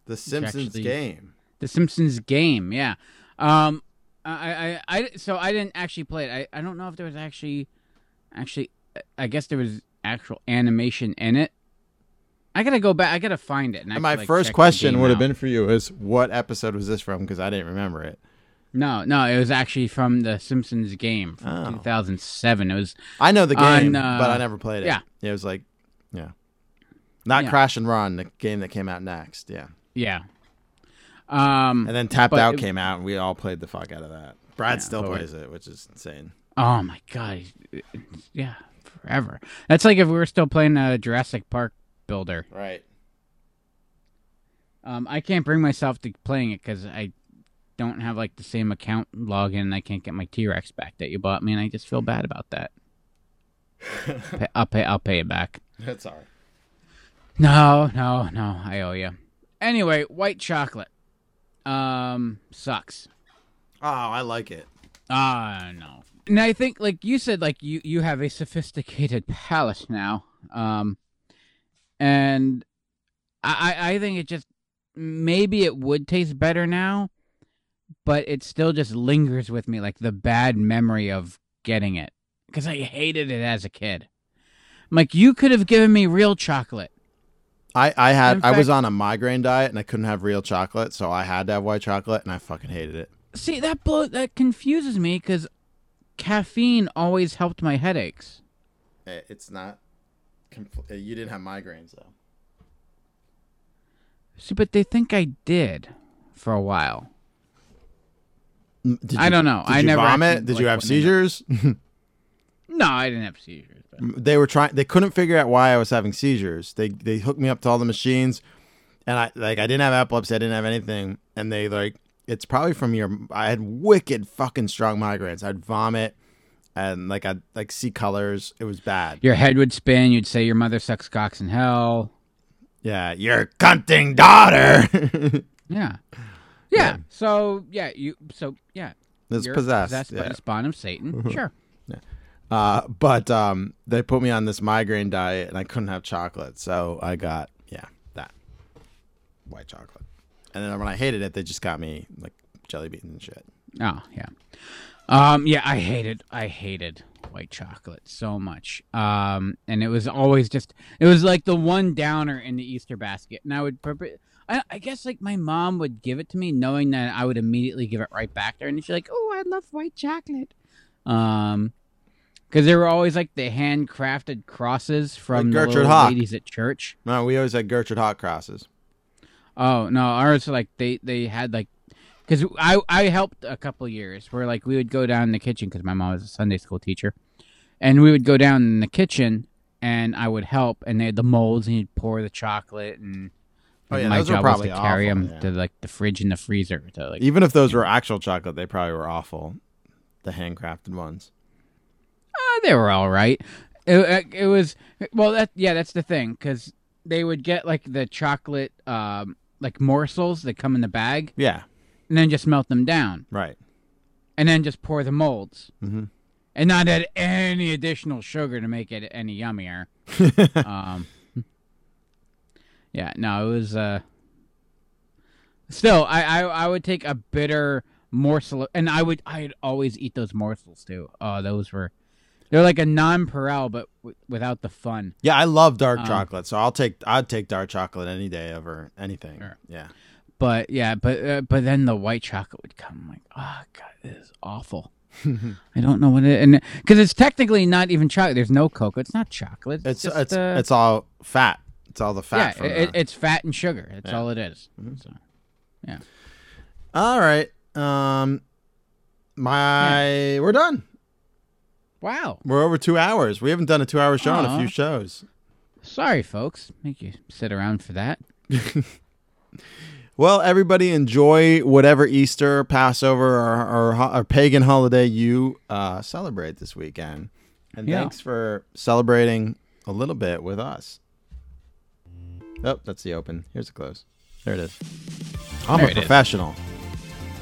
The Simpsons actually- game. The Simpsons game, yeah. Um, I, I, I, so I didn't actually play it. I, I don't know if there was actually, actually, I guess there was actual animation in it. I gotta go back. I gotta find it. And, And my like, first question would have been for you is what episode was this from? Because I didn't remember it. No, no, it was actually from the Simpsons game from 2007. It was. Oh. I know the game, on, uh, but I never played it. Yeah, It was like, yeah. Not Yeah. Crash and Run, the game that came out next. Yeah. yeah. Um, And then Tapped Out it- came out, and we all played the fuck out of that. Brad Yeah, still plays it, which is insane. Oh my god, yeah, forever. That's like if we were still playing uh, Jurassic Park Builder. Right. Um, I can't bring myself to playing it because I don't have like the same account login. and I can't get my T Rex back that you bought me, and I just feel bad about that. Pay- I'll pay. I'll pay it back. That's all right. No, no, no. I owe you. Anyway, white chocolate. Um, sucks. Oh, I like it. Ah, no. And I think, like you said, like you you have a sophisticated palate now. Um, and I I think it just maybe it would taste better now, but it still just lingers with me, like the bad memory of getting it because I hated it as a kid. I'm like, you could have given me real chocolate. I, I had In I was on a migraine diet and I couldn't have real chocolate, so I had to have white chocolate, and I fucking hated it. See that blow that confuses me because caffeine always helped my headaches. Eh, It's not. Compl- eh, You didn't have migraines though. See, but they think I did for a while. Mm, Did I don't know. Did I you never vomit? actually, Did you have seizures? No, I didn't have seizures. But... they were trying. They couldn't figure out why I was having seizures. They they hooked me up to all the machines, and I like I didn't have epilepsy. I didn't have anything, and they like it's probably from your. I had wicked fucking strong migraines. I'd vomit, and like I'd like see colors. It was bad. Your head would spin. You'd say your mother sucks cocks in hell. Yeah, your cunting daughter. Yeah. Yeah. So yeah, you. So yeah. It's possessed, Possessed by the spawn of Satan. sure. Yeah. Uh, but um, they put me on this migraine diet, and I couldn't have chocolate, so I got yeah that white chocolate. And then when I hated it, they just got me like jelly beans and shit. Oh yeah. Um. Yeah. I hated. I hated white chocolate so much. Um. And it was always just. It was like the one downer in the Easter basket, and I would. I, I guess like my mom would give it to me, knowing that I would immediately give it right back to her, and she's like, "Oh, I love white chocolate." Um. Because there were always like the handcrafted crosses from Like the Gertrude little Hawk. ladies at church. No, we always had Gertrude Hawk crosses. Oh no, ours like they they had like because I I helped a couple years where like we would go down in the kitchen because my mom was a Sunday school teacher, and we would go down in the kitchen and I would help and they had the molds and you'd pour the chocolate and. Oh, yeah, my those were job probably was to carry awful, them yeah. to like the fridge and the freezer to like. Even if those were actual chocolate, they probably were awful. The handcrafted ones. Uh, they were all right. It, it, it was well. That yeah, that's the thing because they would get like the chocolate um like morsels that come in the bag. Yeah. And then just melt them down. Right. And then just pour the molds. Mhm. And not add any additional sugar to make it any yummier. um, yeah, no, it was. Uh, still, I, I I would take a bitter morsel, and I would I'd always eat those morsels too. Oh, those were they're like a nonpareil, but w- without the fun. Yeah, I love dark Um, chocolate, so I'll take I'd take dark chocolate any day over anything. Yeah. But yeah, but uh, but then the white chocolate would come. I'm like, oh god, this is awful. I don't know what it and because it's technically not even chocolate. There's no cocoa. It's not chocolate. It's just, it's uh, it's all fat. It's all the fat. yeah. It, it's fat and sugar. That's Yeah. all it is. Mhm. So, yeah. All right. Um, my we're done. Wow. We're over two hours. We haven't done a two-hour show in a few shows. Sorry, folks. Make you sit around for that. Well, everybody enjoy whatever Easter, Passover, or, or, or pagan holiday you uh, celebrate this weekend. And Yeah. thanks for celebrating a little bit with us. Oh, that's the open. Here's the close. There it is. I'm There a it is. professional.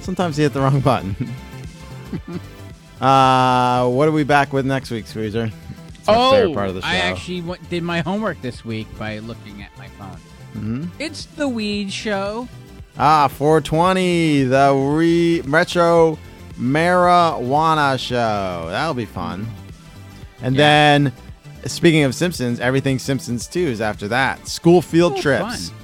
Sometimes you hit the wrong button. uh, what are we back with next week, Squeezer? It's oh, part of the show. I actually w- did my homework this week by looking at my phone. Mhm. It's the Weed Show. Ah, 420, the re- retro marijuana show. That'll be fun. And then speaking of Simpsons, everything Simpsons 2 is after that. School field Oh, trips fun.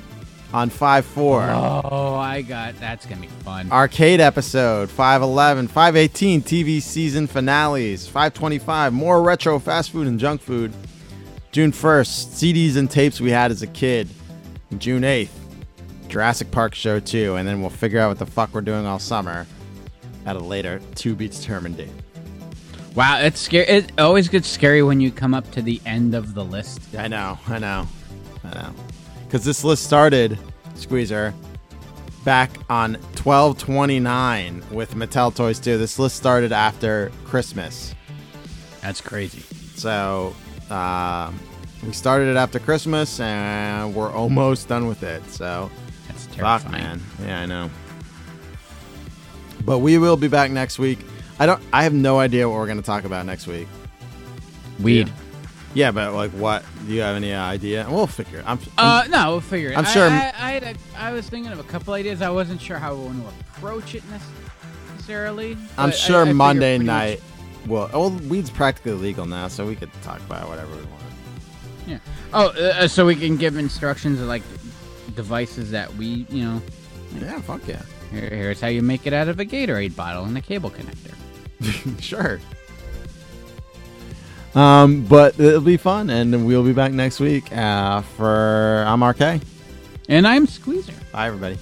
on 5 4. Oh, I got that's gonna be fun. Arcade episode 511, 518 TV season finales, 525 more retro fast food and junk food. June 1st, CDs and tapes we had as a kid. June 8th, Jurassic Park show 2, and then we'll figure out what the fuck we're doing all summer at a later to be determined date. Wow, it's scary. It always gets scary when you come up to the end of the list. I know, I know, I know. Because this list started, Squeezer, back on 1229 with Mattel Toys 2. This list started after Christmas. That's crazy. So um, we started it after Christmas, and we're almost done with it. So That's fuck, man. Yeah, I know. But we will be back next week. I don't. I have no idea what we're going to talk about next week. Weed. Yeah. Yeah, but like, what? Do you have any idea? We'll figure. it. I'm. Uh, I'm- no, we'll figure it. I'm sure- I, I, had a, I was thinking of a couple ideas. I wasn't sure how we want to approach it necessarily. I'm but I- sure I Monday pretty much- night. Well, well, weed's practically legal now, so we could talk about whatever we want. Yeah. Oh, uh, so we can give instructions of like devices that we, you know. Yeah, fuck yeah. Here, here's how you make it out of a Gatorade bottle and a cable connector. sure. Um, but it'll be fun, and we'll be back next week. Uh, for I'm RK. And I'm Squeezer. Bye, everybody.